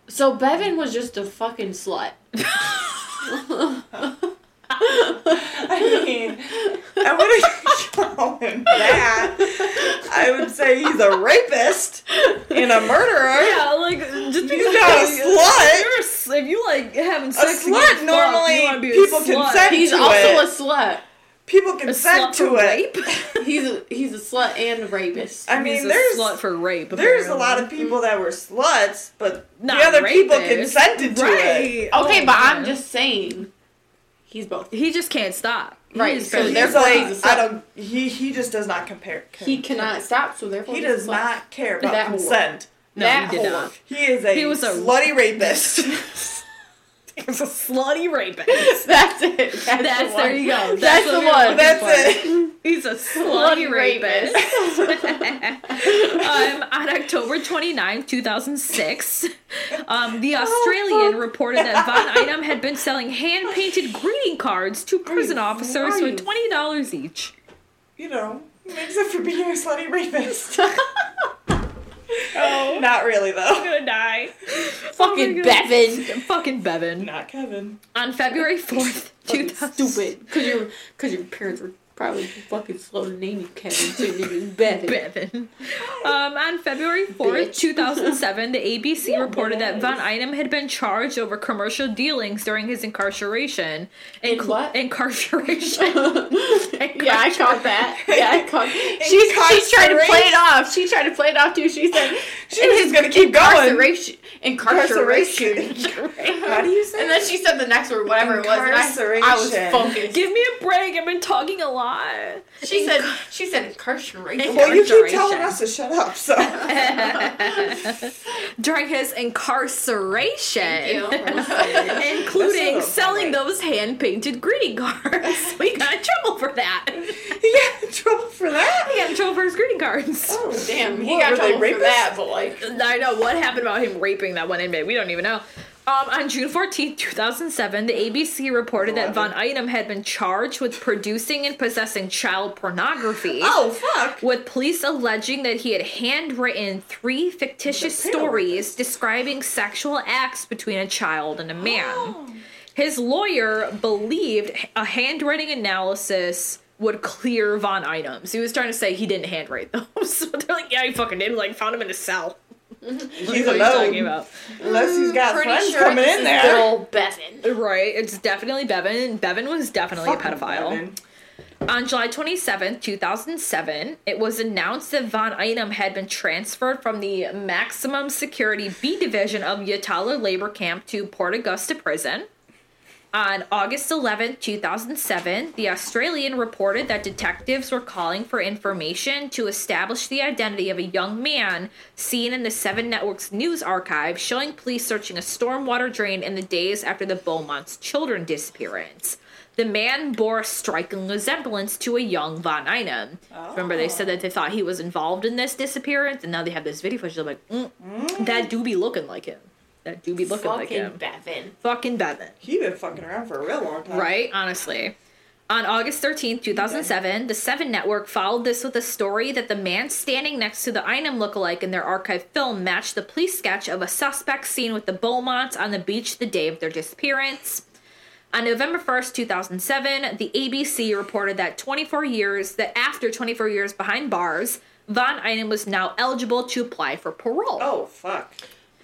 Speaker 2: So Bevan was just a fucking slut.
Speaker 3: I mean, I wouldn't call him that. I would say he's a rapist and a murderer.
Speaker 1: Yeah, like just because
Speaker 3: not a slut.
Speaker 1: You're a s- if you like having sex, to get
Speaker 3: slut
Speaker 1: fucked,
Speaker 3: normally
Speaker 1: you wanna a
Speaker 3: people
Speaker 1: slut.
Speaker 3: consent
Speaker 2: He's
Speaker 3: to
Speaker 2: also
Speaker 3: it.
Speaker 2: a slut.
Speaker 3: People
Speaker 1: A
Speaker 3: consent
Speaker 1: slut
Speaker 3: to
Speaker 1: for
Speaker 3: it.
Speaker 1: rape.
Speaker 2: He's a he's a slut and a rapist.
Speaker 3: I mean,
Speaker 1: He's a
Speaker 3: there's
Speaker 1: slut for rape.
Speaker 3: there's a lot of people that were sluts, but
Speaker 1: Not
Speaker 3: the other people consented to it.
Speaker 2: okay,
Speaker 1: Oh,
Speaker 2: but I'm
Speaker 1: oh.
Speaker 2: just saying, he's both.
Speaker 1: He just can't stop.
Speaker 2: Right,
Speaker 1: is
Speaker 2: so
Speaker 1: very-
Speaker 3: He's
Speaker 2: therefore
Speaker 3: a-
Speaker 2: he's a
Speaker 3: I don't. He he just does not compare.
Speaker 2: He cannot stop, so therefore
Speaker 3: He does
Speaker 2: slut.
Speaker 3: not care about
Speaker 2: That whore.
Speaker 3: consent.
Speaker 1: No,
Speaker 2: that
Speaker 1: he did
Speaker 2: whore.
Speaker 1: not.
Speaker 3: He is a
Speaker 1: He was a-
Speaker 3: slutty rapist.
Speaker 1: He's a slutty rapist.
Speaker 2: That's it. That's,
Speaker 1: That's
Speaker 2: the
Speaker 1: there
Speaker 2: one.
Speaker 1: you go.
Speaker 2: That's
Speaker 1: what
Speaker 2: the one.
Speaker 3: That's
Speaker 1: for.
Speaker 3: it.
Speaker 1: He's a slutty
Speaker 2: Slutty
Speaker 1: rapist. um, on October 29, 2006, um, the Australian reported that Von Einem had been selling hand painted greeting cards to prison officers for $20 each.
Speaker 3: You know, makes it for being a slutty rapist. Oh, not really though.
Speaker 1: I'm gonna die.
Speaker 2: Fucking
Speaker 1: Oh my
Speaker 2: Bevan.
Speaker 1: Fucking Bevan.
Speaker 3: Not Kevin.
Speaker 1: On February 4th, 2000.
Speaker 2: Stupid. Cause your cause your parents were Probably fucking slow to name you Kevin. Name is Bevan.
Speaker 1: Bevan. Um, on February 4th,
Speaker 2: Bitch.
Speaker 1: 2007, the ABC reported that Von Einem had been charged over commercial dealings during his incarceration.
Speaker 2: In what?
Speaker 1: Incarceration.
Speaker 2: Yeah, I caught that. Yeah, I caught. She she tried to play it off. She tried to play it off too. She said,
Speaker 3: She was just gonna keep going.
Speaker 2: incarceration, incarceration.
Speaker 3: Incarceration. How do you say
Speaker 2: And then she said the next word, whatever it was, and I, I was
Speaker 3: Incarceration.
Speaker 2: focused.
Speaker 1: Give me a break. I've been talking a lot.
Speaker 2: She said she said incarceration.
Speaker 3: Well, you keep telling us to shut up, so.
Speaker 1: During his incarceration.
Speaker 2: Thank
Speaker 1: Including selling
Speaker 3: right.
Speaker 1: those hand painted greeting cards. we got in trouble for that.
Speaker 3: he got in trouble for that?
Speaker 1: He got in trouble for his greeting cards.
Speaker 3: Oh,
Speaker 2: Damn, he
Speaker 3: What,
Speaker 2: got
Speaker 3: were they
Speaker 2: trouble for that, but like,
Speaker 1: I know what happened about him raping that one inmate. We don't even know. Um, on June 14, 2007, the ABC reported that Von Einem had been charged with producing and possessing child pornography.
Speaker 3: Oh, fuck.
Speaker 1: With police alleging that he had handwritten three fictitious stories describing sexual acts between a child and a man. His lawyer believed a handwriting analysis would clear Von Items. He was trying to say he didn't handwrite those. so They're like, yeah, he fucking did. Like, found him in a cell.
Speaker 3: He's
Speaker 1: What are you talking
Speaker 3: alone.
Speaker 1: about?
Speaker 3: Unless he's got
Speaker 2: pretty
Speaker 3: friends
Speaker 2: sure
Speaker 3: coming
Speaker 2: this
Speaker 3: in
Speaker 2: is
Speaker 3: there.
Speaker 2: good old Bevan.
Speaker 1: Right, it's definitely Bevan. Bevan was definitely
Speaker 3: Fucking
Speaker 1: a pedophile.
Speaker 3: Bevan.
Speaker 1: On July 27th, 2007, it was announced that Von Einem had been transferred from the maximum security B division of Yatala labor camp to Port Augusta prison. On August 11, 2007, the Australian reported that detectives were calling for information to establish the identity of a young man seen in the Seven Network's news archive showing police searching a stormwater drain in the days after the Beaumont's children disappearance. The man bore a striking resemblance to a young Von Einem. Remember, they said that they thought he was involved in this disappearance, and now they have this video footage. They're like, mm, that do be looking like him. That do be looking like
Speaker 2: Fucking
Speaker 1: him.
Speaker 2: Bevan.
Speaker 1: Fucking Bevan.
Speaker 3: He been fucking around for a real long time.
Speaker 1: Right? Honestly. On August 13th, 2007, the Seven Network followed this with a story that the man standing next to the Einem lookalike in their archive film matched the police sketch of a suspect seen with the Beaumonts on the beach the day of their disappearance. On November 1st, 2007, the ABC reported that 24 years, that after 24 years behind bars, Von Einem was now eligible to apply for parole.
Speaker 3: Oh, fuck.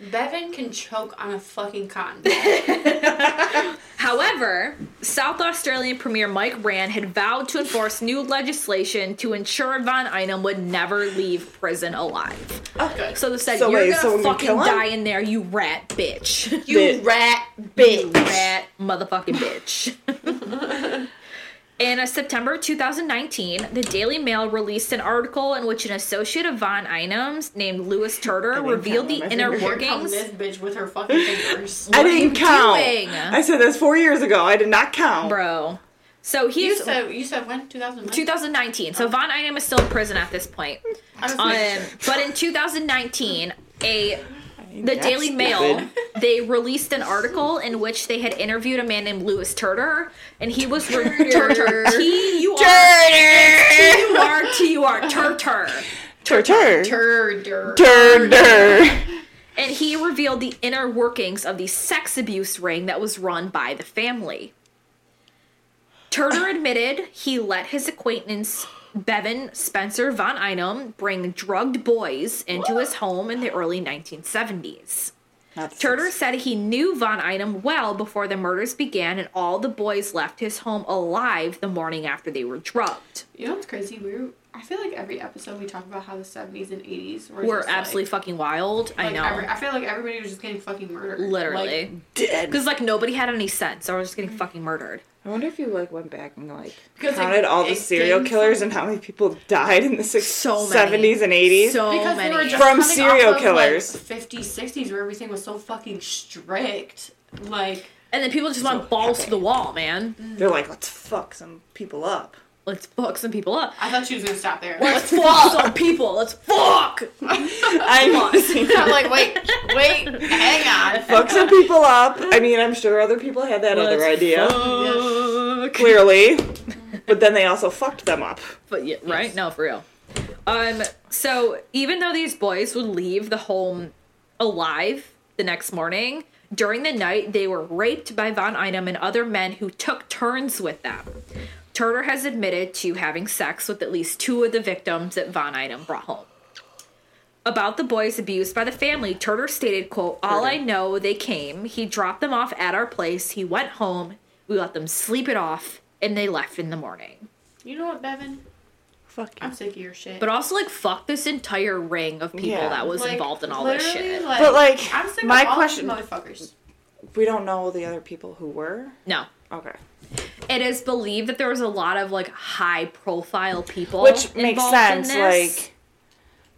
Speaker 2: Bevan can choke on a fucking cotton.
Speaker 1: However, South Australian Premier Mike Rann had vowed to enforce new legislation to ensure Von Einem would never leave prison alive.
Speaker 2: Okay.
Speaker 1: So they said,
Speaker 3: So
Speaker 1: "You're
Speaker 3: wait,
Speaker 1: gonna
Speaker 3: someone gonna
Speaker 1: fucking die in there, you rat bitch,
Speaker 2: you
Speaker 3: Bitch.
Speaker 2: rat
Speaker 1: you
Speaker 2: bitch.
Speaker 1: rat motherfucking bitch." In September 2019, the Daily Mail released an article in which an associate of Von Einem's named Lewis Turner revealed the inner
Speaker 3: finger.
Speaker 2: Here
Speaker 1: workings.
Speaker 2: this bitch with her fucking fingers.
Speaker 3: I didn't count.
Speaker 1: doing?
Speaker 3: I said this four years ago. I did not count.
Speaker 1: Bro. So
Speaker 2: You
Speaker 1: he's
Speaker 2: said you said when? 2009?
Speaker 1: 2019. So Von Einem is still in prison at this point.
Speaker 2: I was
Speaker 1: Um,
Speaker 2: sure.
Speaker 1: but in 2019, a the
Speaker 3: That's
Speaker 1: Daily Mail
Speaker 3: stupid.
Speaker 1: they released an article in which they had interviewed a man named Lewis Turner, and he was re- Turner T U R T U R T U R Turner,
Speaker 3: Tur tur.
Speaker 2: Turder.
Speaker 3: Tur tur.
Speaker 1: and he revealed the inner workings of the sex abuse ring that was run by the family. Turtur admitted he let his acquaintance Bevan Spencer von Einem bring drugged boys into his home in the early 1970s.
Speaker 3: Not
Speaker 1: Turtur
Speaker 3: six.
Speaker 1: said he knew von Einem well before the murders began, and all the boys left his home alive the morning after they were drugged.
Speaker 2: You know what's crazy? We were, I feel like every episode we talk about how the 70s and 80s were,
Speaker 1: We're
Speaker 2: just,
Speaker 1: absolutely
Speaker 2: Like,
Speaker 1: fucking wild. I know.
Speaker 2: every- I feel like everybody was just getting fucking murdered. Like,
Speaker 1: Literally.
Speaker 3: Dead.
Speaker 1: Because, like, nobody had any sense, so I was just getting fucking murdered.
Speaker 3: I wonder if you like went back and like
Speaker 2: Because it-
Speaker 3: counted all the serial
Speaker 2: didn't-
Speaker 3: killers and how many people died in the six,
Speaker 1: So many.
Speaker 3: 70s and 80s.
Speaker 1: So
Speaker 2: because
Speaker 1: many.
Speaker 2: we were just
Speaker 3: From serial
Speaker 2: off of,
Speaker 3: killers.
Speaker 2: like, 50s, 60s, where everything was so fucking strict. Like,
Speaker 1: and then people just want balls to the wall, man.
Speaker 3: They're like, let's fuck some people up.
Speaker 1: Let's fuck some people up.
Speaker 2: I thought she was gonna stop there.
Speaker 1: Let's fuck some people. Let's fuck.
Speaker 3: I'm
Speaker 2: I'm like, wait, wait, hang on.
Speaker 3: fuck some people up. I mean, I'm sure other people had that other
Speaker 1: Let's
Speaker 3: idea,
Speaker 1: fuck.
Speaker 3: clearly. But then they also fucked them up.
Speaker 1: But yeah, right? No, for real. Um, so even though these boys would leave the home alive the next morning, during the night they were raped by Von Einem and other men who took turns with them. Turtur has admitted to having sex with at least two of the victims that Von Einem brought home. About the boys abused by the family, Turtur stated, quote, All I know, they came. He dropped them off at our place. He went home. We let them sleep it off, and they left in the morning.
Speaker 2: You know what, Bevan?
Speaker 3: Fuck you.
Speaker 2: I'm sick of your shit.
Speaker 1: But also, like, fuck this entire ring of people
Speaker 3: Yeah.
Speaker 1: that was
Speaker 2: Like,
Speaker 1: involved in all this shit.
Speaker 2: Like,
Speaker 3: But, like,
Speaker 2: I'm sick
Speaker 3: my
Speaker 2: of all
Speaker 3: question-
Speaker 2: these motherfuckers.
Speaker 3: We don't know the other people who were.
Speaker 1: no.
Speaker 3: Okay.
Speaker 1: It is believed that there was a lot of, like, high profile people.
Speaker 3: Which makes
Speaker 1: involved in
Speaker 3: sense.
Speaker 1: this.
Speaker 3: Like,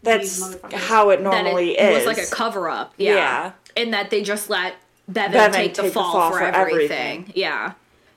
Speaker 3: that's how it
Speaker 1: that
Speaker 3: normally
Speaker 1: it
Speaker 3: is.
Speaker 1: was like a cover up. Yeah.
Speaker 3: Yeah.
Speaker 1: And that they just let Bevan,
Speaker 3: Bevan
Speaker 1: take, the,
Speaker 3: take the
Speaker 1: fall
Speaker 3: fall
Speaker 1: for,
Speaker 3: for
Speaker 1: everything.
Speaker 3: everything.
Speaker 1: Yeah.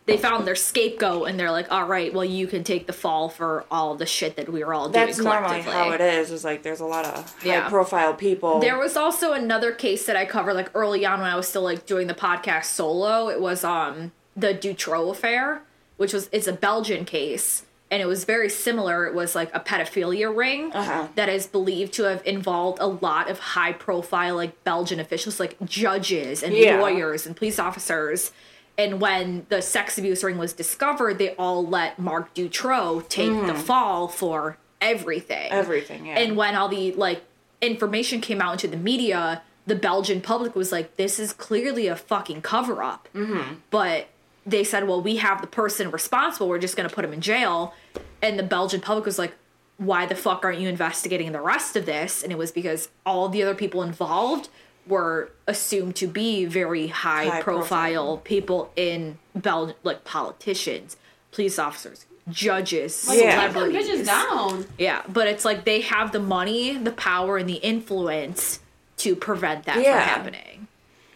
Speaker 1: They found their scapegoat and they're like, all right, well, you can take the fall for all the shit that we were all
Speaker 3: That's
Speaker 1: doing
Speaker 3: normally
Speaker 1: collectively.
Speaker 3: how it is. Is like there's a lot of
Speaker 1: Yeah.
Speaker 3: high profile people.
Speaker 1: There was also another case that I covered like early on when I was still like doing the podcast solo. It was um the Dutroux affair, which was it's a Belgian case and it was very similar. It was like a pedophilia ring
Speaker 3: Uh-huh.
Speaker 1: that is believed to have involved a lot of high profile like Belgian officials like judges and
Speaker 3: Yeah.
Speaker 1: lawyers and police officers. And when the sex abuse ring was discovered, they all let Marc Dutroux take the fall for everything.
Speaker 3: Everything, yeah.
Speaker 1: And when all the like information came out into the media, the Belgian public was like, "This is clearly a fucking cover up." Mm-hmm. But they said, "Well, we have the person responsible. We're just going to put him in jail." And the Belgian public was like, "Why the fuck aren't you investigating the rest of this?" And it was because all the other people involved were assumed to be very high,
Speaker 3: High
Speaker 1: profile
Speaker 3: profile.
Speaker 1: people in Belgium, like politicians, police officers, judges,
Speaker 3: Yeah.
Speaker 2: Put them
Speaker 1: celebrities.
Speaker 2: bitches down.
Speaker 1: Yeah, but it's like they have the money, the power, and the influence to prevent that
Speaker 3: Yeah.
Speaker 1: from happening.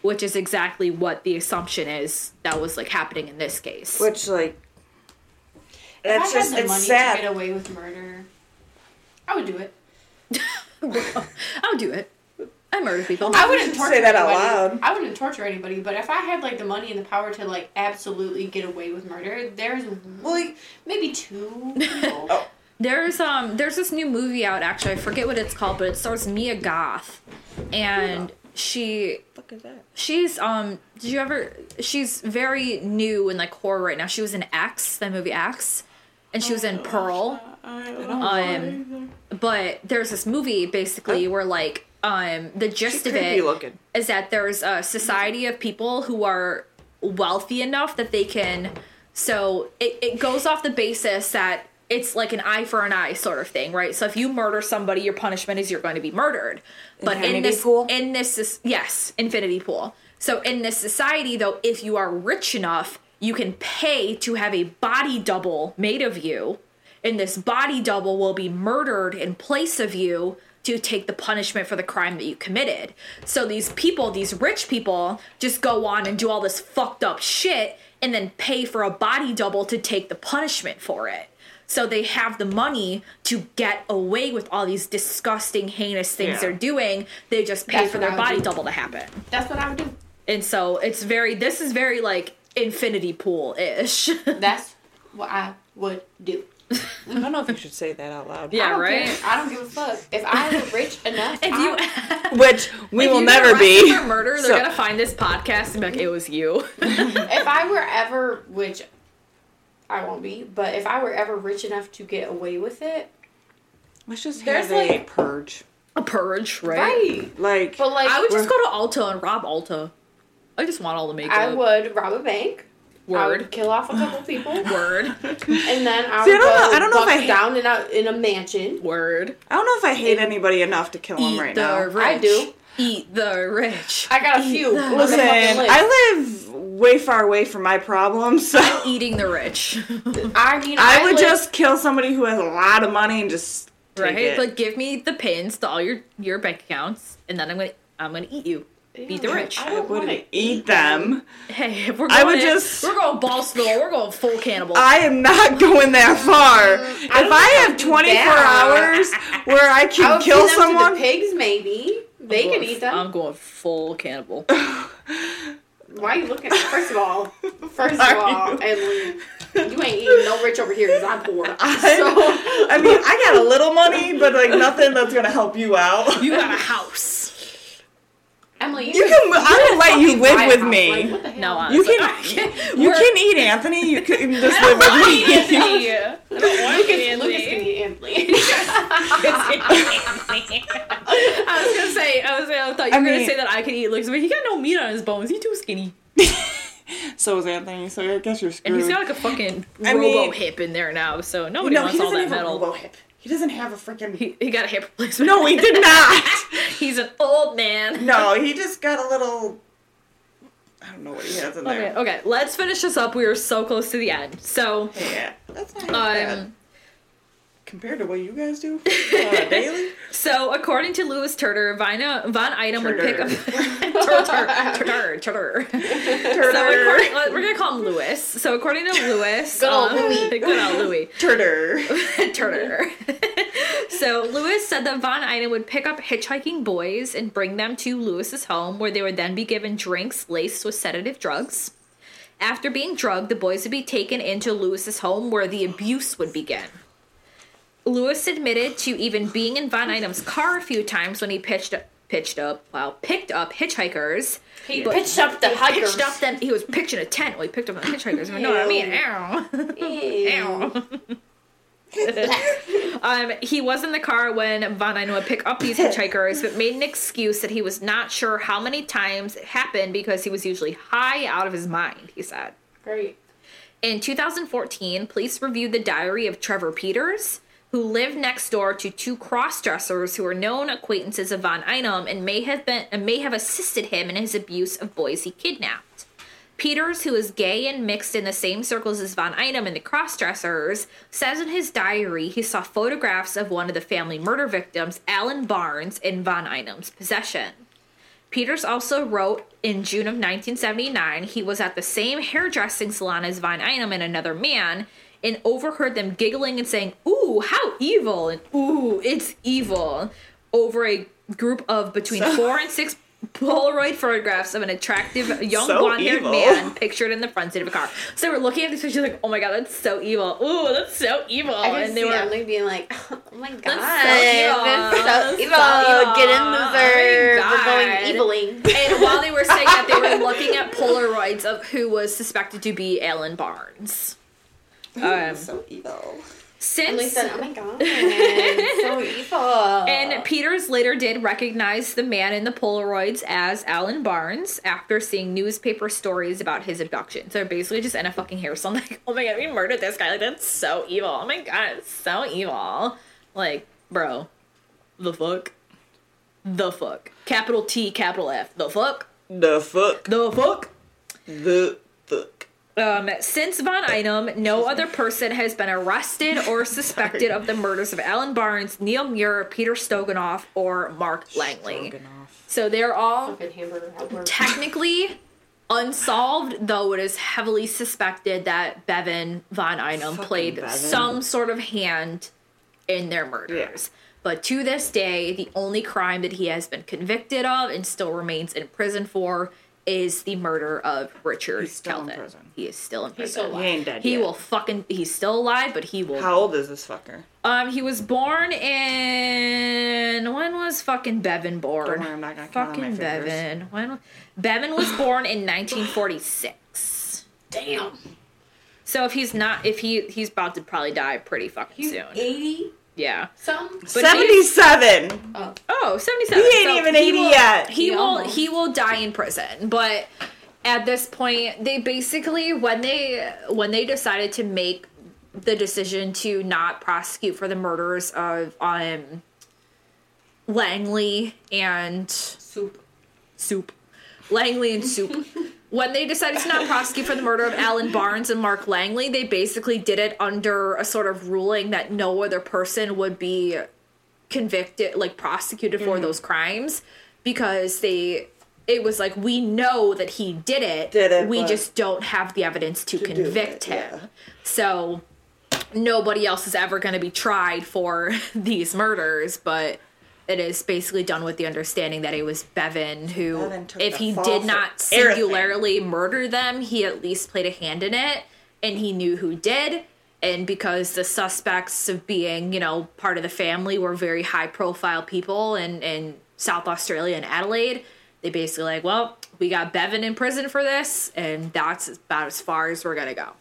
Speaker 1: Which is exactly what the assumption is that was like happening in this case.
Speaker 3: Which like
Speaker 2: If
Speaker 3: that's
Speaker 2: I
Speaker 3: just
Speaker 2: had the
Speaker 3: it's
Speaker 2: money
Speaker 3: sad.
Speaker 2: to get away with murder, I would do it.
Speaker 1: I would do it. I murder people.
Speaker 2: I wouldn't
Speaker 3: Say
Speaker 2: torture
Speaker 3: that out
Speaker 2: anybody.
Speaker 3: loud.
Speaker 2: I wouldn't torture anybody, but if I had like the money and the power to like absolutely get away with murder, there's
Speaker 3: Well, like,
Speaker 2: maybe two people.
Speaker 3: Oh.
Speaker 1: There's um there's this new movie out actually. I forget what it's called, but it stars Mia Goth, and she
Speaker 3: fuck is that?
Speaker 1: she's um did you ever she's very new in like horror right now. She was in X, that movie X, and she was in Pearl. Um, but there's this movie basically where like um the gist of it
Speaker 3: looking.
Speaker 1: is that there's a society of people who are wealthy enough that they can so it, it goes off the basis that it's like an eye for an eye sort of thing right so if you murder somebody your punishment is you're going to be murdered but in this
Speaker 3: pool?
Speaker 1: in this yes infinity pool so in this society though if you are rich enough you can pay to have a body double made of you and this body double will be murdered in place of you to take the punishment for the crime that you committed. So these people, these rich people, just go on and do all this fucked up shit and then pay for a body double to take the punishment for it. So they have the money to get away with all these disgusting, heinous things
Speaker 3: Yeah.
Speaker 1: they're doing. They just pay
Speaker 2: That's
Speaker 1: for their body
Speaker 2: do.
Speaker 1: double to happen.
Speaker 2: That's what I would do.
Speaker 1: And so it's very, this is very like infinity pool ish.
Speaker 2: That's what I would do.
Speaker 3: I don't know if you should say that out loud.
Speaker 1: Yeah,
Speaker 2: don't
Speaker 1: right?
Speaker 2: Care. I don't give a fuck. If I were rich enough,
Speaker 1: If
Speaker 2: I-
Speaker 1: you
Speaker 3: Which we
Speaker 1: If
Speaker 3: will
Speaker 1: you get
Speaker 3: never
Speaker 1: arrested
Speaker 3: be.
Speaker 1: for murder. They're
Speaker 3: So-
Speaker 1: gonna find this podcast and be like, "It was you."
Speaker 2: if I were ever, which I won't be, but if I were ever rich enough to get away with it,
Speaker 3: Let's just
Speaker 2: There's,
Speaker 3: have a
Speaker 2: like-
Speaker 3: purge.
Speaker 1: A purge, right?
Speaker 2: right?
Speaker 3: Like
Speaker 2: But like,
Speaker 1: I would just go to Ulta and rob Ulta. I just want all the makeup.
Speaker 2: I would rob a bank. I
Speaker 1: Word.
Speaker 2: would kill off a couple people,
Speaker 1: Word.
Speaker 2: and then I
Speaker 3: See,
Speaker 2: would
Speaker 3: I don't know- I don't know if
Speaker 2: bunk
Speaker 3: I hate-
Speaker 2: down in a in a mansion.
Speaker 1: Word.
Speaker 3: I don't know if I hate anybody enough to kill
Speaker 1: them
Speaker 3: right
Speaker 1: the
Speaker 3: now.
Speaker 1: rich.
Speaker 2: I do.
Speaker 1: Eat the rich.
Speaker 2: I got a
Speaker 1: Eat
Speaker 2: few.
Speaker 1: the
Speaker 2: Listen,
Speaker 3: Listen,
Speaker 2: fucking list.
Speaker 3: I live way far away from my problems, so
Speaker 1: Eating the rich.
Speaker 2: I mean,
Speaker 3: I would
Speaker 2: live-
Speaker 3: just kill somebody who has a lot of money and just take
Speaker 1: right?
Speaker 3: it.
Speaker 1: But give me the pins to all your your bank accounts, and then I'm gonna I'm gonna eat you. Eat the rich.
Speaker 2: I
Speaker 3: I
Speaker 2: don't
Speaker 3: wouldn't eat them.
Speaker 1: Hey, if we're going
Speaker 3: I would
Speaker 1: in-
Speaker 3: just-
Speaker 1: we're going ball Ballsville. We're going full cannibal.
Speaker 3: I am not going that far. if I have 24
Speaker 2: that.
Speaker 3: hours where I
Speaker 2: I
Speaker 3: can
Speaker 2: would
Speaker 3: kill
Speaker 2: feed them to
Speaker 3: someone,
Speaker 2: the pigs, maybe they can eat them.
Speaker 1: I'm going full cannibal.
Speaker 2: Why are you looking? First of all, first of all,
Speaker 3: you?
Speaker 2: Emily, you ain't eating no rich over here because I'm poor. So
Speaker 3: I mean, I got a little money, but like nothing that's gonna help you out.
Speaker 1: You got a house.
Speaker 2: Family.
Speaker 3: You can. I will let you live with me.
Speaker 2: what the hell?
Speaker 1: No, uh,
Speaker 3: You can.
Speaker 1: I can't-
Speaker 3: You can eat Anthony. You can just live with me.
Speaker 1: Anthony. I don't want
Speaker 2: Lucas, Lucas can eat Anthony.
Speaker 1: I was gonna say, I was I thought you
Speaker 3: I
Speaker 1: were gonna say that I could eat Lucas, but he got no meat on his bones. He's too skinny.
Speaker 3: So is Anthony. So I guess you're
Speaker 1: And
Speaker 3: screwed.
Speaker 1: he's got like a fucking
Speaker 3: I
Speaker 1: robo
Speaker 3: mean-
Speaker 1: hip in there now, so nobody
Speaker 3: no,
Speaker 1: wants
Speaker 3: he
Speaker 1: all that
Speaker 3: have a
Speaker 1: metal.
Speaker 3: robo hip. He doesn't have a freaking.
Speaker 1: He, he got a hip replacement.
Speaker 3: No, he did not.
Speaker 1: He's an old man.
Speaker 3: No, he just got a little. I don't know what he has in
Speaker 1: Okay,
Speaker 3: there.
Speaker 1: okay, let's finish this up. We are so close to the end. So,
Speaker 3: Yeah, that's not
Speaker 1: um, bad.
Speaker 3: Compared to what you guys do uh, daily.
Speaker 1: so according to Louis Turner, Vina, Von Einem would pick up
Speaker 3: Turner.
Speaker 1: Turner, Turner, Turner. So according, we're gonna call him Louis. So according to Louis,
Speaker 2: Good old
Speaker 1: um,
Speaker 2: Louis.
Speaker 1: good old Louis.
Speaker 3: Turner.
Speaker 1: Turner. so Lewis said that Von Einem would pick up hitchhiking boys and bring them to Lewis's home, where they would then be given drinks laced with sedative drugs. After being drugged, the boys would be taken into Lewis's home, where the abuse would begin. Lewis admitted to even being in Von Einem's car a few times when he pitched up, pitched up, well, picked up hitchhikers.
Speaker 2: He pitched up the hikers.
Speaker 1: Pitched up them. He was pitching a tent while he picked up the hitchhikers. You know what I mean? Ow.
Speaker 2: Ew.
Speaker 1: Ow. um, he was in the car when Von Einem would pick up these hitchhikers, but made an excuse that he was not sure how many times it happened because he was usually high out of his mind, he said.
Speaker 2: Great.
Speaker 1: In 2014, police reviewed the diary of Trevor Peters, who lived next door to two cross-dressers who were known acquaintances of Von Einem and may have been and may have assisted him in his abuse of boys he kidnapped. Peters, who is gay and mixed in the same circles as Von Einem and the crossdressers, says in his diary he saw photographs of one of the family murder victims, Alan Barnes, in Von Einem's possession. Peters also wrote in June of 1979 he was at the same hairdressing salon as Von Einem and another man and overheard them giggling and saying, Ooh, how evil! And Ooh, it's evil! Over a group of between
Speaker 3: So-
Speaker 1: four and six Polaroid photographs of an attractive young
Speaker 3: So
Speaker 1: blonde haired
Speaker 3: evil.
Speaker 1: man pictured in the front seat of a car. So they were looking at these pictures like, Oh my god, that's so evil! Ooh, that's so evil!
Speaker 2: I
Speaker 1: and they
Speaker 2: see
Speaker 1: were
Speaker 2: Emily being like, "Oh my god,
Speaker 1: That's so evil.
Speaker 2: that's so evil.
Speaker 1: so evil.
Speaker 2: Get in,
Speaker 1: Oh
Speaker 2: loser.
Speaker 1: my
Speaker 2: We're going eviling."
Speaker 1: And while they were saying that, they were looking at Polaroids of who was suspected to be Alan Barnes. Um,
Speaker 3: so evil.
Speaker 2: Emily
Speaker 1: since
Speaker 2: said, "Oh my god, so evil."
Speaker 1: and Peters later did recognize the man in the Polaroids as Alan Barnes after seeing newspaper stories about his abduction. So they're basically just in a fucking hair salon, like, oh my god, we murdered this guy. Like that's so evil. Oh my god, it's so evil. Like, bro, the fuck, the fuck, capital T, capital F, the fuck,
Speaker 3: The fuck.
Speaker 1: the fuck.
Speaker 3: The fuck.
Speaker 1: Um, since Von Einem, no other person has been arrested or suspected of the murders of Alan Barnes, Neil Muir, Peter Stogneff, or Mark Langley. So they're all
Speaker 2: Fucking hamburger helper.
Speaker 1: technically unsolved, though it is heavily suspected that Bevan Von Einem
Speaker 3: Fucking
Speaker 1: played
Speaker 3: Bevan.
Speaker 1: some sort of hand in their murders. But to this day, the only crime that he has been convicted of and still remains in prison for is the murder of Richard
Speaker 3: He's still in prison.
Speaker 1: He is still in
Speaker 2: He's
Speaker 1: prison.
Speaker 2: still
Speaker 3: He ain't dead yet.
Speaker 1: He
Speaker 3: yet.
Speaker 1: will fucking. He's still alive, but he will.
Speaker 3: How old is this fucker?
Speaker 1: Um, he was born in when was fucking Bevan born?
Speaker 3: Don't worry, I'm not gonna count on my
Speaker 1: fucking
Speaker 3: fingers.
Speaker 1: Bevan. When Bevan was born in 1946.
Speaker 2: Damn.
Speaker 1: So if he's not, if he he's about to probably die pretty fucking
Speaker 2: He's
Speaker 1: soon.
Speaker 2: eighty
Speaker 1: Yeah.
Speaker 2: some.
Speaker 1: But
Speaker 3: 77.
Speaker 2: Oh,
Speaker 1: Oh, 77.
Speaker 3: He ain't even 80
Speaker 1: will,
Speaker 3: yet.
Speaker 1: He,
Speaker 2: He
Speaker 1: will
Speaker 2: almost.
Speaker 1: he will die in prison, but at this point they basically when they when they decided to make the decision to not prosecute for the murders of um Langley and
Speaker 2: soup.
Speaker 1: Soup. Langley and Soup. when they decided to not prosecute for the murder of Alan Barnes and Mark Langley, they basically did it under a sort of ruling that no other person would be convicted, like prosecuted for mm-hmm. those crimes because they. It was like we know that he did it.
Speaker 3: Did it,
Speaker 1: we just don't have the evidence to,
Speaker 3: do
Speaker 1: convict
Speaker 3: it,
Speaker 1: him.
Speaker 3: yeah.
Speaker 1: So nobody else is ever going to be tried for these murders, but it is basically done with the understanding that it was Bevan who,
Speaker 3: Bevan
Speaker 1: if he did not
Speaker 3: everything.
Speaker 1: singularly murder them, he at least played a hand in it and he knew who did. And because the suspects of being, you know, part of the family were very high profile people in, in South Australia and Adelaide, they basically like, well, we got Bevan in prison for this, and that's about as far as we're gonna go.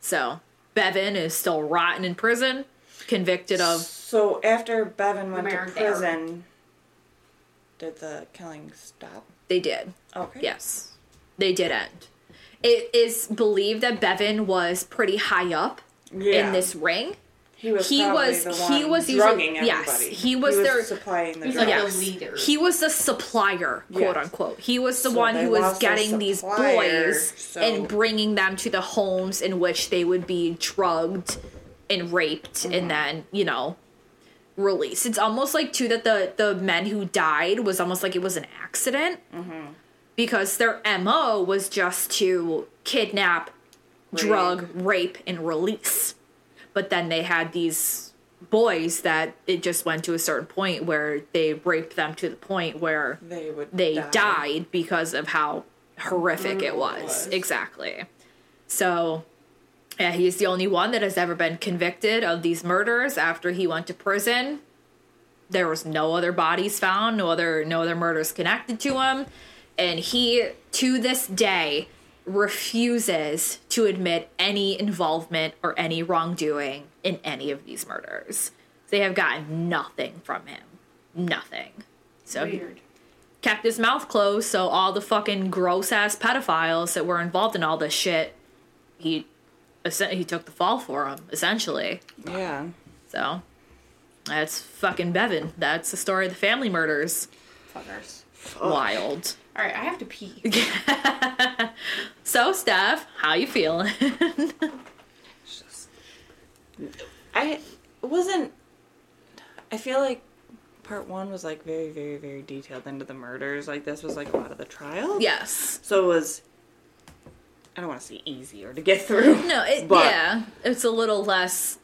Speaker 1: So Bevan is still rotten in prison, convicted of
Speaker 3: So after Bevan went to
Speaker 2: American
Speaker 3: prison, did the killing stop?
Speaker 1: they did.
Speaker 3: Okay.
Speaker 1: Yes, they did end. It is believed that Bevan was pretty high up
Speaker 3: Yeah.
Speaker 1: in this ring.
Speaker 3: he was.
Speaker 1: he was-
Speaker 3: The
Speaker 1: he was using-
Speaker 3: drugging
Speaker 1: yes,
Speaker 3: everybody.
Speaker 1: he was their-
Speaker 3: supplying the drugs.
Speaker 2: like the
Speaker 1: yes.
Speaker 2: leader.
Speaker 1: He was the supplier, quote
Speaker 3: Yes.
Speaker 1: unquote. He was the
Speaker 3: So
Speaker 1: one who was
Speaker 3: lost their
Speaker 1: getting these boys
Speaker 3: so-
Speaker 1: and bringing them to the homes in which they would be drugged and raped
Speaker 3: Mm-hmm.
Speaker 1: and then, you know, released. It's almost like too that the the men who died was almost like it was an accident.
Speaker 3: Mm-hmm.
Speaker 1: Because their MO was just to kidnap, drug, rape and release. But then they had these boys that it just went to a certain point where they raped them to the point where
Speaker 3: They would.
Speaker 1: they
Speaker 3: die.
Speaker 1: died because of how horrific it was.
Speaker 3: it was.
Speaker 1: Exactly. So, yeah, he's the only one that has ever been convicted of these murders after he went to prison. There was no other bodies found, no other no other murders connected to him, and he to this day refuses to admit any involvement or any wrongdoing in any of these murders. They have gotten nothing from him. Nothing. So he-
Speaker 2: Weird.
Speaker 1: kept his mouth closed so all the fucking gross ass pedophiles that were involved in all this shit he he took the fall for him essentially
Speaker 3: Yeah.
Speaker 1: so that's fucking bevan that's the story of the family murders
Speaker 2: Fuckers.
Speaker 1: wild
Speaker 2: All right, I have to pee.
Speaker 1: so steph how you feeling
Speaker 3: I wasn't. I feel like part one was like very, very, very detailed into the murders. Like this was like a lot of the trial.
Speaker 1: yes
Speaker 3: So it was. I don't want to say easier to get through.
Speaker 1: no it, yeah it's a little less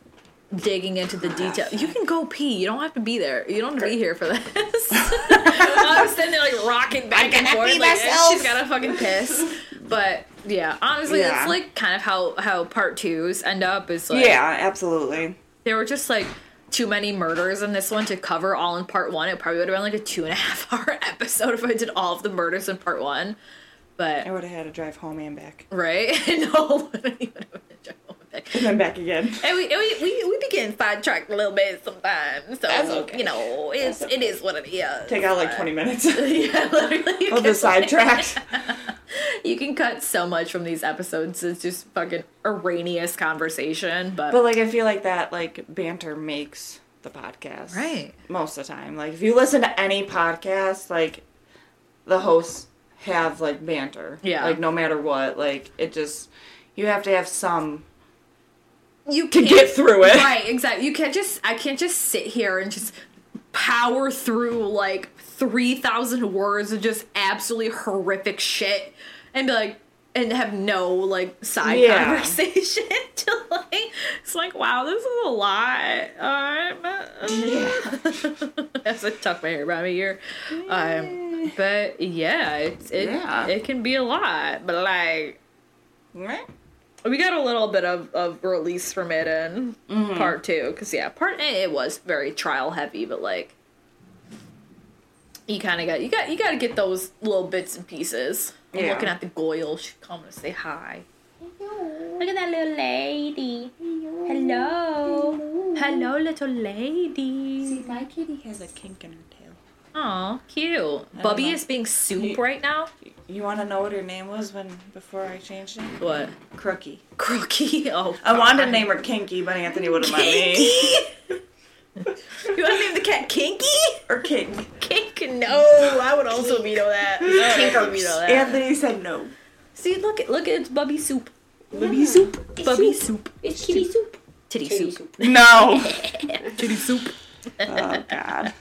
Speaker 1: digging into the detail you can go pee you don't have to be there you don't have to be here for this i was sitting there like rocking back and forth
Speaker 3: pee
Speaker 1: like
Speaker 3: myself.
Speaker 1: she's gotta fucking piss but yeah honestly
Speaker 3: Yeah.
Speaker 1: it's like kind of how how part twos end up is like
Speaker 3: Yeah, absolutely.
Speaker 1: there were just like too many murders in this one to cover all in part one it probably would have been like a two and a half hour episode if i did all of the murders in part one but
Speaker 3: I would have had to drive home and back.
Speaker 1: right no don't even have to jump on back.
Speaker 3: And then back again.
Speaker 1: And we, and we, we, we begin sidetracked a little bit sometimes. So,
Speaker 3: That's okay.
Speaker 1: you know, it's,
Speaker 3: okay.
Speaker 1: it is what it is.
Speaker 3: Take out like 20 minutes
Speaker 1: yeah, literally.
Speaker 3: Of the
Speaker 1: can,
Speaker 3: sidetracks.
Speaker 1: you can cut so much from these episodes. It's just fucking erroneous conversation. But,
Speaker 3: But like I feel like that like banter makes the podcast.
Speaker 1: Right.
Speaker 3: Most of the time. Like if you listen to any podcast, like the hosts have like banter.
Speaker 1: Yeah.
Speaker 3: Like no matter what. Like it just you have to have some
Speaker 1: you
Speaker 3: to
Speaker 1: can't,
Speaker 3: get through it.
Speaker 1: Right, exactly. You can't just, I can't just sit here and just power through like 3,000 words of just absolutely horrific shit and be like, and have no like side
Speaker 3: Yeah.
Speaker 1: conversation to like, it's like, wow, this is a lot. Um, As I tuck my hair behind my ear. Um, but yeah, it's, it,
Speaker 3: Yeah.
Speaker 1: it can be a lot, but like,
Speaker 3: Right?
Speaker 1: we got a little bit of, of release from it in
Speaker 3: Mm-hmm.
Speaker 1: part two because yeah part A, it was very trial heavy but like you kind of got you got you got to get those little bits and pieces. I'm
Speaker 3: Yeah.
Speaker 1: looking at the goyle. She's coming to say hi. Look at that little lady. Hello. Hello. Little lady.
Speaker 3: See, my kitty has a kink in her tail.
Speaker 1: oh cute.
Speaker 3: I
Speaker 1: bubby is being soup
Speaker 3: He-
Speaker 1: right now?
Speaker 3: You want to know what her name was when before I changed it?
Speaker 1: what?
Speaker 3: Crookie.
Speaker 1: crookie? Oh
Speaker 3: I wanted to name her Kinky, but Anthony wouldn't let me.
Speaker 1: kinky? You want to name the cat kinky?
Speaker 3: Or Kink.
Speaker 1: Kink? No, I would also veto that. I would veto that.
Speaker 3: Anthony said no.
Speaker 1: See, look at look at it's Bubby soup.
Speaker 3: Bubby soup.
Speaker 1: Bubby soup.
Speaker 2: It's kitty soup.
Speaker 1: Titty
Speaker 2: Kitty
Speaker 1: soup.
Speaker 2: soup.
Speaker 3: No.
Speaker 1: Titty soup.
Speaker 3: oh God.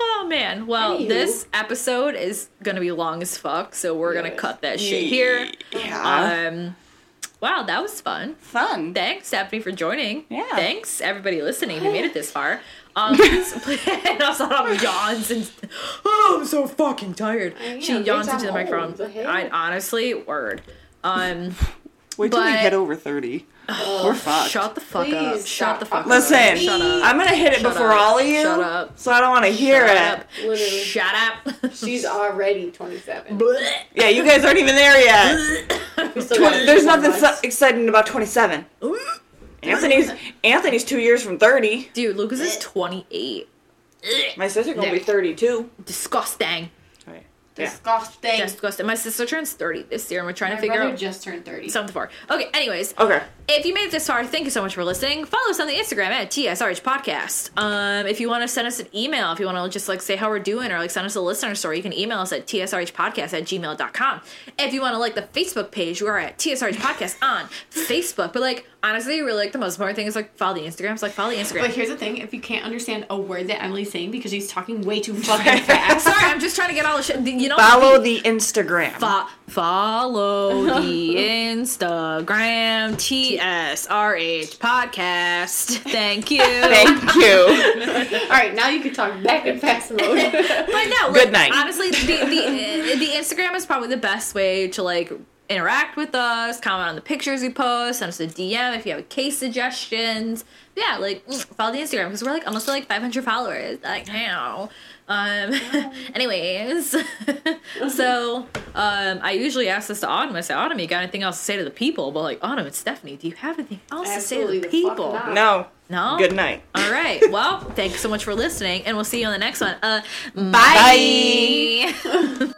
Speaker 1: Oh man. Well,
Speaker 2: Anywho.
Speaker 1: this episode is gonna be long as fuck, so we're gonna cut that shit here.
Speaker 3: Yeah.
Speaker 1: Um. Wow, that was fun.
Speaker 3: Fun.
Speaker 1: Thanks, Stephanie, for joining.
Speaker 3: Yeah.
Speaker 1: Thanks, everybody listening who made it this far. Um, please, and also Adam yawns and oh, I'm so fucking tired.
Speaker 2: I
Speaker 1: she yawns into the
Speaker 2: I'm
Speaker 1: microphone.
Speaker 2: old. The hell?
Speaker 1: I honestly, word. Um,
Speaker 3: Wait till we
Speaker 1: But-
Speaker 3: hit over 30. We're fucked.
Speaker 1: Shut the fuck up.
Speaker 2: Please
Speaker 1: Shut the
Speaker 2: stop
Speaker 1: fuck up.
Speaker 3: Listen,
Speaker 1: Shut up.
Speaker 3: I'm gonna hit it
Speaker 1: Shut
Speaker 3: before
Speaker 1: up.
Speaker 3: all of you.
Speaker 1: Shut up.
Speaker 3: So I don't want to hear
Speaker 1: Shut
Speaker 3: it.
Speaker 1: up.
Speaker 2: Literally.
Speaker 1: Shut up.
Speaker 2: She's already 27.
Speaker 3: Yeah, you guys aren't even there yet.
Speaker 2: We still
Speaker 3: Tw-
Speaker 2: got a
Speaker 3: there's nothing so exciting about 27. Anthony's Anthony's two years from 30.
Speaker 1: Dude, Lucas is 28.
Speaker 3: My sister gonna be 32.
Speaker 1: Disgusting.
Speaker 3: Right. Yeah.
Speaker 2: Disgusting.
Speaker 1: Disgusting. My sister turns 30 this year and we're trying
Speaker 2: My
Speaker 1: to figure
Speaker 2: brother
Speaker 1: out
Speaker 2: just turned 30.
Speaker 1: something for. her. Okay, anyways.
Speaker 3: Okay.
Speaker 1: If you made it this far, thank you so much for listening. Follow us on the Instagram at TSRH Podcast. Um, if you want to send us an email, if you want to just like say how we're doing or like send us a listener story, you can email us at tsrhpodcast at gmail.com. If you want to like the Facebook page, we're at TSRH Podcast on Facebook. But like, honestly, really like the most important thing is like follow the Instagram. So like follow the Instagram.
Speaker 2: But here's the thing: if you can't understand a word that Emily's saying because she's talking way too fucking fast,
Speaker 1: Sorry, I'm just trying to get all the shit. You know,
Speaker 3: Follow the Instagram.
Speaker 1: Fo- follow the Instagram TSRH podcast. Thank you.
Speaker 3: Thank you.
Speaker 2: all right, now you can talk back in fast mode.
Speaker 1: But no,
Speaker 3: Good
Speaker 1: like,
Speaker 3: night.
Speaker 1: Honestly, the, the the Instagram is probably the best way to like interact with us, comment on the pictures we post, send us a DM if you have case suggestions. Yeah, like mm, follow the Instagram because we're like almost at, like 500 followers. Like how? Um. anyways, so um, I usually ask this to Autumn. I say, Autumn, you got anything else to say to the people? But like, Autumn, it's Stephanie. Do you have anything else
Speaker 2: Absolutely
Speaker 1: to say to
Speaker 2: the
Speaker 1: the people?
Speaker 3: No.
Speaker 1: No.
Speaker 3: Good night.
Speaker 1: All right. Well, thanks so much for listening, and we'll see you on the next one. Uh,
Speaker 3: Bye.
Speaker 1: bye.